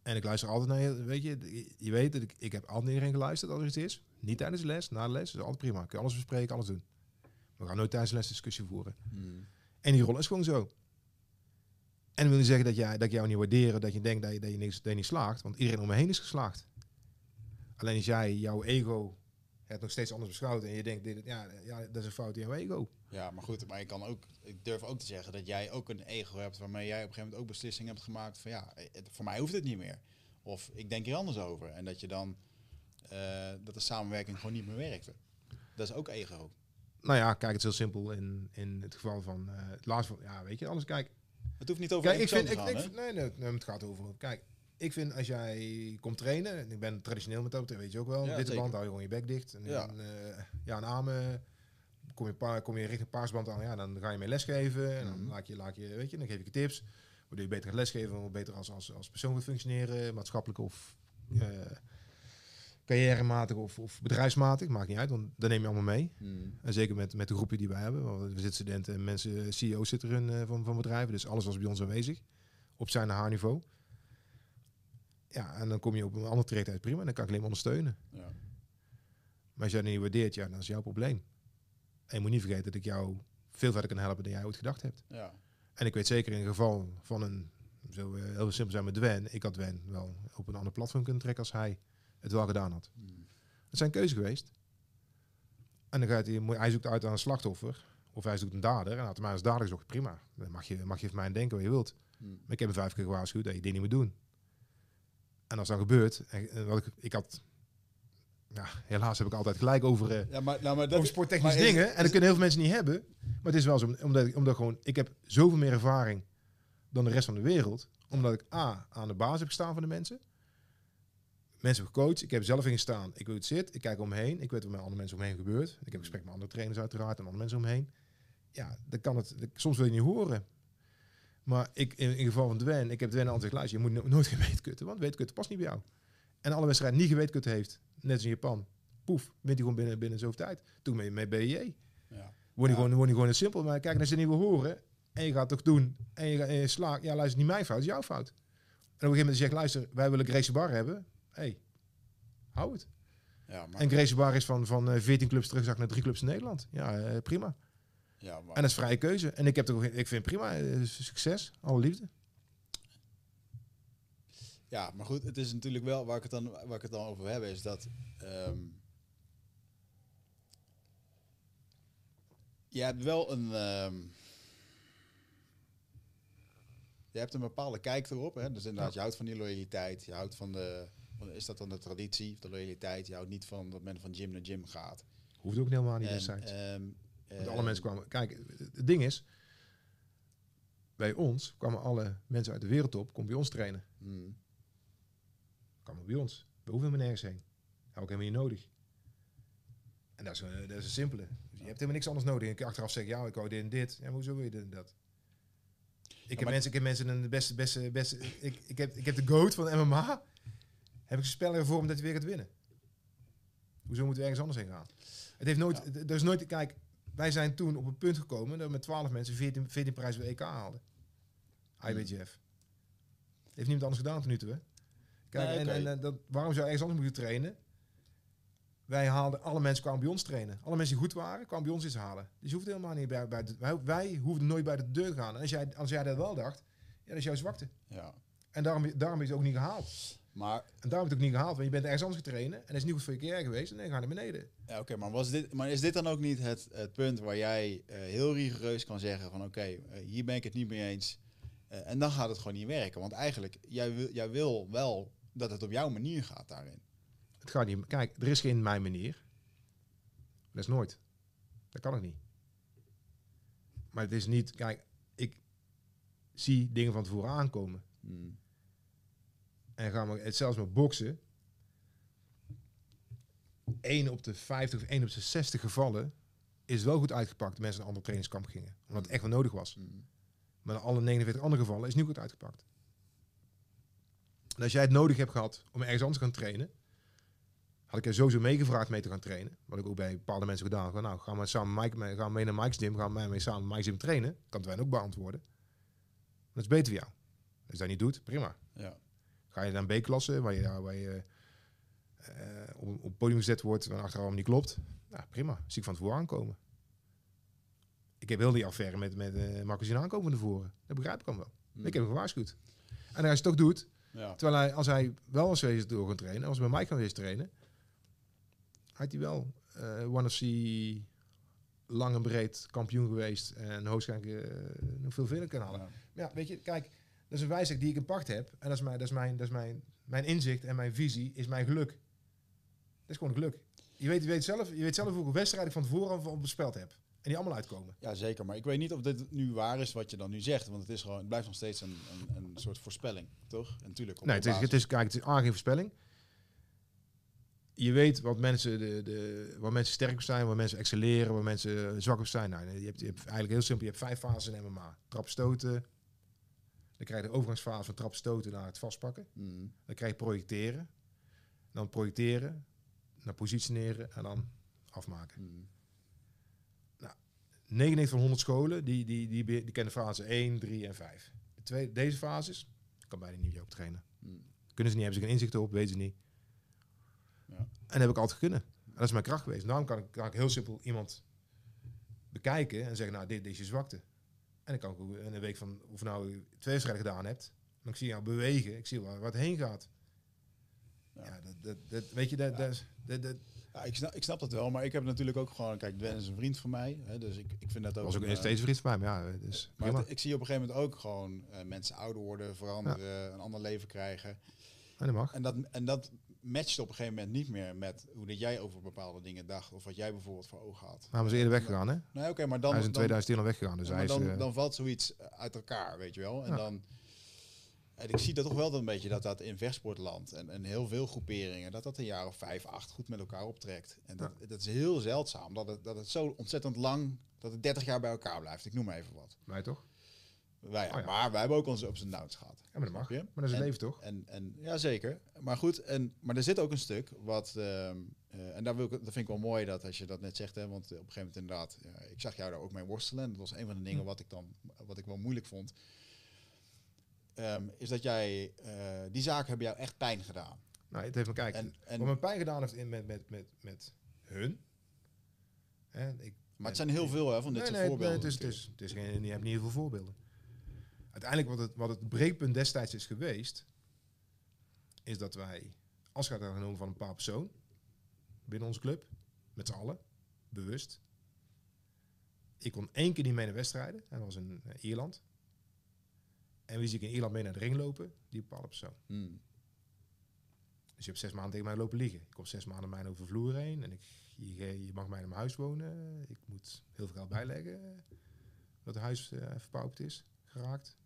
En ik luister altijd naar je, weet je, je weet dat ik, ik heb altijd naar iedereen geluisterd als er iets is. Niet tijdens de les, na de les, dat is altijd prima. Kun je alles bespreken, alles doen. We gaan nooit tijdens de les discussie voeren. Hmm. En die rol is gewoon zo. En dat wil niet zeggen dat, jij, dat ik jou niet waarderen, dat je denkt dat je, dat je, niks, dat je niet slaagt. Want iedereen om me heen is geslaagd. Alleen als jij jouw ego het nog steeds anders beschouwt en je denkt, dit, ja, ja, dat is een fout in jouw ego. Ja, maar goed, maar ik kan ook, ik durf ook te zeggen dat jij ook een ego hebt waarmee jij op een gegeven moment ook beslissingen hebt gemaakt van ja, het- voor mij hoeft het niet meer. Of ik denk hier anders over. En dat je dan, eh, dat de samenwerking gewoon niet meer werkte. Dat is ook ego. Nou ja, kijk, het is heel simpel in, in het geval van eh, het laatste van, ja, weet je, alles kijk. Het hoeft niet over Kijk, ik vind, ik, ik, nee, nee, nee, het gaat over, kijk, ik vind als jij komt trainen, en ik ben traditioneel met dat, weet je ook wel, Ja, zeker. band, hou je gewoon je bek dicht. En, Ja. en, eh, ja, een armen, kom je, pa, kom je richting paarsband aan, ja, dan ga je mee lesgeven. En dan Mhm. laat je, laat je, weet je, dan geef ik je tips. Waardoor je beter gaat lesgeven, hoe beter als, als, als persoon gaat functioneren, maatschappelijk of carrièrematig of, of bedrijfsmatig, maakt niet uit, want dat neem je allemaal mee. Hmm. En zeker met, met de groepen die wij hebben. Want we zitten studenten en mensen, CEO's zitten erin eh, van, van bedrijven. Dus alles was bij ons aanwezig. Op zijn en haar niveau. Ja, en dan kom je op een ander traject uit. Prima, dan kan ik alleen maar ondersteunen. Ja. Maar als jij dat niet waardeert, ja, dan is jouw probleem. En je moet niet vergeten dat ik jou veel verder kan helpen dan jij ooit gedacht hebt. Ja. En ik weet zeker in het geval van een, zo eh, heel simpel zijn met Dwen. Ik had Dwen wel op een ander platform kunnen trekken als hij het wel gedaan had. Hmm. Het zijn keuze geweest. En dan gaat hij, hij zoekt uit aan een slachtoffer. Of hij zoekt een dader. En had hij mij als dader gezocht. Prima. Dan mag je, mag je van mij denken wat je wilt. Hmm. Maar ik heb hem vijf keer gewaarschuwd dat je dit niet moet doen. En als dat gebeurt. En, en wat ik, ik had. Ja, helaas heb ik altijd gelijk over, eh, Ja, maar, nou, maar dat over sporttechnische is- dingen. En dat kunnen heel veel mensen niet hebben. Maar het is wel zo. Omdat ik, omdat gewoon. Ik heb zoveel meer ervaring dan de rest van de wereld. Omdat ik A. aan de basis heb gestaan van de mensen. Mensen heb gecoacht. Ik heb zelf in gestaan. Ik weet hoe het zit. Ik kijk om me heen. Ik weet wat met andere mensen om me heen gebeurt. Ik heb gesprek met andere trainers uiteraard en andere mensen om me heen. ja, dan kan het, soms wil je niet horen. Maar ik, in, in geval van Dwen, ik heb Dwen altijd gezegd, luister, je moet no- nooit geweetkutten, want weetkutten past niet bij jou. En alle wedstrijden niet geweetkutten heeft, net als in Japan, poef, wint hij gewoon binnen, binnen zoveel tijd. Toen met, met BJ. Ja. Word je Ja. gewoon, gewoon het simpel. Maar kijk, als ze niet wil horen en je gaat toch doen en je, gaat- en je slaagt, ja, luister, niet mijn fout, het is jouw fout. En op een gegeven moment zeg je, luister, wij willen Gracie Bar hebben. Hey, hou het. Ja, maar, En Gracie Bar is van, van eh, 14 clubs teruggezakt naar drie clubs in Nederland. Ja, eh, prima. ja, maar En dat is vrije keuze. En ik, heb toch, ik vind prima, eh, succes, alle liefde. Ja, maar goed, het is natuurlijk wel waar ik het dan, waar ik het dan over heb, is dat. ehm, je hebt wel een. ehm, je hebt een bepaalde kijk erop. Hè? Dus inderdaad, je houdt van die loyaliteit. Je houdt van de. Is dat dan de traditie of de loyaliteit? Je houdt niet van dat men van gym naar gym gaat. Hoeft ook helemaal niet En, destijds. ehm, Want ehm, alle mensen kwamen... Kijk, het ding is... Bij ons kwamen alle mensen uit de wereldtop... komen bij ons trainen. hmm, Kwamen bij ons. We hoeven helemaal nergens heen. Heb ook helemaal niet nodig. En dat is, een, dat is een simpele. Dus je hebt helemaal niks anders nodig. Ik kan achteraf zeggen, ja, ik wou dit en dit. Ja, maar hoezo wil je dit en dat? Ik, heb maar- mensen, ik heb mensen een beste, beste, beste... Ik, ik, heb, ik heb de goat van de MMA. Heb ik een spel ervoor omdat hij weer gaat winnen. Hoezo moeten we ergens anders heen gaan? Het heeft nooit... Er is nooit... Kijk, wij zijn toen op een punt gekomen... dat we met 12 mensen 14, 14 prijzen bij EK haalden. IBJF. Heeft niemand anders gedaan tot nu toe, hè? Kijk, Nee, en, en, dat, waarom zou je ergens anders moeten trainen? Wij haalden, alle mensen kwamen bij ons trainen. Alle mensen die goed waren, kwamen bij ons iets halen. Dus je hoeft helemaal niet bij, bij de, wij, wij hoefden nooit bij de deur te gaan. En als jij, als jij dat wel dacht, ja, dat is jouw zwakte. ja. En daarom, daarom is het ook niet gehaald. Maar En daarom is het ook niet gehaald, want je bent ergens anders getraind en dat is niet goed voor je carrière geweest en dan ga je naar beneden. Ja, oké, maar, was dit, maar is dit dan ook niet het, het punt waar jij eh, heel rigoureus kan zeggen van oké, eh, hier ben ik het niet mee eens. Eh, en dan gaat het gewoon niet werken. Want eigenlijk, jij wil, jij wil wel dat het op jouw manier gaat daarin. Het gaat niet. Kijk, er is geen mijn manier. Dat is nooit. Dat kan ik niet. Maar het is niet. Kijk, ik zie dingen van tevoren aankomen. Hmm. En gaan we het zelfs met boksen. 1 op de 50 of 1 op de 60 gevallen is wel goed uitgepakt. Mensen naar een ander trainingskamp gingen. Omdat het echt wel nodig was. Hmm. Maar alle 49 andere gevallen is niet goed uitgepakt. En als jij het nodig hebt gehad om ergens anders te gaan trainen, had ik er sowieso meegevraagd mee te gaan trainen. Wat ik ook bij bepaalde mensen gedaan. Nou, gaan we samen Mike, mee- gaan we mee naar Mike's gym, gaan we mee, mee samen Mike's gym trainen. Kan het wij ook beantwoorden. Dat is beter voor jou. Als je dat niet doet, prima. Ja. Ga je naar een B-klasse, waar je, waar je eh, op, op het podium gezet wordt, en achteraf niet klopt. Prima. Zie ik van tevoren aankomen. Ik heb heel die affaire met, met uh, Marco zien aankomen van tevoren. Dat begrijp ik dan wel. Hmm. Ik heb hem gewaarschuwd. En als hij het toch doet, Ja. terwijl hij, als hij wel was geweest door gaan trainen, als bij mij kan geweest trainen, had hij wel eh one of lang en breed kampioen geweest en hoogstwaarschijnlijk nog veel verder kunnen halen. Ja. Ja, weet je, kijk, dat is een wijsheid die ik in pacht heb. En dat is mijn, dat is mijn, dat is mijn, mijn inzicht en mijn visie is mijn geluk. Dat is gewoon geluk. Je weet, je weet, zelf, je weet zelf hoeveel wedstrijden ik van tevoren al bespeld heb. En die allemaal uitkomen. ja, zeker. Maar ik weet niet of dit nu waar is wat je dan nu zegt. Want het, is gewoon, het blijft nog steeds een, een, een soort voorspelling, toch? En natuurlijk. Nee, het is, het is, kijk, het is A, geen voorspelling. Je weet wat mensen, de, de, waar mensen sterk op zijn, waar mensen excelleren, waar mensen zwak op zijn. Nou, je, hebt, je hebt eigenlijk heel simpel, je hebt vijf fases in MMA. Trap stoten. Dan krijg je de overgangsfase van trap stoten naar het vastpakken. Hmm. Dan krijg je projecteren. Dan projecteren. Naar positioneren en dan afmaken. Hmm. 99 van 100 scholen die, die, die, die, kennen fase 1, 3 en 5. De twee, deze fases kan bijna niet op trainen. Hmm. Kunnen ze niet, hebben ze geen inzicht op, weten ze niet. Ja. En dat heb ik altijd kunnen. En dat is mijn kracht geweest. Daarom kan ik, kan ik heel simpel iemand bekijken en zeggen, nou, dit, dit is je zwakte. En dan kan ik ook in een week van, of nou twee wedstrijden gedaan hebt, maar ik zie jou bewegen, ik zie waar, het heen gaat. Ja. Ja, dat, dat, dat, weet je, dat, Ja. dat, dat, dat Ja, ik, snap, ik snap dat wel, maar ik heb natuurlijk ook gewoon... Kijk, Dwen is een vriend van mij, hè, dus ik, ik vind dat ook... was ook een, een eh, steeds vriend van mij, maar ja, dus Maar het- ik zie op een gegeven moment ook gewoon eh, mensen ouder worden, veranderen, een ander leven krijgen. En dat mag. En dat, en dat matcht op een gegeven moment niet meer met hoe dat jij over bepaalde dingen dacht. Of wat jij bijvoorbeeld voor ogen had. Maar hij is eerder weggegaan, hè? Nee, oké, maar dan, hij is in dan, 2010 al weggegaan, dus ja, hij is... dan, eh, dan valt zoiets uit elkaar, weet je wel. En Ja. dan, En ik zie dat toch wel een beetje dat dat in vechtsportland en, en heel veel groeperingen, dat dat een jaar of vijf, acht goed met elkaar optrekt. En dat, dat is heel zeldzaam, dat het, dat het zo ontzettend lang, dat het 30 jaar bij elkaar blijft. Ik noem maar even wat. Wij toch? Wij, Oh ja. Maar wij hebben ook onze ups en downs gehad. Ja, maar dat mag. Je? Maar dat is het En- leven toch? En, en ja, zeker. Maar goed, en, maar er zit ook een stuk wat. ehm, eh, en daar wil ik, dat vind ik wel mooi dat als je dat net zegt, hè, want op een gegeven moment inderdaad, ja, ik zag jou daar ook mee worstelen. En dat was een van de dingen Hm. wat ik dan wat ik wel moeilijk vond. Ehm, is dat jij eh, die zaken hebben jou echt pijn gedaan. Nou, het heeft me kijken. En, en, Wat me pijn gedaan heeft in, met, met, met, met hun. Hè, ik, maar het zijn heel veel hè, van dit nee, soort nee, voorbeelden. Nee, het is, het is, het is geen, je hebt niet heel veel voorbeelden. Uiteindelijk wat het, wat het breekpunt destijds is geweest, is dat wij afscheid hebben genomen van een paar personen binnen onze club, met z'n allen, bewust. Ik kon één keer niet mee naar wedstrijden, en dat was in eh, Ierland. En wie zie ik in Ierland mee naar de ring lopen? Die bepaalde persoon. Hmm. Dus je hebt zes maanden tegen mij lopen liegen. Ik kom zes maanden mij over vloer heen. En ik, je, je mag mij in mijn huis wonen. Ik moet heel veel geld bijleggen. Dat het huis eh verpauperd is, geraakt.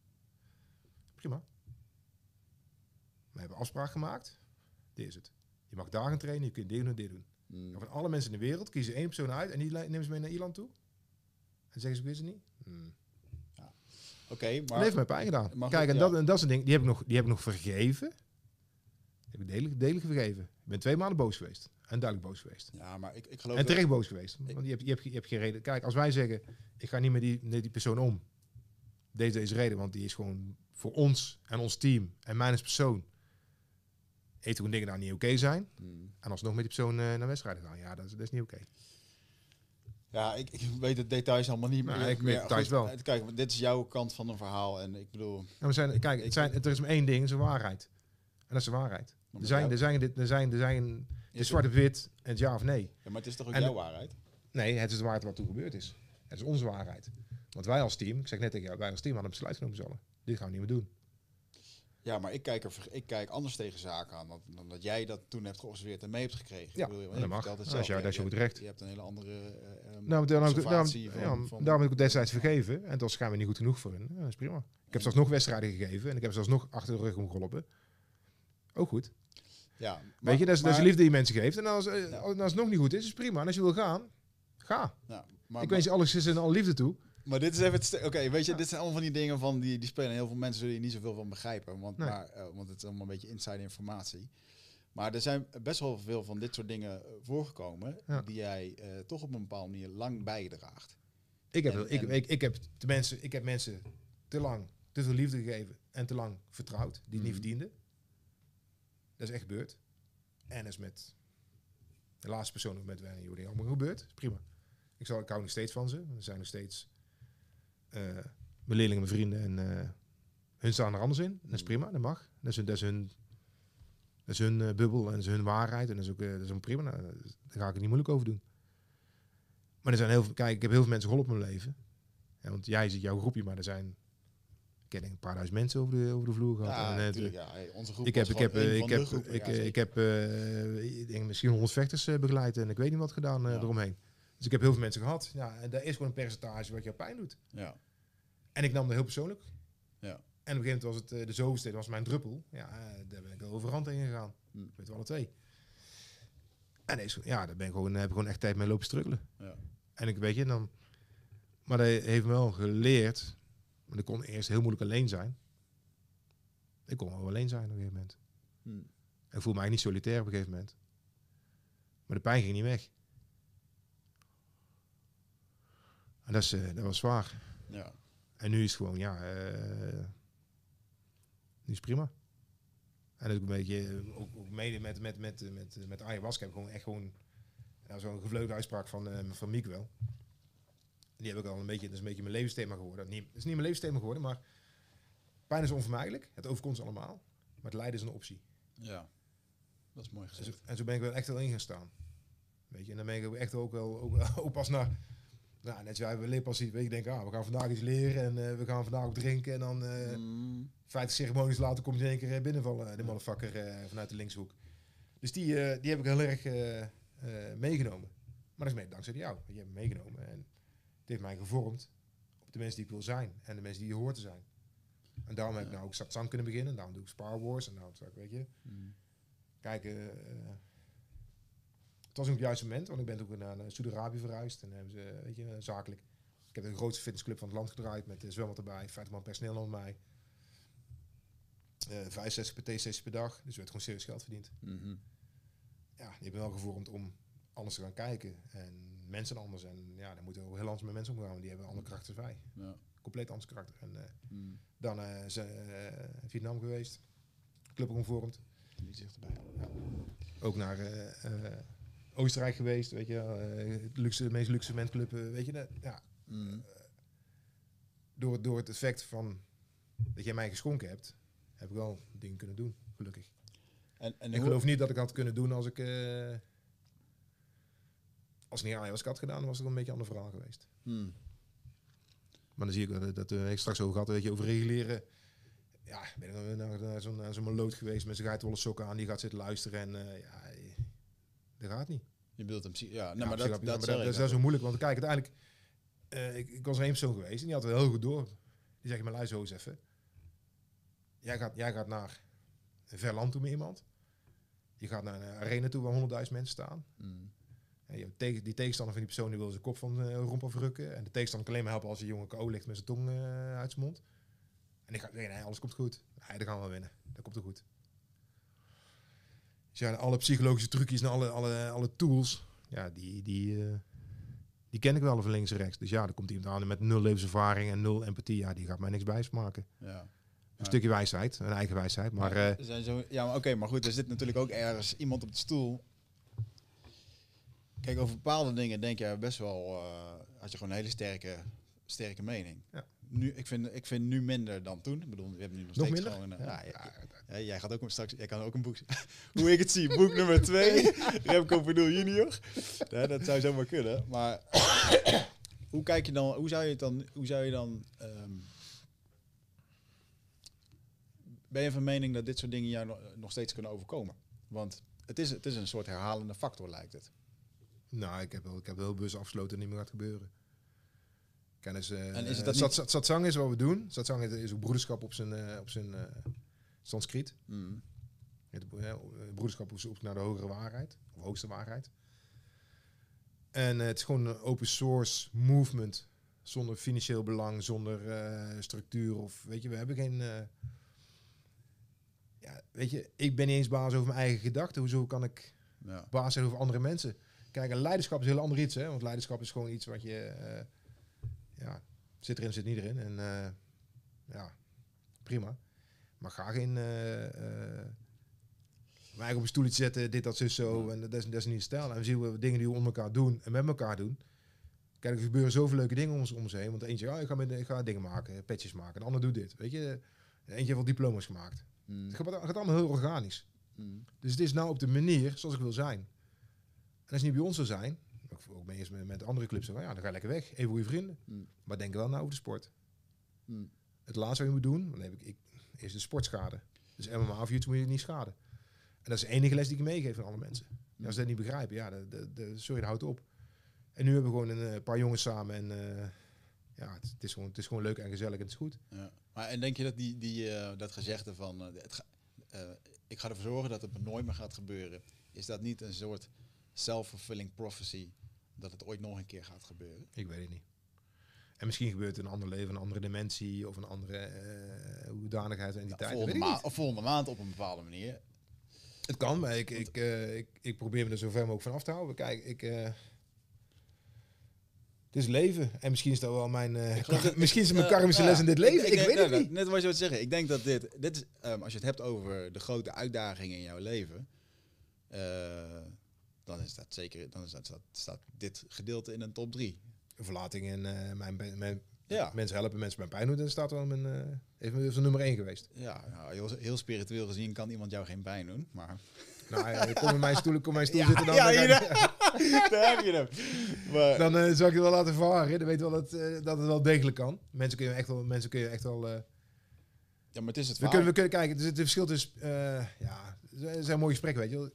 Prima. We hebben afspraak gemaakt. Dit is het. Je mag daar gaan trainen, je kunt dit doen en dit doen. Hmm. En van alle mensen in de wereld kiezen één persoon uit en die nemen ze mee naar Ierland toe. En zeggen ze, wist het niet. Hmm. Oké, dat maar heeft mij pijn gedaan. Kijk, en, ja. dat, en dat is een ding, die heb ik nog, die heb ik nog vergeven. Die heb ik delig vergeven. Ik ben twee maanden boos geweest. En duidelijk boos geweest. ja, maar ik, ik geloof En terecht boos geweest. Want je hebt, je, hebt, je hebt geen reden. Kijk, als wij zeggen, ik ga niet met die, met die persoon om. Deze, deze reden, want die is gewoon voor ons en ons team en mij als persoon. Heeft gewoon dingen daar niet oké zijn. Hmm. En alsnog met die persoon eh, naar wedstrijden gaan. Ja, dat is, dat is niet oké. Ja, ik, ik weet de details allemaal niet Nou, meer. ik weet de details goed, wel. eh, Kijk, dit is jouw kant van een verhaal. En ik bedoel, Ja, we zijn, kijk, het zijn, er is maar één ding, het is de waarheid. En dat is de waarheid. maar Er zijn, er zijn, dit- er zijn, er zijn de hebt- zwart of wit en het ja of nee. Ja, maar het is toch ook En jouw waarheid? Nee, het is de waarheid wat toen gebeurd is. Het is onze waarheid. Want wij als team, ik zeg net tegen jou, wij als team hadden een besluit genomen z'n allen. Dit gaan we niet meer doen. Ja, maar ik kijk, er, ik kijk anders tegen zaken aan dan, dan dat jij dat toen hebt geobserveerd en mee hebt gekregen. Ja, Ik bedoel, dat je mag. Dat zelf, is jou- dat is jouw Je- goed recht. Je hebt een hele andere ehm, Nou, daarom, daarom, van, ja, van- daarom heb ik het destijds vergeven. En het was schijnbaar niet goed genoeg voor hun. Ja, dat is prima. Ik heb zelfs nog wedstrijden gegeven. En ik heb zelfs nog achter de rug omgeholpen. Ook goed. Ja, maar- Weet je, dat is, dat is liefde die mensen geeft. En als, eh, als als het nog niet goed is, is prima. En als je wil gaan, ga. Ja, maar, ik wens je alles en alle liefde toe. Maar dit is even het... Oké, weet je, dit zijn allemaal van die dingen van die, die spelen. Heel veel mensen zullen hier niet zoveel van begrijpen. Want, Nee. maar, eh, want het is allemaal een beetje inside informatie. Maar er zijn best wel veel van dit soort dingen eh, voorgekomen... Ja. die jij eh, toch op een bepaalde manier lang bijdraagt. Ik heb, En- ik, en- ik, ik, heb de mensen, ik heb mensen te lang te veel liefde gegeven en te lang vertrouwd die het niet Mhm. verdienden. Dat is echt gebeurd. En dat is met de laatste persoon met Werner Jordi allemaal gebeurd. Prima. Ik, zal, ik hou nog steeds van ze. Er zijn nog steeds mijn leerlingen, mijn vrienden en eh, hun staan er anders in. Dat is prima, dat mag. Dat is hun, dat is hun, dat is hun eh, bubbel en dat is hun waarheid. En dat is ook, eh, dat is ook prima. Nou, daar ga ik het niet moeilijk over doen. Maar er zijn heel veel, kijk, ik heb heel veel mensen geholpen in mijn leven. Ja, want jij zit jouw groepje, maar er zijn, ik denk een paar duizend mensen over de, over de vloer gehad. Ja, En, eh, natuurlijk. Ja, hey, onze groep ik heb, ik heb, eh, ik heb, groepen, ik, ja, eh, ik heb eh, ik denk misschien 100 vechters eh, begeleid en ik weet niet wat gedaan eh, Ja. eromheen. Dus ik heb heel veel mensen gehad. Ja, en daar is gewoon een percentage wat jou pijn doet. Ja. En ik nam dat heel persoonlijk. Ja. En op een gegeven moment was het eh, de zoveelste, dat was mijn druppel. Ja, eh, daar ben ik overhand in gegaan. Hm. Met alle twee. En deze, ja, daar ben ik gewoon, heb ik gewoon echt tijd mee lopen struggelen. Ja. En ik weet je, dan... Maar dat heeft me wel geleerd... Want ik kon eerst heel moeilijk alleen zijn. Ik kon wel alleen zijn op een gegeven moment. Hm. Ik voel mij niet solitair op een gegeven moment. Maar de pijn ging niet weg. En dat, is, eh, dat was zwaar. ja. En nu is het gewoon, ja, eh, nu is prima. En dat is ook een beetje, eh, ook, ook mede met, met, met, met, met ayahuasca heb ik gewoon echt gewoon, nou, zo'n gevleugelde uitspraak van, eh van Miek wel. Die heb ik al een beetje, dat is een beetje mijn levensthema geworden. Niet, het is niet mijn levensthema geworden, maar pijn is onvermijdelijk. Het overkomt ons allemaal. Maar het lijden is een optie. ja. Dat is mooi En zo, gezegd. en zo ben ik wel echt wel in gaan staan. Weet je, en dan ben ik echt ook wel, ook, ook pas naar, nou, net zoals weet je, ik denk, ah, we gaan vandaag iets leren en eh, we gaan vandaag ook drinken en dan eh Mm. 50 ceremonies later komt in één keer eh, binnenvallen, de motherfucker eh, vanuit de linkshoek. Dus die, eh, die heb ik heel erg eh, eh, meegenomen. Maar dat is mee dankzij jou, je hebt me meegenomen en het heeft mij gevormd op de mensen die ik wil zijn en de mensen die je hoort te zijn. En daarom heb ik nou ook satsang kunnen beginnen. Daarom doe ik Star Wars. En daarom zou ik, weet je, Mm. kijken. Het was ook het juiste moment, want ik ben ook naar, naar Saudi-Arabië verhuisd. En dan hebben ze, weet je, zakelijk. Ik heb de grootste fitnessclub van het land gedraaid met zwembad erbij, 50 man personeel onder mij. Eh 65 PT-sessies per dag, dus er werd gewoon serieus geld verdiend. Mhm. Ja, die hebben wel gevormd om anders te gaan kijken. En mensen anders. En ja, dan moeten we heel anders met mensen omgaan, die hebben andere karakters dan wij. Ja. Compleet anders karakter. En eh, Mm. dan eh is, eh, Vietnam geweest, club omgevormd. Niet dichterbij. Ook naar Oostenrijk geweest, weet je, eh, het luxe, de meest luxe mentclub, eh, weet je, dat, ja, Mm. door, door het effect van dat jij mij geschonken hebt, heb ik wel dingen kunnen doen, gelukkig. En, en ik geloof niet dat ik had kunnen doen als ik, eh als ik niet Ajax had gedaan, was het een beetje een ander verhaal geweest. Mm. Maar dan zie ik dat, dat we straks over gehad, weet je, over reguleren. Ja, ben ik naar, naar, zo'n lood geweest met zijn geitenwolle sokken aan, die gaat zitten luisteren en eh, ja, eh, dat gaat niet. Je bedoelt hem... Ja, Ja, nee, maar dat, dat, maar dat, ik is zo moeilijk, want kijk, uiteindelijk, eh, ik, ik was er één persoon geweest en die had het heel goed door. Die zegt, maar luister eens even. Jij gaat, jij gaat naar een ver land toe met iemand. Je gaat naar een arena toe waar 100.000 mensen staan. Mm. En je, tegen, die tegenstander van die persoon die wil zijn kop van de romp afrukken. En de tegenstander kan alleen maar helpen als die jongen KO ligt met zijn tong eh, uit zijn mond. En ik ga zeggen, nee, alles komt goed. Nee, dan gaan we wel winnen. Dat komt er goed. Dus ja, alle psychologische trucjes en alle, alle, alle tools, ja, die, die, eh, die ken ik wel van links en rechts. Dus ja, dan komt iemand aan met nul levenservaring en nul empathie. Ja, die gaat mij niks bijsmaken. Ja. Een stukje wijsheid, een eigen wijsheid. Maar eh, er zijn zo, ja, maar oké, maar goed, er zit natuurlijk ook ergens iemand op de stoel. Kijk, over bepaalde dingen denk je best wel, eh had je gewoon een hele sterke, sterke mening. Ja. Nu, ik, vind, ik vind nu minder dan toen. Ik bedoel, we hebben nu nog, nog steeds minder? gewoon... eh, ja, ja, Jij gaat ook straks, jij kan ook een boek, hoe ik het zie, boek nummer twee, Remco Verdoel junior. Ja, dat zou zomaar kunnen, maar hoe kijk je dan, hoe zou je het dan, hoe zou je dan, ehm, ben je van mening dat dit soort dingen jou nog, steeds kunnen overkomen? Want het is, het is een soort herhalende factor, lijkt het. Nou, ik heb wel, ik heb wel bewust afgesloten dat niet meer gaat gebeuren. Kennis, eh En is het dat sat, niet- sat- satsang is wat we doen. Satsang is- is ook broederschap op zijn, eh, op zijn eh Sanskriet. Mm. Het broederschap op naar de hogere waarheid, of hoogste waarheid. En eh, het is gewoon een open source movement, zonder financieel belang, zonder eh, structuur of weet je, we hebben geen. eh, ja, weet je, ik ben niet eens baas over mijn eigen gedachten. Hoezo kan ik Ja. baas zijn over andere mensen. Kijk, leiderschap is een heel ander iets, hè? Want leiderschap is gewoon iets wat je, ja, zit erin, zit niet erin. En ja, prima. Maar ga geen eh eh, mij op een stoeltje zetten, dit, dat, zus, zo. En dat is, dat is niet stijl. En we zien we dingen die we onder elkaar doen en met elkaar doen. Kijk, er gebeuren zoveel leuke dingen om ons, om ons heen. Want eentje, ja, ik ga, met, ik ga dingen maken, petjes maken. De ander doet dit, weet je. Eentje heeft wel diploma's gemaakt. Mm. Het gaat, het gaat allemaal heel organisch. Mm. Dus het is nou op de manier zoals ik wil zijn. En als het niet bij ons zou zijn, ook, ook mee eens met, met andere clubs, zo, ja, dan ga je lekker weg. Even goede vrienden. Mm. Maar denk wel nou over de sport. Het laatste wat je moet doen, dan heb ik, ik, is de sportschade. Dus MMA of jiu moet je niet schaden. En dat is de enige les die ik meegeef aan alle mensen. En als ze dat niet begrijpen, ja, de, de, de, sorry, dat houdt op. En nu hebben we gewoon een eh, paar jongens samen en eh, ja, het, het is gewoon, het is gewoon leuk en gezellig en het is goed. Ja. Maar en denk je dat die, die, eh, dat gezegde van het ga- ik ga ervoor zorgen dat het nooit meer gaat gebeuren, is dat niet een soort self-fulfilling prophecy dat het ooit nog een keer gaat gebeuren? Ik weet het niet. En misschien gebeurt het in een ander leven, een andere dimensie of een andere eh hoedanigheid en Ja, entiteit. volgende, ma- volgende maand op een bepaalde manier. Het kan, maar ik, ik, eh, ik, ik probeer me er zo ver mogelijk van af te houden. Kijk, ik, eh, het is leven. En misschien is dat wel mijn, dat- misschien is het mijn karmische ja. les in dit leven. Ik, weet het niet. Net wat je wat zeggen. Ik denk dat dit, dit is, ehm, als je het hebt over de grote uitdagingen in jouw leven, dan is dat zeker, dan is dat, staat, staat dit gedeelte in een top 3. Verlating en eh, mijn, mijn, mijn- Ja. mensen helpen, mensen met pijn doen. Dat staat wel mijn, eh heeft me van nummer 1 geweest. Ja, nou, heel, heel spiritueel gezien kan iemand jou geen pijn doen, maar... Nou ja, kom in mijn stoel, kom in mijn stoel Ja, zitten. Dan, ja, dan, Daar heb je hem. Maar, dan eh, zal ik je wel laten verwarren. Dan weet wel dat, dat het wel degelijk kan. Mensen kun je echt wel, mensen kun je echt wel ja, maar het is het We kunnen, we kunnen kijken, dus het verschil tussen, ja, het zijn mooie gesprekken, weet je wel.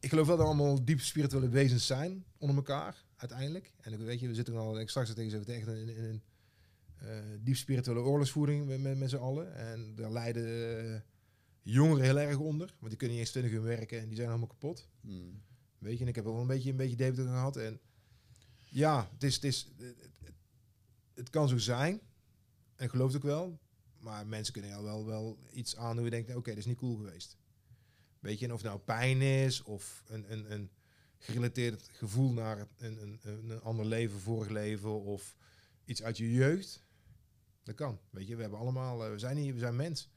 Ik geloof wel dat we allemaal diep spirituele wezens zijn onder elkaar, uiteindelijk. En ik weet je, we zitten al, ik straks tegen zo echt in, in, in eh diep spirituele oorlogsvoering met, met, met z'n allen. En daar lijden eh, jongeren heel erg onder. Want die kunnen niet eens 20 uur werken en die zijn helemaal kapot. Mm. Weet je, en ik heb wel een beetje een beetje debet gehad. En ja, het, is, het, is, het, het- kan zo zijn. En ik geloof het ook wel. Maar mensen kunnen jou wel, wel iets aan hoe je denkt, oké, dat is niet cool geweest. Weet je, en of nou pijn is of een, een, een gerelateerd gevoel naar een, een, een, ander leven, vorig leven of iets uit je jeugd. Dat kan. Weet je, we hebben allemaal, eh, we zijn hier, we zijn mens.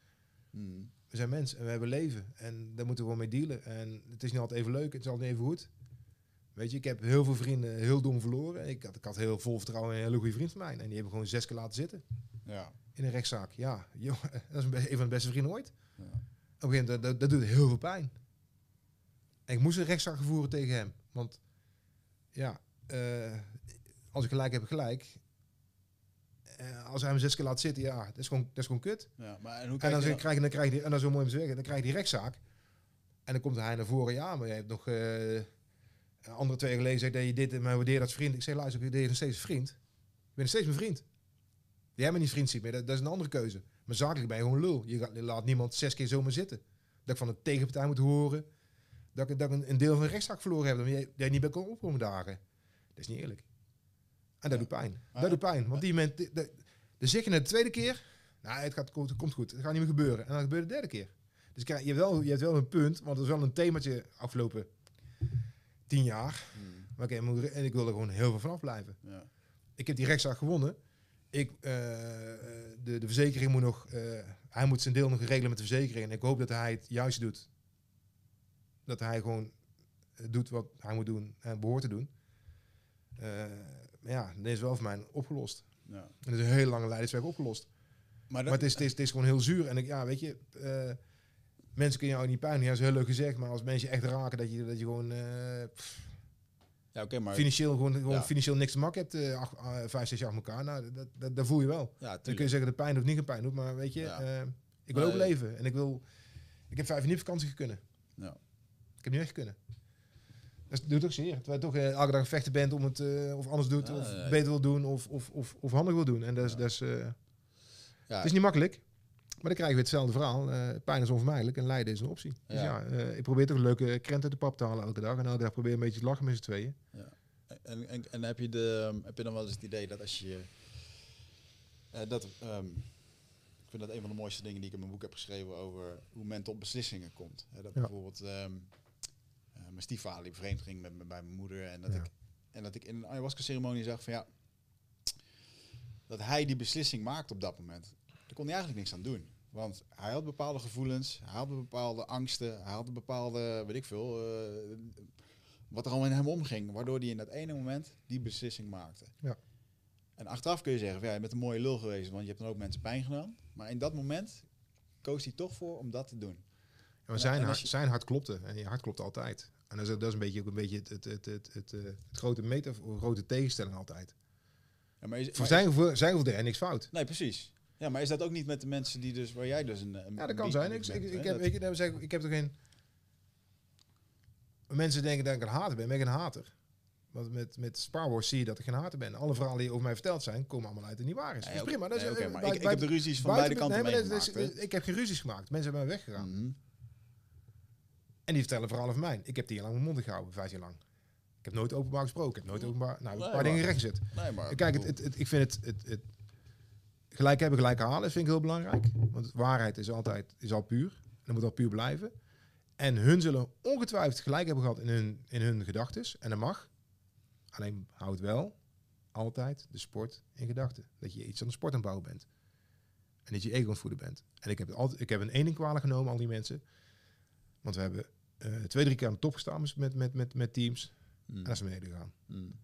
Mm. We zijn mens en we hebben leven. En daar moeten we gewoon mee dealen. En het is niet altijd even leuk, het is altijd niet even goed. Weet je, ik heb heel veel vrienden heel dom verloren. Ik had, ik had heel vol vertrouwen in een hele goede vriend van mij. En die hebben gewoon zes keer laten zitten Ja. in een rechtszaak. Ja, joh, dat is een van de beste vrienden ooit. Ja. Op een gegeven moment, dat, dat, dat doet heel veel pijn. En ik moest een rechtszaak voeren tegen hem. Want ja, eh, als ik gelijk heb, gelijk. Eh, als hij hem zes keer laat zitten, ja, dat is gewoon, dat is gewoon kut. Ja, maar en hoe En dan, je dan- krijg je, dan krijg je, die- en dat is zo mooi zeggen, dan krijg je die rechtszaak. En dan komt hij naar voren, ja, maar je hebt nog eh, andere twee jaar geleden gezegd dat je dit en mij waardeert als vriend. Ik zeg, luister, ik deed nog steeds vriend. Ik ben nog steeds mijn vriend. Jij bent niet vriend ziet meer, dat, dat is een andere keuze. Maar zakelijk ben je gewoon lul. Je, gaat, je laat niemand zes keer zomaar zitten. Dat ik van de tegenpartij moet horen. Dat ik, dat ik een, een deel van de rechtszaak verloren heb. Jij, jij niet bij kon opkomen dagen. Dat is niet eerlijk. En dat Ja. doet pijn. Dat doet pijn. Want die de- dan zeg je het de tweede keer. Nou, het, gaat, het komt goed. Het gaat niet meer gebeuren. En dan gebeurt het de derde keer. Dus je, hebt wel, je hebt wel een punt. Want er is wel een themaatje afgelopen tien jaar. Mm. Maar en ik wil er gewoon heel veel vanaf blijven. Ja. Ik heb die rechtszaak gewonnen. Ik, eh, de, de verzekering moet nog... eh, hij moet zijn deel nog regelen met de verzekering. En ik hoop dat hij het juist doet. Dat hij gewoon eh, doet wat hij moet doen en behoort te doen. Eh, maar ja, dit is wel voor mij opgelost. Ja. En het is een hele lange leidersweg opgelost. Maar, dat, Maar het is, het, is, het is gewoon heel zuur. En ik, ja, weet je, eh, mensen kunnen jou niet pijn. Ja, dat is heel leuk gezegd. Maar als mensen je echt raken, dat je, dat je gewoon eh, pff, ja, oké, maar financieel, gewoon, gewoon Ja. financieel niks te maken hebt. eh, acht, eh, vijf, zes jaar achter elkaar. Nou, dat, dat, dat voel je wel. ja, Dan kun je zeggen dat pijn doet, niet geen pijn doet. Maar weet je, Ja. eh, ik wil ook leven. En ik wil... Ik heb vijf jaar niet op vakantie kunnen. Ja. Ik heb niet echt kunnen. Dat doet ook zeer. Terwijl je toch eh, elke dag een vechten bent om het eh, of anders doet, of beter wil doen, of, of, of, of handig wil doen. En dat is, Ja. dat is, eh, Ja, het is niet makkelijk. Maar dan krijgen we hetzelfde verhaal. Eh, pijn is onvermijdelijk en lijden is een optie. Dus Ja. ja, eh, ik probeer toch een leuke krent uit de pap te halen elke dag. En elke dag probeer een beetje te lachen met z'n tweeën. En, en, en heb, je de, heb je dan wel eens het idee dat als je... eh, dat, ehm, ik vind dat een van de mooiste dingen die ik in mijn boek heb geschreven over hoe men tot beslissingen komt. Dat Ja. bijvoorbeeld eh, mijn stiefvader die vreemd ging met, met, bij mijn moeder. En dat, Ja. ik, en dat ik in een ayahuasca-ceremonie zag van ja... Dat hij die beslissing maakte op dat moment. Daar kon hij eigenlijk niks aan doen. Want hij had bepaalde gevoelens, hij had bepaalde angsten, hij had bepaalde, weet ik veel, eh, wat er allemaal in hem omging, waardoor hij in dat ene moment die beslissing maakte. Ja. En achteraf kun je zeggen, van, ja, je bent een mooie lul geweest, want je hebt dan ook mensen pijn gedaan. Maar in dat moment koos hij toch voor om dat te doen. Ja, zijn, en hart, je- zijn hart klopte. En je hart klopt altijd. En dat is, dat is een beetje, ook een beetje het, het, het, het, het, eh, het grote metafoor, grote tegenstelling altijd. Ja, maar is, Voor maar zijn gevoel, zijn gevoel deed hij niks fout. nee, precies. Ja, maar is dat ook niet met de mensen die dus, waar jij dus een... een Ja, dat een kan zijn. Ik, bent, ik, ik, heb, Dat- je, dat zeg ik, ik heb er geen... Mensen denken dat ik een hater ben. Ben ik een hater? Want met, met Star Wars zie je dat ik geen hater ben. Alle verhalen die over mij verteld zijn, komen allemaal uit en niet waar is. Nee, dat is prima. Dat is, Nee, eh, maar ik, ik heb de ruzies van beide kanten nee, is-? Ik heb geen ruzies gemaakt. Mensen hebben mij weggegaan. Mhm. En die vertellen verhalen van mij. Ik heb jaar lang mijn mond gehouden, vijf jaar lang. Ik heb nooit openbaar gesproken. Ik heb nooit openbaar... Nou, een paar dingen recht gezet. Nee, maar... Kijk, het, het- ik vind het, het, het gelijk hebben, gelijk halen, vind ik heel belangrijk. Want waarheid is altijd is al puur. En moet al puur blijven. En hun zullen ongetwijfeld gelijk hebben gehad in hun, in hun gedachten. En dat mag. Alleen houd wel altijd de sport in gedachten. Dat je iets aan de sport aan het bouwen bent. En dat je ego aan het voeden bent. En ik heb, het altijd, ik heb een één kwalijk genomen, al die mensen. Want we hebben eh, twee, drie keer aan de top gestaan met, met, met, met teams. Mm. En dat is beneden gegaan. Mm.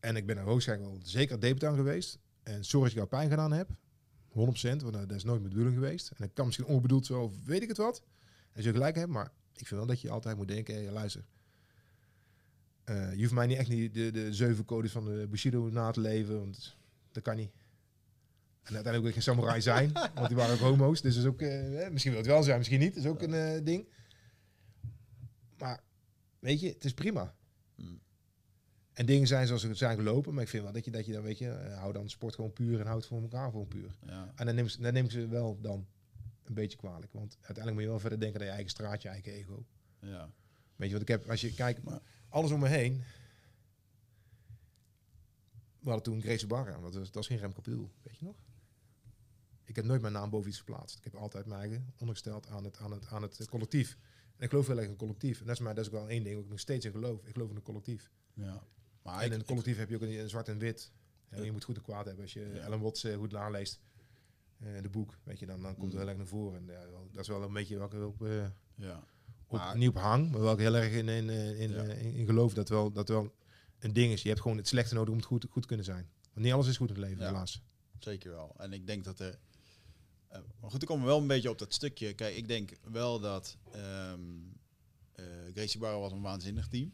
En ik ben er waarschijnlijk wel zeker debutant geweest. En sorry als ik jou pijn gedaan heb. 100%, want dat is nooit mijn bedoeling geweest. En dat kan misschien onbedoeld zo, of weet ik het wat. En je gelijk hebt, maar ik vind wel dat je altijd moet denken, hey, luister. eh, je hoeft mij niet echt niet de, de zeven codes van de Bushido na te leven, want dat kan niet. En uiteindelijk wil ik geen samurai zijn, want die waren ook homo's. Dus is ook, eh, eh, misschien wil het wel zijn, misschien niet. Is ook een eh, ding. Maar weet je, het is prima. Mm. En dingen zijn zoals ze zijn gelopen, maar ik vind wel dat je, dat je dan, weet je, eh, hou dan sport gewoon puur en houd voor elkaar gewoon puur. Ja. En dan neem, ze- dan neem ik ze wel dan een beetje kwalijk. Want uiteindelijk moet je wel verder denken aan je eigen straatje, je eigen ego. Ja. Weet je wat ik heb, als je kijkt, Maar- alles om me heen. We hadden toen Grace Barra, want dat was, dat was geen Remco Piel, weet je nog? Ik heb nooit mijn naam boven iets verplaatst. Ik heb altijd mijn eigen ondergesteld aan het, aan het, aan het collectief. En ik geloof heel erg in een collectief. En dat is, maar, dat is ook wel één ding ik nog steeds in geloof. Ik geloof in een collectief. ja. Maar en ik, in een collectief heb je ook een, een zwart en wit. En je moet goed en kwaad hebben. Als je. Ellen Watts eh, goed naleest, eh, de boek, weet je, dan, dan komt het Mm. heel erg naar voren. En dat is wel een beetje welke op, eh, ja. op, niet op hang, maar wel heel erg in, in, in, in, in geloof dat wel, dat wel een ding is. Je hebt gewoon het slechte nodig om het goed, goed te kunnen zijn. Want niet alles is goed in het leven, Ja. helaas. Zeker wel. En ik denk dat er. maar goed, ik kom wel een beetje op dat stukje. Kijk, ik denk wel dat ehm eh, Gracie Barra was een waanzinnig team.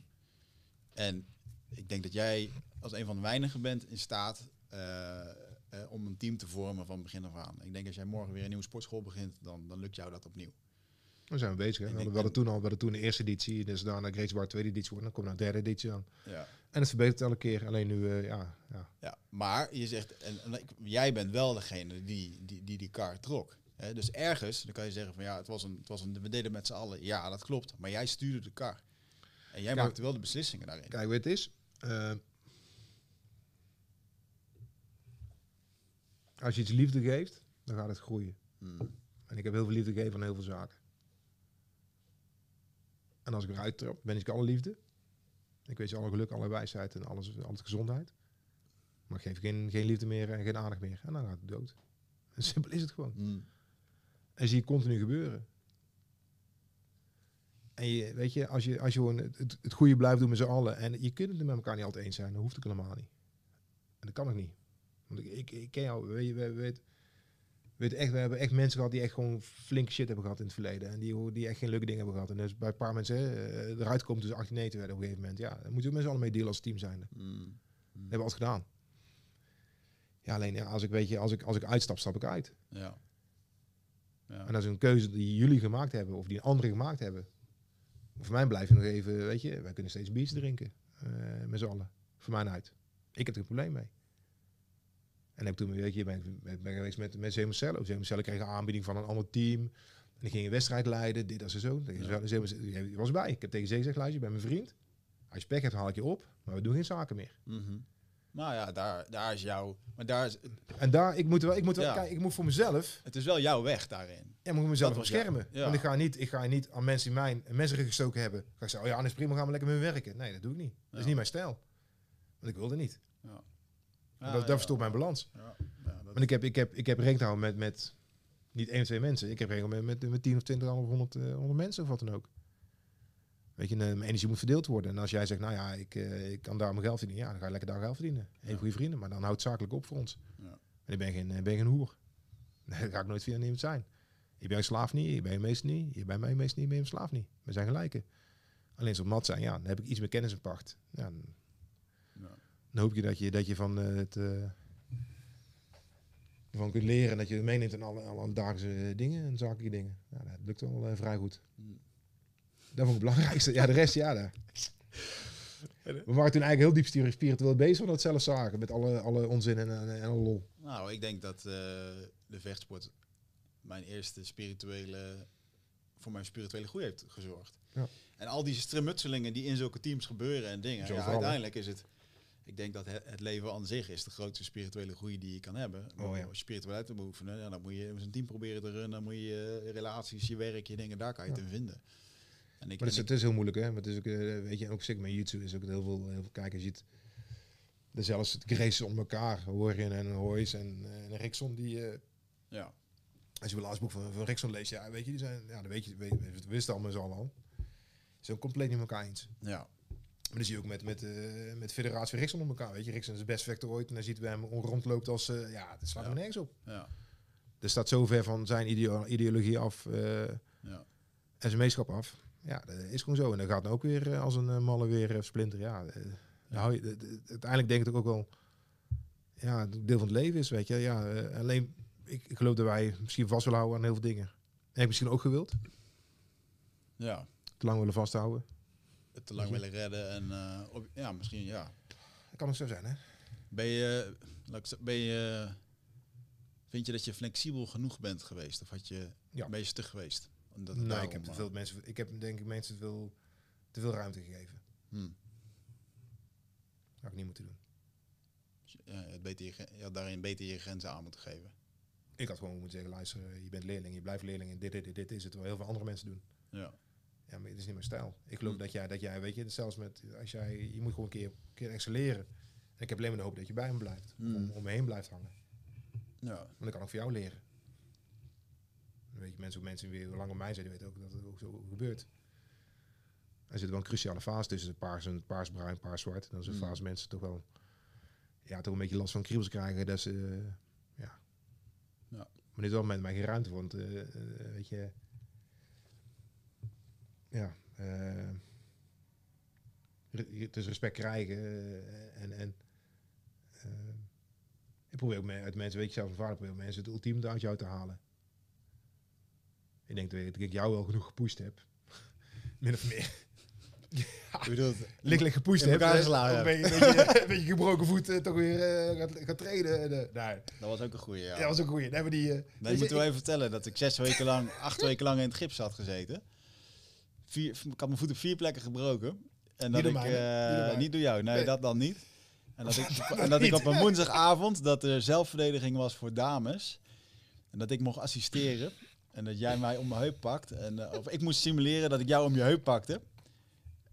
En ik denk dat jij als een van de weinigen bent in staat eh, eh, om een team te vormen van begin af aan. Ik denk als jij morgen weer een nieuwe sportschool begint, dan, dan lukt jou dat opnieuw. We zijn we bezig. Hè? We hadden, we hadden toen al, we hadden toen de eerste editie, dus daarna Grace Bar tweede editie worden, dan komt de derde editie aan. Ja. En het verbetert elke keer. Alleen nu, eh, ja, ja. Ja, maar je zegt, en, jij bent wel degene die die, die, die kar trok. Hè? Dus ergens, dan kan je zeggen van ja, het was een, het was een, we deden met z'n allen. Ja, dat klopt. Maar jij stuurde de kar. En jij maakte wel de beslissingen daarin. Kijk, weet het is. Eh, als je iets liefde geeft, dan gaat het groeien. Hmm. En ik heb heel veel liefde gegeven aan heel veel zaken. En als ik eruit trap, ben ik alle liefde. Ik weet je alle geluk, alle wijsheid en alles, alles gezondheid. Maar ik geef geen, geen liefde meer en geen aandacht meer. En dan gaat het dood. En simpel is het gewoon. Hmm. En zie je continu gebeuren. En je, weet je, als je, als je gewoon het, het, het goede blijft doen met z'n allen. En je kunt het er met elkaar niet altijd eens zijn. Dat hoeft ook helemaal niet. En dat kan ook niet. Want ik, ik, ik ken jou. Weet, je, we, weet, weet echt, we hebben echt mensen gehad die echt gewoon flink shit hebben gehad in het verleden. En die, die echt geen leuke dingen hebben gehad. En dus bij een paar mensen hè, eh, eruit komen tussen 18 en 19 werden op een gegeven moment. Ja, dan moeten we met z'n allen mee dealen als team zijn. Dat Hmm. hebben we altijd gedaan. Ja, alleen ja, als ik weet je, als ik, als ik uitstap, stap ik uit. Ja. Ja. En dat is een keuze die jullie gemaakt hebben of die anderen gemaakt hebben. Voor mij blijft het nog even, weet je, wij kunnen steeds biertje drinken. eh, met z'n allen. Voor mij uit. Ik heb er geen probleem mee. En heb toen, weet je, ben, ben, ben geweest met, met Zeemercello. Zeemercello kreeg een aanbieding van een ander team. En die ging een wedstrijd leiden, dit, dat en zo. Je was bij. Ik heb tegen Zee gezegd, luister, je bent mijn vriend. Als je pech hebt, haal ik je op. Maar we doen geen zaken meer. Mhm. Nou ja, daar, daar is jouw... Maar daar is, En daar, ik moet wel, ik moet wel, Ja. kijk, ik moet voor mezelf het is wel jouw weg daarin. Ja, maar ik moet mezelf beschermen. ja. Want ik ga, niet, ik ga niet aan mensen die mijn mensen gestoken hebben. Ga ik zeggen, oh ja, is prima, gaan we lekker mee werken. Nee, dat doe ik niet. Dat is niet mijn stijl. Want ik wilde niet. Ja. Ja, dat, dat verstoort mijn balans. Ja. Want ik heb, ik heb, ik heb rekening met, met niet één of twee mensen. Ik heb rekening met, met, met 10 of 20 of 100, eh, 100 mensen of wat dan ook. Weet je, mijn energie moet verdeeld worden. En als jij zegt, nou ja, ik, eh, ik kan daar mijn geld verdienen. Ja, dan ga je lekker daar geld verdienen. Even Ja. goede vrienden. Maar dan houdt het zakelijk op voor ons. Ja. En ik ben geen, eh, ben geen hoer. Dat ga ik nooit via iemand zijn. Je bent slaaf niet, je bent een meester niet. Je bent mij meester niet, ben je een slaaf niet. We zijn gelijken. Alleen als we mat zijn, ja, dan heb ik iets meer kennis in pacht. Ja, dan, Ja. dan hoop je dat je, dat je van eh, het... ervan kunt leren en dat je het meeneemt in alle, alle alledaagse dingen en zakelijke dingen. Ja, dat lukt wel vrij goed. Hmm. Dat vond ik het belangrijkste. Ja, de rest, ja. Daar. We waren toen eigenlijk heel diep spiri- spiritueel bezig, we het zelf zagen. Met alle, alle onzin en, en, lol. Nou, ik denk dat eh, de vechtsport mijn eerste spirituele, voor mijn spirituele groei heeft gezorgd. Ja. En al die strimutselingen die in zulke teams gebeuren en dingen. Ja, uiteindelijk is het, ik denk dat het, leven aan zich is de grootste spirituele groei die je kan hebben. Oh, ja. Als je spiritualiteit te beoefenen, dan moet je een team proberen te runnen, dan moet je je relaties, je werk, je dingen, daar kan je het in vinden. En ik, Maar het is, en ik- het is heel moeilijk, hè? Maar het is ook, eh, weet je, ook zeker met YouTube is ook heel veel, heel veel kijkers. Ziet er zelfs het Grace onder elkaar, Horin en Hoys en, eh, en Rickson, die, eh, ja. als je het laatste boek van, van Rickson leest, ja, weet je, die zijn, ja, dat weet je, weet, we wisten allemaal zo al. Ze zijn compleet niet met elkaar eens. ja. Maar dan zie je ook met, met, eh met Federatie Rickson om elkaar, weet je. Rickson is de beste vechter ooit en dan ziet we hem rondloopt als, ja, het slaat Ja. er nergens op. Ja. Er staat zo ver van zijn ideo- ideologie af Ja. en zijn meeschap af. Ja, dat is gewoon zo. En dan gaat het ook weer eh, als een eh, malle weer eh, splinter. Ja, uiteindelijk denk ik ook wel, ja, het deel van het leven is, weet je. Ja, alleen, ik, ik geloof dat wij misschien vast willen houden aan heel veel dingen. En heb ik misschien ook gewild, ja. te lang willen vasthouden. Te lang willen redden en op, ja, misschien ja. Dat kan ook zo zijn, hè? Ben je, ben je, vind je dat je flexibel genoeg bent geweest? Of had je, Ja. ben je stug geweest? Omdat het daarom, ik heb, te veel mensen, ik heb denk ik mensen te veel, te veel ruimte gegeven. hmm. Dat had ik niet moeten doen. Had beter je, had daarin beter je grenzen aan moeten geven. Ik had gewoon moeten zeggen, luister, eh, je bent leerling, je blijft leerling en dit, dit, dit, dit is het. Terwijl heel veel andere mensen doen. Ja. Ja, maar het is niet mijn stijl. Ik geloof Hm. dat, jij, dat jij, weet je, zelfs met, als jij, je moet gewoon een keer, een keer excelleren. En ik heb alleen maar de hoop dat je bij me blijft. Hm. Om, om me heen blijft hangen. Ja. Want ik kan ook voor jou leren. Je, mensen, ook mensen die weer langer mij zijn, die weten ook dat het ook zo gebeurt. Er zit wel een cruciale fase tussen paars en paars-bruin, paars-zwart. Dan is een Mm. fase mensen toch wel ja, toch een beetje last van kriebels krijgen. Dat ze, eh, ja. Ja. Maar dit is wel met mij geen ruimte. Want, eh, weet je, ja, is respect krijgen en, en ik probeer ook uit mensen, weet je zelf, een vader probeer mensen het ultieme uit jou te halen. Ik denk dat ik- jou wel genoeg gepusht heb. Min of meer. Je bedoelt, Lichtelijk gepusht In heb. elkaar geslagen Een beetje, een beetje, een gebroken voet eh, toch weer eh, gaat, gaat trainen. En, nee, dat was ook een goeie, ja. dat was ook goed. Nee, maar die, eh, Nee, weet ik moet je, wel even vertellen dat ik zes weken lang, acht weken lang in het gips had gezeten. Vier, ik had mijn voet op vier plekken gebroken. En dat door ik, eh, Niet door niet door jou, nee, Nee. dat dan niet. En dat ik, en dat ik op een woensdagavond, dat er zelfverdediging was voor dames. En dat ik mocht assisteren. En dat jij mij om mijn heup pakt. En, eh, of ik moest simuleren dat ik jou om je heup pakte.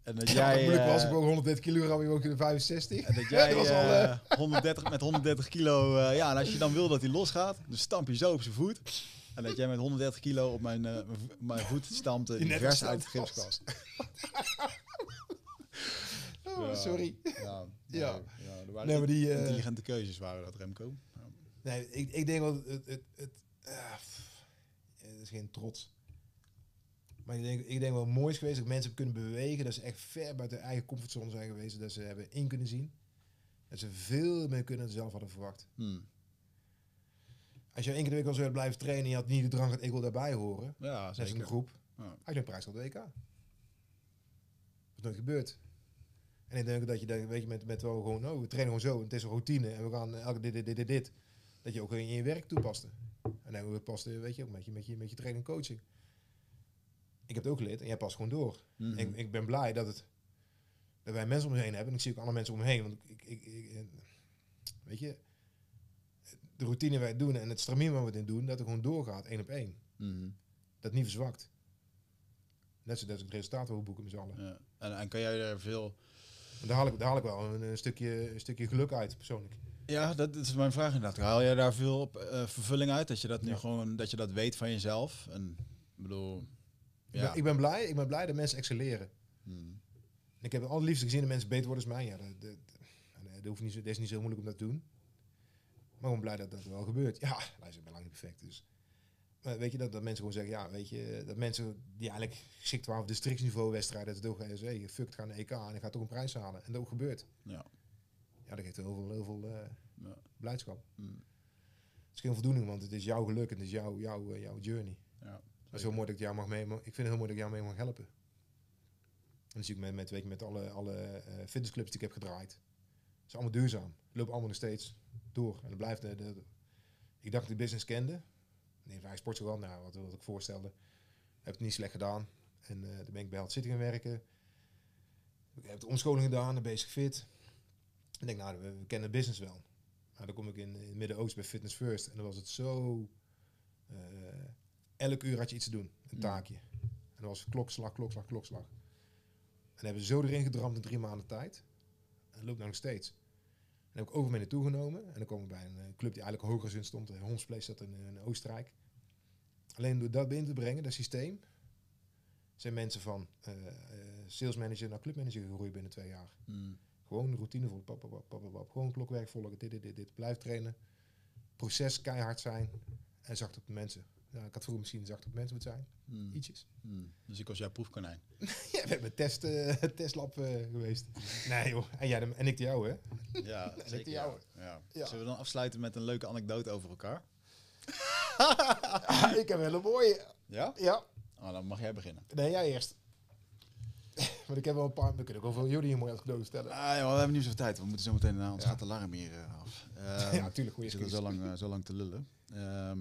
En dat ja, jij... moeilijk was, eh, ik woog 130 kilogram, je woog in de 65. en dat jij dat was al, eh, eh, 130, met 130 kilo, eh, ja, en als je dan wil dat hij losgaat, dan stamp je zo op zijn voet. En dat jij met 130 kilo op mijn, mijn vo- mijn voet stampte, Die net vers uit de gipskast. Oh, Ja. sorry. Ja, Ja. ja. waren Nee, maar die, intelligente keuzes waren dat, Remco. Nee, ik, ik denk wel, het, het, het is geen trots. Maar ik denk, ik denk wel mooi is geweest dat mensen kunnen bewegen, dat ze echt ver buiten hun eigen comfortzone zijn geweest, dat ze hebben in kunnen zien. Dat ze veel meer kunnen dan ze zelf hadden verwacht. Hmm. Als je één keer de week al zou blijven trainen en je had niet de drang dat ik wil daarbij horen, Ja, zeker. een groep, Ja. had je een prijs op de WK. Dat is nooit gebeurd. En ik denk dat je, dat, weet je, met, met wel gewoon, oh, we trainen gewoon zo, het is een routine en we gaan elke dit, dit, dit, dit, dit. Dat je ook in je werk toepaste. En dan we pasten, weet je, ook met je, met je, met je training en coaching. Ik heb het ook geleerd en jij past gewoon door. Mhm. Ik, ik ben blij dat, het, dat wij mensen om ons heen hebben. En ik zie ook andere mensen om me heen. Want ik, ik, ik, ik- weet je, de routine wij doen en het stramien waar we het in doen, dat het gewoon doorgaat, één op één. Mhm. Dat niet verzwakt. Net zoals het resultaat we boeken met z'n allen. Ja. En, en kan jij daar veel... En daar haal ik, daar haal ik wel een, een stukje, een stukje geluk uit, persoonlijk. Ja, dat, is mijn vraag inderdaad. Haal jij daar veel op, eh, vervulling uit? Dat je dat nu Ja. gewoon, dat je dat weet van jezelf? En ik bedoel... Ik, Ja. ben, ik ben blij, ik ben blij dat mensen excelleren. Hmm. Ik heb het allerliefste gezien dat mensen beter worden als mij. Ja, dat, dat, dat, dat hoeft niet, zo- dat is niet zo moeilijk om dat te doen. Maar gewoon blij dat dat wel gebeurt. Ja, luister, ik ben lang niet perfect. Dus. Maar weet je, dat, dat mensen gewoon zeggen, ja, weet je, dat mensen die eigenlijk geschikt waren op districtsniveau wedstrijden, dat het ook gaan zeggen, hey, fuck, gaat naar EK en ik ga toch een prijs halen. En dat ook gebeurt. Ja. Ja, dat geeft heel veel, heel veel eh, Ja. blijdschap. Hmm. Het is geen voldoening, want het is jouw geluk en het is jouw, jouw, eh, jouw journey. Ja. Het is heel mooi dat ik jou mag mee, ik vind het heel mooi dat ik jou mee mag helpen. En ik met, met, weet je, met alle, alle eh, fitnessclubs die ik heb gedraaid. Het is allemaal duurzaam. Het loopt allemaal nog steeds door. En het blijft de, de, de- ik dacht dat ik de business kende. Nee, van sportschool, nou, wat, wat ik voorstelde. Heb het niet slecht gedaan. En eh toen ben ik bij Health City gaan werken. Ik heb de omscholing gedaan, dan bezig fit. Ik denk, nou, we, we kennen de business wel. Nou, dan kom ik in, in het Midden-Oosten bij Fitness First. En dan was het zo... eh, elk uur had je iets te doen. Een Mm. taakje. En dat was klokslag, klokslag, klokslag. En hebben ze zo erin gedramd in drie maanden tijd. En dat loopt nou nog steeds. En heb ik over mee naartoe genomen. En dan komen we bij een eh, club die eigenlijk hoger in stond. Uh, Homsplace zat in, in Oostenrijk. Alleen door dat binnen te brengen, dat systeem, zijn mensen van eh, eh, sales manager naar clubmanager gegroeid binnen twee jaar. Hmm. Gewoon routine vol, pap, pap, pap, pap, gewoon klokwerk volgen, dit, dit, dit, dit. Blijf trainen. Proces keihard zijn en zacht op de mensen. Ja, ik had vroeger misschien zacht op mensen moeten zijn. Hmm. Ietsjes. Hmm. Dus ik was jouw proefkonijn. Ja, we hebben test, eh, testlab eh, geweest. Nee joh, en, jij, de- en ik de jou hè? Ja, ik de jouwe. Ja. Ja. Zullen we dan afsluiten met een leuke anekdote over elkaar? Ik heb een hele mooie. Ja? Ja, Oh, dan mag jij beginnen. nee jij eerst. Maar ik heb wel een paar... We kunnen ook wel veel jullie hier mooi cadeau stellen. Ah, ja, we hebben niet zoveel tijd. We moeten zo meteen naar ons Ja. gaat de alarm hier eh, af. Ehm, ja, natuurlijk. we zitten zo lang, eh, zo lang te lullen. Ehm,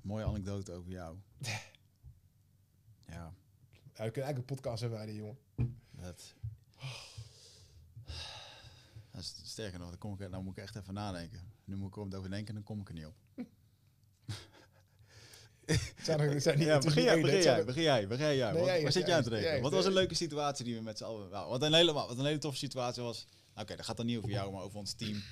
mooie anekdote over jou. Ja, Ja, we kunnen eigenlijk een podcast hebben wij, die jongen. dat... Dat is sterker nog, dan kom ik, nou moet ik echt even nadenken. Nu moet ik erom over denken en dan kom ik er niet op. Zijn er, zijn niet, Ja, begin jij, begin jij, begin jij, begin jij. Nee, Wat, jij waar zit jij aan te eerst, Wat was een leuke situatie die we met z'n allen... Nou, wat, een hele, wat een hele toffe situatie was... Nou, Oké, dat gaat dan niet over jou, maar over ons team.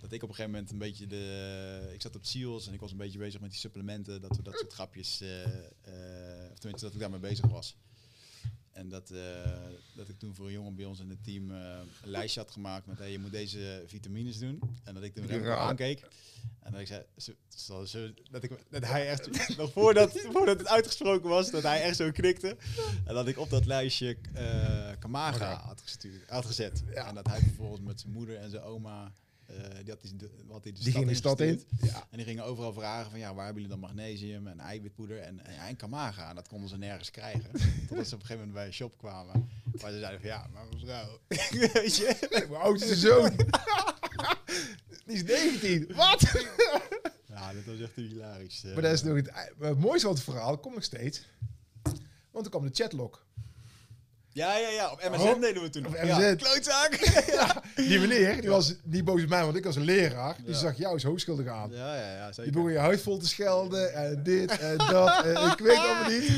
Dat ik op een gegeven moment een beetje de... Ik zat op SEALS en ik was een beetje bezig met die supplementen. Dat we dat soort grapjes... eh, eh, of tenminste, dat ik daarmee bezig was. En dat, eh, dat ik toen voor een jongen bij ons in het team eh, een lijstje had gemaakt met hey, je moet deze vitamines doen. En dat ik toen Remco aankeek. En dat ik zei, zo, zo, zo- dat, ik, dat hij echt, nog voordat, voordat het uitgesproken was, dat hij echt zo knikte. En dat ik op dat lijstje eh Kamaga had, gestuurd, had gezet. Ja. En dat hij vervolgens met zijn moeder en zijn oma, eh, de, hij de Die ging de stad in. Ja. En die gingen overal vragen van ja, waar hebben jullie dan magnesium en eiwitpoeder en, en, en Kamaga. En dat konden ze nergens krijgen. Totdat ze op een gegeven moment bij een shop kwamen. Waar ze zeiden van ja, maar mevrouw, weet je. Mijn oudste zoon. Die is 19. Wat? Ja, dat was echt hilarisch. eh. Maar dat is nog het, het mooiste van het verhaal komt nog steeds. Want er kwam de chatlog. Ja, ja, ja. Op MSN Oh, deden we toen op nog. MSN. Ja, klootzak. Ja, die meneer, die was niet boos op mij, want ik was een leraar. Die zag jou als hoogschuldig aan. Ja, ja, ja. Die begon je huid vol te schelden en dit en dat. En ik weet allemaal niet.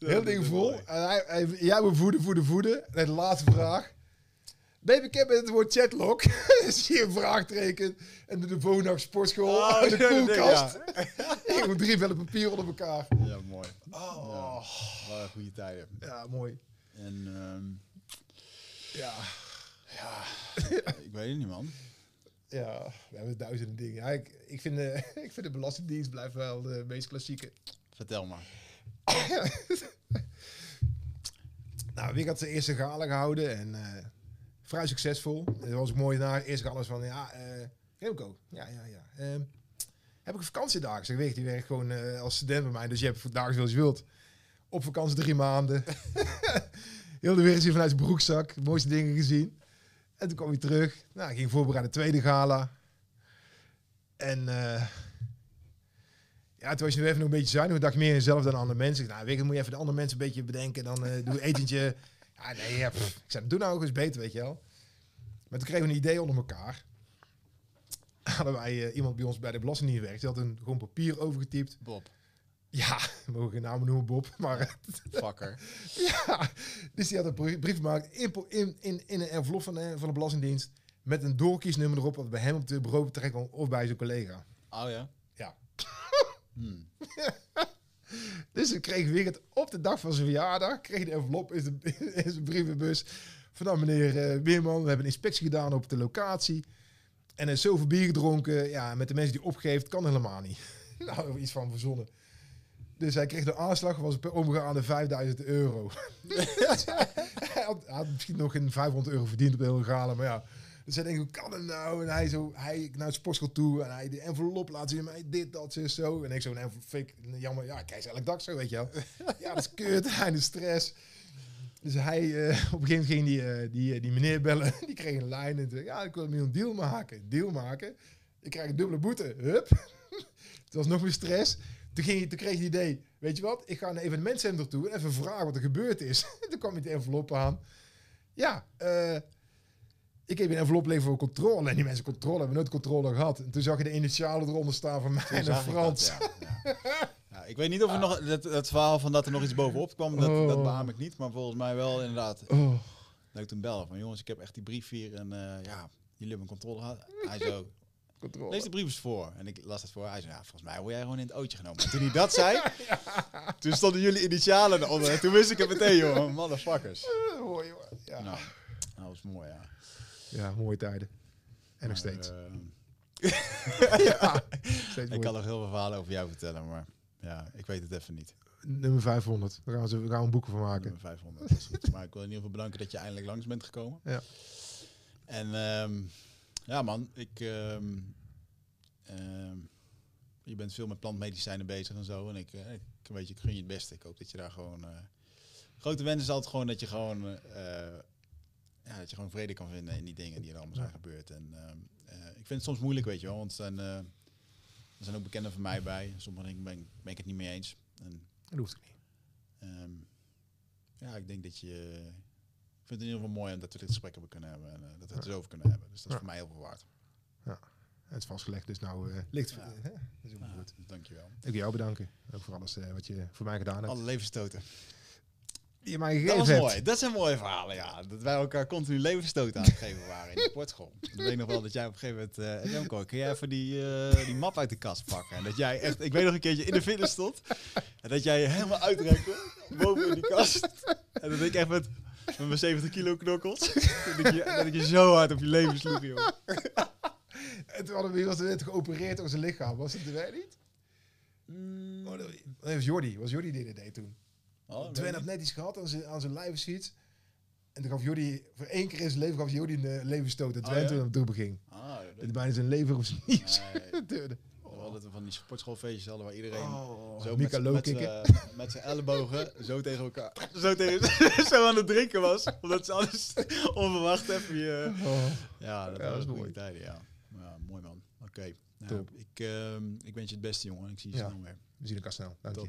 Heel ding vol. En hij, hij, jij moet voeden, voeden, voeden. En de laatste vraag. Baby, ik heb het woord chatlog. Zie je een vraagteken. En de Vonax sportschool. Oh, en de koelkast. ja. Ik moet drie vellen papier onder elkaar. Ja, mooi. Oh, Wat goede tijden. ja, mooi. En ehm, Ja, ja, ik weet het niet, man. ja, we hebben duizenden dingen. Ja, ik, ik, vind, de, ik vind de Belastingdienst blijft wel de meest klassieke. Vertel maar. Nou, Wick had zijn eerste gala gehouden en eh, vrij succesvol. Het was ook mooi na de eerste gala was van, ja, eh Remco, ja, ja, ja. Ehm, heb ik een vakantiedag? Ik zeg, weet je, die werkt gewoon eh, als student bij mij, dus je hebt vandaag zoals je wilt. Op vakantie drie maanden. Heel de wereld hier vanuit zijn broekzak, de mooiste dingen gezien. En toen kwam hij terug. Nou, ging voorbereiden tweede gala. En eh, ja, toen was je nu even nog een beetje zuinig. Ik dacht meer in jezelf dan andere mensen. Ik dacht, Nou, weet je, moet je even de andere mensen een beetje bedenken. Dan eh doe een etentje. Ja, nee, ja, ik zei, doe nou ook eens beter, weet je wel. Maar toen kregen we een idee onder elkaar. Hadden wij eh, iemand bij ons bij de Belastingdienst werkt. Die had een gewoon papier overgetypt. Bob. Ja, mogen geen namen noemen, Bob. Maar eh, Fucker. ja, dus die had een brief gemaakt in, in, in, in een envelop van de, van de Belastingdienst. Met een doorkiesnummer erop, wat bij hem op het bureau terecht kwam of bij zijn collega. Oh ja? Ja. Hmm. Dus ik kreeg weer het op de dag van zijn verjaardag. Kreeg de envelop in zijn, in zijn brievenbus. Van nou, meneer eh, Weerman, we hebben een inspectie gedaan op de locatie. En er is zoveel bier gedronken. Ja, met de mensen die opgeeft, kan helemaal niet. nou, iets van verzonnen. Dus hij kreeg de aanslag, was omgegaan aan 5000 euro. hij, had, hij had misschien nog geen 500 euro verdiend op de hele gala, maar ja. Dus hij denkt, hoe kan het nou? En hij zo, hij naar het sportschool toe en hij de envelop laat zien, mij dit, dat, zo, zo. En ik zo, een envelop, jammer, ja, ik krijg ze elke dag zo, weet je wel. ja, dat is kut, hij de stress. Dus hij, eh, op een gegeven moment ging die, eh, die, eh, die meneer bellen, die kreeg een lijn en zei, ja, ik wil met een deal maken. Deal maken? Ik krijg een dubbele boete. Hup. Het was nog meer stress. Toen, ging toen kreeg hij het idee, weet je wat, ik ga naar een evenementcentrum toe en even vragen wat er gebeurd is. toen kwam hij de envelop aan. Ja, eh, ik heb een envelop leveren voor controle. En die mensen controle hebben nooit controle gehad. En toen zag je de initialen eronder staan van mij en ik Frans. dat, ja, ja. Ja, ik weet niet of er nog het, het verhaal van dat er nog iets bovenop kwam, dat, dat Oh. beaam ik niet, maar volgens mij wel inderdaad. Oh, Dat ik toen belde van jongens, ik heb echt die brief hier en eh, ja, jullie hebben een controle gehad. Hij zo, controle. lees de brief eens voor. En ik las het voor. Hij zei, ja, volgens mij word jij gewoon in het ootje genomen. En toen hij dat zei, toen stonden jullie initialen eronder. En toen wist ik het meteen, joh, motherfuckers. Mooi, hoor. Ja. Nou, dat was mooi, ja. ja, mooie tijden. En nog Maar, steeds. eh, ja, steeds ik kan nog heel veel verhalen over jou vertellen, maar ja, ik weet het even niet. Nummer 500. Daar gaan we, we gaan een boeken van maken. Nummer 500. Dat is goed. Maar ik wil in ieder geval bedanken dat je eindelijk langs bent gekomen. Ja. En ehm, ja, man, ik. ehm, ehm, je bent veel met plantmedicijnen bezig en zo. En ik, eh, ik weet je, ik gun je het beste. Ik hoop dat je daar gewoon eh, grote wens is altijd gewoon dat je gewoon, eh, ja, dat je gewoon vrede kan vinden in die dingen die er allemaal zijn gebeurd. En ehm, eh, ik vind het soms moeilijk, weet je wel, want er zijn, er zijn ook bekenden van mij bij. Sommige dingen ben, ik- ben ik het niet mee eens. En, Dat hoeft ook niet. ja, ik denk dat je... Vind het in ieder geval mooi dat we dit gesprek hebben kunnen hebben en eh, dat we het Ja. er over kunnen hebben. Dus dat is Ja. voor mij heel veel waard. Het is vastgelegd, dus nou eh, ligt Ja. hè? Dat is Ja, goed. dus dankjewel. Ik wil jou bedanken. Ook voor alles eh, wat je voor mij gedaan hebt. Alle levensstoten. Die je mij Dat was hebt. mooi. Dat zijn mooie verhalen, ja. Dat wij elkaar continu levensstoten aan het geven waren in de sportschool. Ik weet nog wel dat jij op een gegeven moment... eh Remco, kun jij even die, eh, die map uit de kast pakken? En dat jij echt... Ik weet nog een keertje in de fitness stond. En dat jij je helemaal uitrekte. Boven in die kast. En dat ik echt met, met mijn 70 kilo knokkels... Dat ik, je, dat ik je zo hard op je leven sloeg, joh. En toen hadden we was net geopereerd over zijn lichaam. Was het wij niet? Oh, dat was Jordi. Was Jordi die dat deed toen. Oh, Dwayne had net iets gehad aan zijn, aan zijn. En toen gaf Jordi, voor één keer in zijn leven gaf Jordi een eh, levensstoot. En Oh, Dwayne ja? toen op toe beging. Ah, dat Dat bijna zijn lever op zijn knieën Nee. hadden van die sportschoolfeestjes hadden waar iedereen Oh, zo Mika met, met, zijn ellebogen zo tegen elkaar zo, tegen, zo aan het drinken was. Omdat ze alles onverwacht even je... Oh. Ja, dat Ja, dat was goede mooi. tijden, ja. ja. Mooi man. Oké. Nou, ik, ehm, ik wens je het beste, jongen. Ik zie je Ja. snel weer. We zien elkaar snel. Dank je.